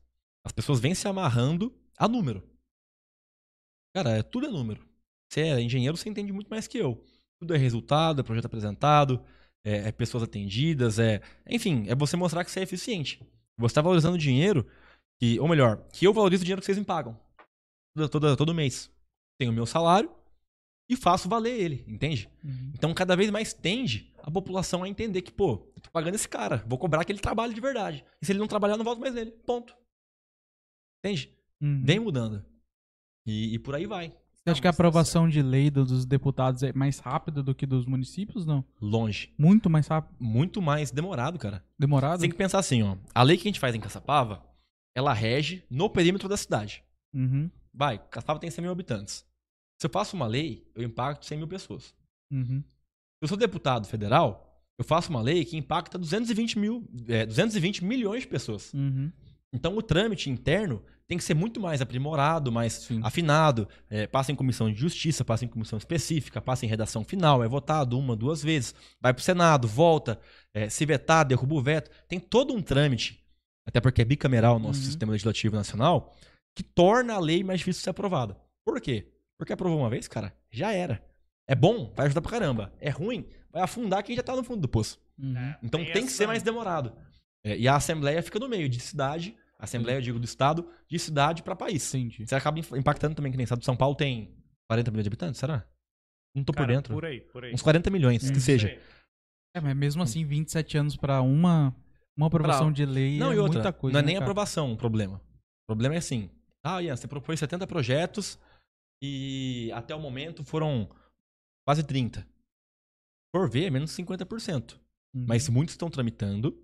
as pessoas vêm se amarrando a número. Cara, é, tudo é número. Você é engenheiro, você entende muito mais que eu. Tudo é resultado, é projeto apresentado, é, é pessoas atendidas, é. Enfim, é você mostrar que você é eficiente. Você está valorizando o dinheiro, que, ou melhor, que eu valorizo o dinheiro que vocês me pagam. Todo, todo, mês. Tenho o meu salário e faço valer ele, entende? Uhum. Então, cada vez mais tende a população a entender que, pô, eu tô pagando esse cara, vou cobrar que ele trabalhe de verdade. E se ele não trabalhar, eu não volto mais nele. Ponto. Entende? Uhum. Vem mudando. E, e por aí vai. Você acha que a aprovação de lei do- dos deputados é mais rápida do que dos municípios, não? Longe. Muito mais rápido? Muito mais demorado, cara. Demorado? Você tem que pensar assim, ó. A lei que a gente faz em Caçapava, ela rege no perímetro da cidade. Uhum. Vai, Caçapava tem 100 mil habitantes. Se eu faço uma lei, eu impacto 100 mil pessoas. Uhum. Se eu sou deputado federal, eu faço uma lei que impacta 220, mil, é, 220 milhões de pessoas. Uhum. Então o trâmite interno tem que ser muito mais aprimorado, mais Sim. afinado. É, passa em comissão de justiça, passa em comissão específica, passa em redação final, é votado uma, duas vezes, vai pro Senado, volta, é, se vetar, derruba o veto. Tem todo um trâmite, até porque é bicameral o nosso Uhum. sistema legislativo nacional, que torna a lei mais difícil de ser aprovada. Por quê? Porque aprovou uma vez, cara, já era. É bom, vai ajudar pra caramba. É ruim, vai afundar quem já tá no fundo do poço. Uhum. Então Tem tem, que ser mais demorado. É, e a Assembleia fica no meio, de cidade, Assembleia, eu digo, do Estado, de cidade para país. Entendi. Você acaba impactando também, que nem sabe, São Paulo tem 40 milhões de habitantes, será? Não tô por Cara, dentro. Por aí, por aí. Uns 40 milhões, Hum. que seja. Aí. É, mas mesmo assim, 27 anos pra uma, uma aprovação Pra- de lei Não, é e outra, muita coisa. não é né, nem cara? aprovação o problema. O problema é assim, ah, Ian, você propôs 70 projetos e até o momento foram quase 30. Por ver, é menos 50%. Uhum. Mas muitos estão tramitando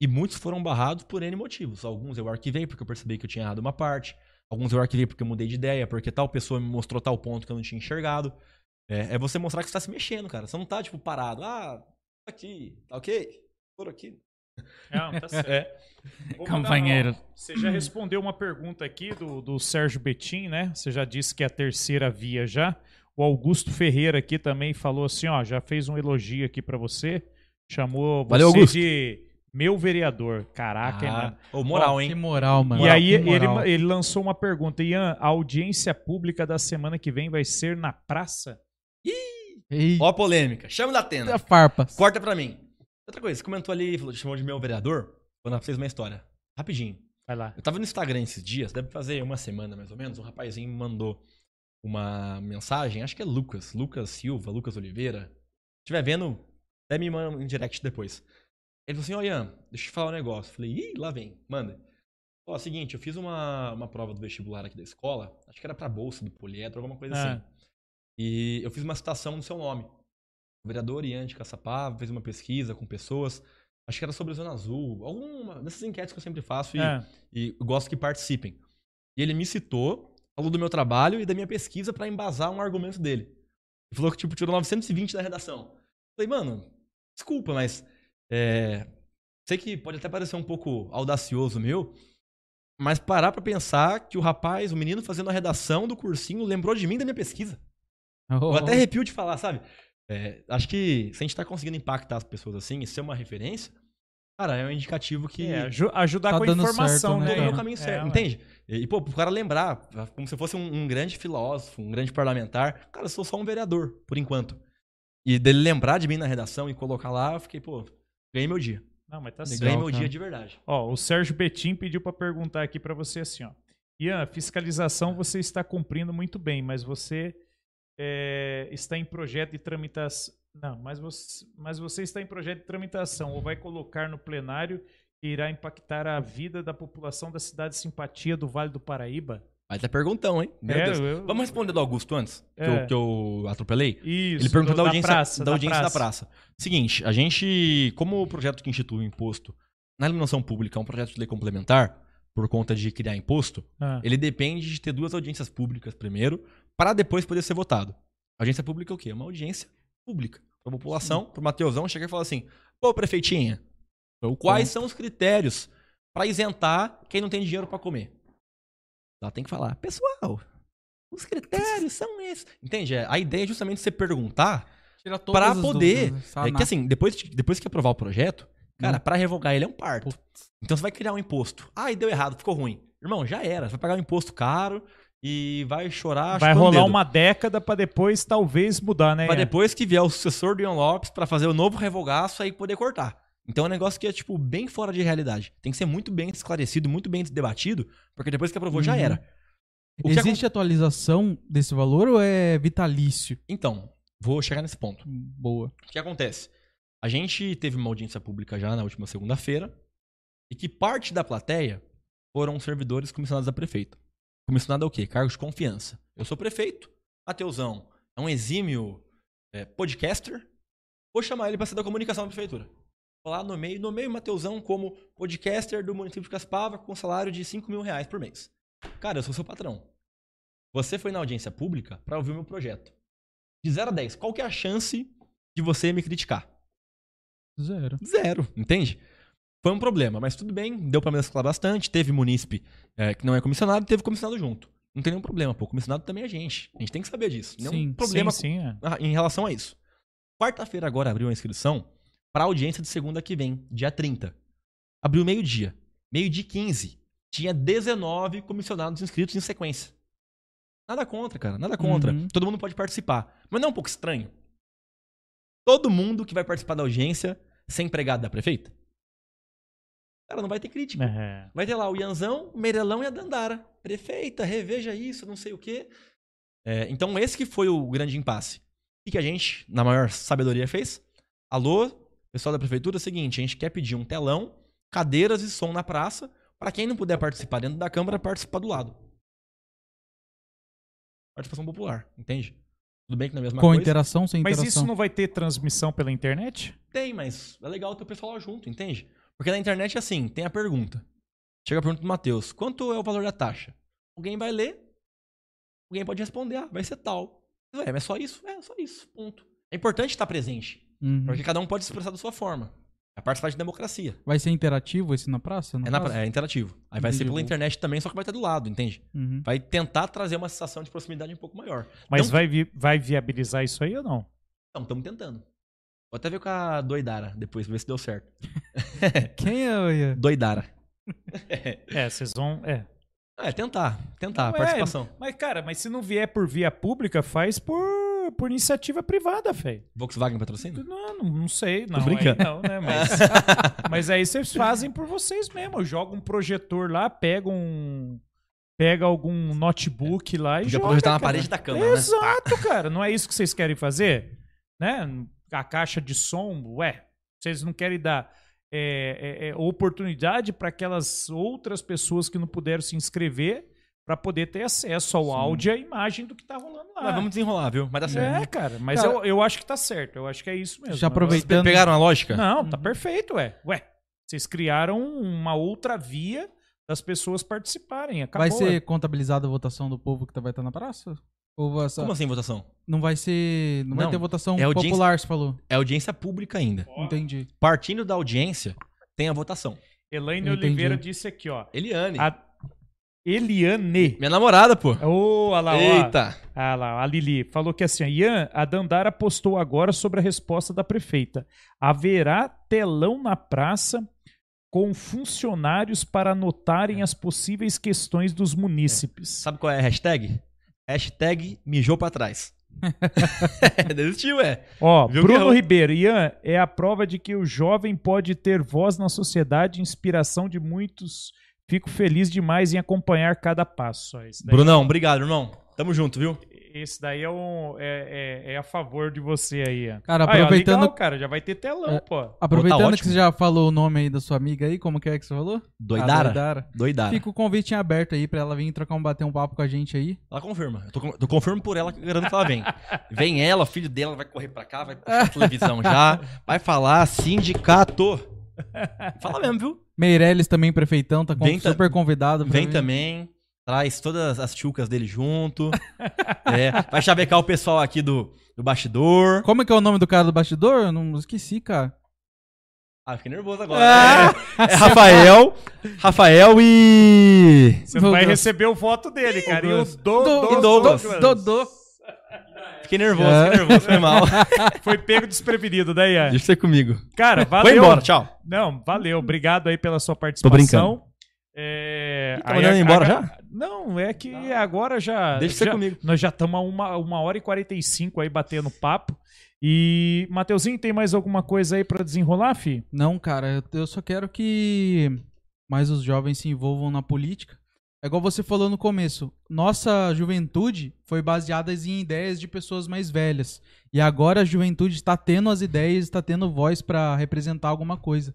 e muitos foram barrados por N motivos. Alguns eu arquivei porque eu percebi que eu tinha errado uma parte. Alguns eu arquivei porque eu mudei de ideia, porque tal pessoa me mostrou tal ponto que eu não tinha enxergado. É, é você mostrar que você tá se mexendo, cara. Você não tá, tipo, parado. Ah, tá aqui, tá ok? Por aqui. Não, tá certo. É. Ó, Você já respondeu uma pergunta aqui do, do Sérgio Betim, né? Você já disse que é a terceira via já. O Augusto Ferreira aqui também falou assim, ó, já fez um elogio aqui pra você. Chamou Valeu, você Augusto. de meu vereador. Caraca, hein, Ah, mano? ô, moral, Que hein? moral, mano. E aí Que ele, moral. ele lançou uma pergunta. Ian, a audiência pública da semana que vem vai ser na praça? Eita, Ó a polêmica. Chama da tenda. farpas. Corta pra mim. Outra coisa, você comentou ali, falou- chamou de meu vereador. Vou fez uma história. Rapidinho. Vai lá. Eu tava no Instagram esses dias, deve fazer uma semana mais ou menos, um rapazinho me mandou uma mensagem, acho que é Lucas, Lucas Silva, Lucas Oliveira. Se estiver vendo, até me manda um direct depois. Ele falou assim, ó Ian, deixa eu te falar um negócio. Eu falei, ih, lá vem, manda. Ó, seguinte, eu fiz uma, uma prova do vestibular aqui da escola, acho que era pra bolsa do poliedro, alguma coisa Ah. assim. E eu fiz uma citação no seu nome. O vereador Ian de Caçapava fez uma pesquisa com pessoas, acho que era sobre a Zona Azul, alguma dessas enquetes que eu sempre faço e É. e gosto que participem. E ele me citou, falou do meu trabalho e da minha pesquisa pra embasar um argumento dele. Ele falou que tipo tirou 920 da redação. Eu falei, mano, desculpa, mas é, sei que pode até parecer um pouco audacioso meu, mas parar pra pensar que o rapaz, o menino fazendo a redação do cursinho lembrou de mim da minha pesquisa. Eu até arrepio de falar, sabe? É, acho que se a gente tá conseguindo impactar as pessoas assim e ser uma referência, cara, é um indicativo que É, aju- ajudar Tá com a informação, certo, né, né? tô no caminho É, certo, ué. entende? E, e, pô, pro cara lembrar, como se fosse um, um grande filósofo, um grande parlamentar, cara, eu sou só um vereador, por enquanto. E dele lembrar de mim na redação e colocar lá, eu fiquei, pô, ganhei meu dia. Não, mas tá certo. ganhei meu cara. dia de verdade. Ó, o Sérgio Betim pediu pra perguntar aqui pra você assim, ó. Ian, fiscalização você está cumprindo muito bem, mas você é, está em projeto de tramitação. Não, mas você, mas você está em projeto de tramitação ou vai colocar no plenário que irá impactar a vida da população da cidade de Simpatia do Vale do Paraíba? Vai ter perguntão, hein? Meu É, Deus. eu- Vamos responder do Augusto antes, que, É. eu, que eu atropelei? Isso. Ele perguntou do- da audiência, praça, da, audiência da praça. Seguinte, a gente, como o projeto que institui o imposto na iluminação pública é um projeto de lei complementar, por conta de criar imposto, Ah, ele depende de ter duas audiências públicas primeiro, para depois poder ser votado. Audiência pública é o quê? É uma audiência pública. Para a população, para o Mateusão chegar e falar assim: pô, prefeitinha, quais são os critérios para isentar quem não tem dinheiro para comer? Ela tem que falar, pessoal, os critérios são esses. Entende? É, A ideia é justamente você perguntar para poder. dúvidas, É sanar. que assim, depois, de- depois que aprovar o projeto, cara, Hum. para revogar ele é um parto. Então você vai criar um imposto. Ah, e deu errado, ficou ruim. Irmão, já era. Você vai pagar um imposto caro e vai chorar. Vai rolar dedo. uma década pra depois talvez mudar, né? Pra depois que vier o sucessor do Ian Lopes pra fazer o novo revogaço aí poder cortar. Então é um negócio que é, tipo, bem fora de realidade. Tem que ser muito bem esclarecido, muito bem debatido, porque depois que aprovou já Uhum. era. O que Existe atualização desse valor ou é vitalício? Então, vou chegar nesse ponto. Boa. O que acontece? A gente teve uma audiência pública já na última segunda-feira e que parte da plateia foram servidores comissionados da prefeita. Comissionado é o quê? Cargos de confiança. Eu sou prefeito, Mateusão é um exímio é, podcaster, vou chamar ele para ser da comunicação da prefeitura. Vou lá no meio, no meio Mateusão como podcaster do município de Caspava com salário de 5 mil reais por mês. Cara, eu sou seu patrão. Você foi na audiência pública para ouvir o meu projeto. De 0 a 10, qual que é a chance de você me criticar? Zero. Zero, entende? Foi um problema, mas tudo bem, deu pra mesclar bastante. Teve munícipe é, que não é comissionado, teve comissionado junto. Não tem nenhum problema, pô. Comissionado também é gente. A gente tem que saber disso. Nenhum Sim, problema sim, sim, é. ah, em relação a isso. Quarta-feira agora abriu a inscrição para audiência de segunda que vem, dia 30. Abriu meio-dia. Meio-dia e 15. Tinha 19 comissionados inscritos em sequência. Nada contra, cara. Nada contra. Uhum. Todo mundo pode participar. Mas não é um pouco estranho? Todo mundo que vai participar da audiência ser empregado da prefeita? Cara, não vai ter crítica. É. Vai ter lá o Ianzão, o Meirelão e a Dandara. Prefeita, reveja isso, não sei o quê. É, então, esse que foi o grande impasse. O que a gente, na maior sabedoria, fez? Alô, pessoal da prefeitura, é o seguinte, a gente quer pedir um telão, cadeiras e som na praça, para quem não puder participar dentro da Câmara, participar do lado. Participação popular, entende? Tudo bem que não é mesma Com coisa? interação, sem Mas interação? isso não vai ter transmissão pela internet? Tem, mas é legal ter o pessoal lá junto, entende? Porque na internet é assim, tem a pergunta. Chega a pergunta do Matheus, quanto é o valor da taxa? Alguém vai ler, alguém pode responder, ah, vai ser tal. Ué, mas é só isso? É, só isso, ponto. É importante estar presente, Uhum. porque cada um pode se expressar da sua forma. É participar de democracia. Vai ser interativo esse na praça? É, na- caso? é interativo. Aí vai ser pela internet também, só que vai estar do lado, entende? Uhum. Vai tentar trazer uma sensação de proximidade um pouco maior. Mas Não- vai, vi- vai viabilizar isso aí ou não? Não, estamos tentando. Vou até ver com a Doidara depois, ver se deu certo. Quem é? o Ian? Doidara. É, vocês vão. É. É, tentar, tentar, Não, é, participação. Mas, cara, mas se não vier por via pública, faz por, por iniciativa privada, velho. Volkswagen patrocina? Não, não, não sei. Não, brincando. aí não, né? Mas, mas aí vocês fazem por vocês mesmo. Joga um projetor lá, pega um. Pega algum notebook lá e Podia joga. projetar na cara. parede da câmera, né? Exato, cara. Não é isso que vocês querem fazer? Né? A caixa de som, ué. Vocês não querem dar é, é, é, oportunidade para aquelas outras pessoas que não puderam se inscrever para poder ter acesso ao Sim. áudio e à imagem do que tá rolando lá. Mas vamos desenrolar, viu? Vai dar certo. É, cara, mas Cara, eu, eu acho que tá certo. Eu acho que é isso mesmo. Já aproveitei- Vocês pe- Pegaram a lógica? Não, tá perfeito, ué. Ué, vocês criaram uma outra via das pessoas participarem. Acabou, Vai ser ué. contabilizada a votação do povo que tá- vai estar na praça? Ou vai Como assim votação? não vai ser. Não, vai Não, ter votação é audiência- popular, você falou. É audiência pública ainda. Entendi. Partindo da audiência, tem a votação. Elaine Entendi. Oliveira disse aqui, ó. Eliane. A Eliane. Minha namorada, pô. Ô, olha lá, ó. Eita. Ah lá, a Lili falou que assim, ó, Ian, a Dandara postou agora sobre a resposta da prefeita. Haverá telão na praça com funcionários para anotarem as possíveis questões dos munícipes. Sabe qual é a hashtag? Hashtag mijou pra trás. Desistiu, é. Ó, Viu Bruno errou? Ribeiro, Ian, é a prova de que o jovem pode ter voz na sociedade, inspiração de muitos. Fico feliz demais em acompanhar cada passo. Brunão, obrigado, irmão. Tamo junto, viu? Esse daí é, um, é, é, é a favor de você aí. ó. Cara, Aí, ó, aproveitando, legal, cara, já vai ter telão, É. pô. aproveitando Tá que você já falou o nome aí da sua amiga aí, como que é que você falou? Doidara? Ah, Doidara. Doidara. Fica o convite em aberto aí pra ela vir trocar um bater um papo com a gente aí. Ela confirma. Eu tô, eu confirmo por ela, garanto que ela vem. Vem ela, o filho dela vai correr pra cá, vai puxar a televisão já, vai falar sindicato. Fala mesmo, viu? Meirelles também, prefeitão, tá com- Vem super convidado. Vem vir. também, traz todas as chucas dele junto. É, vai chavecar o pessoal aqui do, do bastidor. Como é que é o nome do cara do bastidor? Eu não esqueci, cara. Ah, fiquei nervoso agora. É, é Rafael, Rafael e... Você não vai receber o voto dele, cara. E o Douglas. do, Do- do- Douglas. Dodô. Fiquei nervoso, fiquei nervoso, foi mal. Foi pego desprevenido, daí, é. Deixa você comigo. Cara, valeu. Vai embora, tchau. Não, valeu. Obrigado aí pela sua participação. brincando. É... Tá mandando a- embora a- já? Não, é que agora já. Deixa você já- comigo. Nós já estamos a uma, uma hora e 45 aí batendo papo. E, Mateuzinho, tem mais alguma coisa aí pra desenrolar, fi? Não, cara, eu- eu só quero que mais os jovens se envolvam na política. É igual você falou no começo. Nossa juventude foi baseada em ideias de pessoas mais velhas. E agora a juventude está tendo as ideias, está tendo voz pra representar alguma coisa.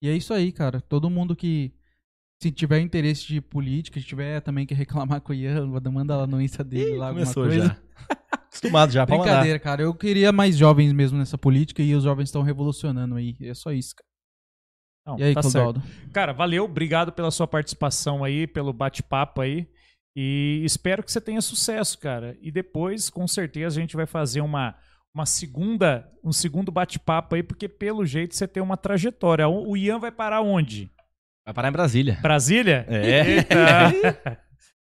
E é isso aí, cara. Todo mundo que se tiver interesse de política, se tiver também que reclamar com o Ian, manda lá no Insta dele Ih, lá alguma coisa. já. Acostumado já, mandar. Brincadeira, cara. Eu queria mais jovens mesmo nessa política e os jovens estão revolucionando aí. É só isso, cara. Não, E aí, tá certo. Clodoaldo? Cara, valeu, obrigado pela sua participação aí, pelo bate-papo aí. E espero que você tenha sucesso, cara. E depois, com certeza, a gente vai fazer uma, uma segunda, um segundo bate-papo aí, porque pelo jeito você tem uma trajetória. O Ian vai parar onde? Vai parar em Brasília. Brasília? É. Eita.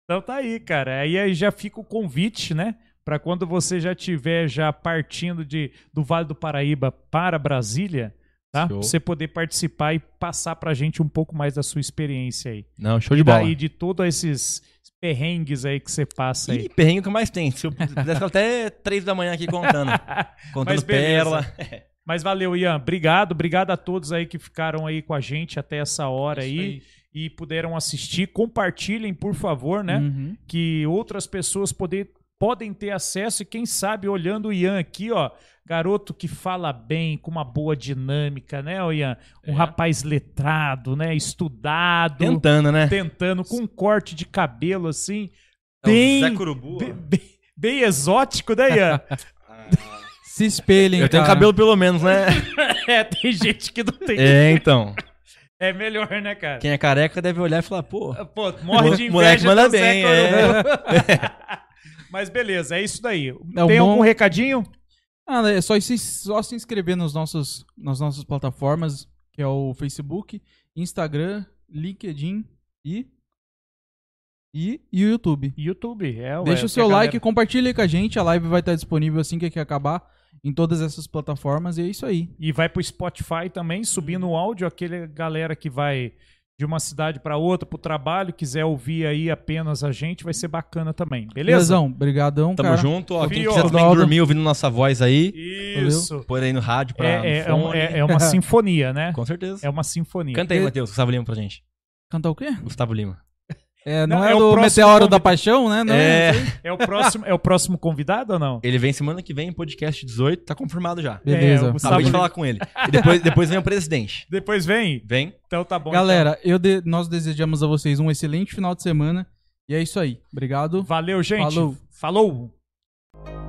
então tá aí, cara. Aí, aí já fica o convite, né? Pra quando você já tiver já partindo de, do Vale do Paraíba para Brasília, tá? Show. Você poder participar e passar pra gente um pouco mais da sua experiência aí. Não, show de e bola. daí de todos esses perrengues aí que você passa aí. Ih, perrengue que mais tem. Se eu pudesse até três da manhã aqui contando. Contando pérola. Mas valeu, Ian. Obrigado. Obrigado a todos aí que ficaram aí com a gente até essa hora Isso aí, e puderam assistir. Compartilhem, por favor, né? Uhum. que outras pessoas poder, podem ter acesso e quem sabe olhando o Ian aqui, ó, garoto que fala bem, com uma boa dinâmica, né, Ian? Um É. rapaz letrado, né, estudado, Tentando, né? tentando com um corte de cabelo assim, É o bem, Zé Curubu. bem, bem- bem exótico, né, Ian? Se espelhem, Eu tenho cara. cabelo pelo menos, né? é, tem gente que não tem. É, então. É melhor, né, cara? Quem é careca deve olhar e falar, pô. Pô, morre de inveja Moleque manda bem, é. Mas beleza, é isso daí. É Tem bom- algum recadinho? Ah, é só se, só se inscrever nos nossos, nas nossas plataformas, que é o Facebook, Instagram, LinkedIn e e, e o YouTube. YouTube, é. ué, Deixa o seu like, galera- compartilha com a gente. A live vai estar disponível assim que aqui acabar em todas essas plataformas e é isso aí. E vai pro Spotify também, subindo o áudio, aquele galera que vai de uma cidade para outra pro trabalho, quiser ouvir aí apenas a gente, vai ser bacana também, beleza? Belezão, brigadão, Tamo cara. junto. Ó, quem Fio. quiser também dormir ouvindo nossa voz aí, Isso. põe aí no rádio pra. É, é, no é, um- é- é uma sinfonia, né? Com certeza. É uma sinfonia. Canta aí, Matheus, Gustavo Lima pra gente. Cantar o quê? Gustavo Lima. É, não, Não, é, é o do próximo Meteoro da convidado. Paixão, né? Não, É. É o próximo, é o próximo convidado ou não? Ele vem semana que vem, podcast 18, tá confirmado já. Beleza. É, Acabei de falar com ele. E depois, depois vem o presidente. Depois vem? Vem. Então tá bom. Galera, eu de- nós desejamos a vocês um excelente final de semana. E é isso aí. Obrigado. então. Valeu, gente. Falou. Falou.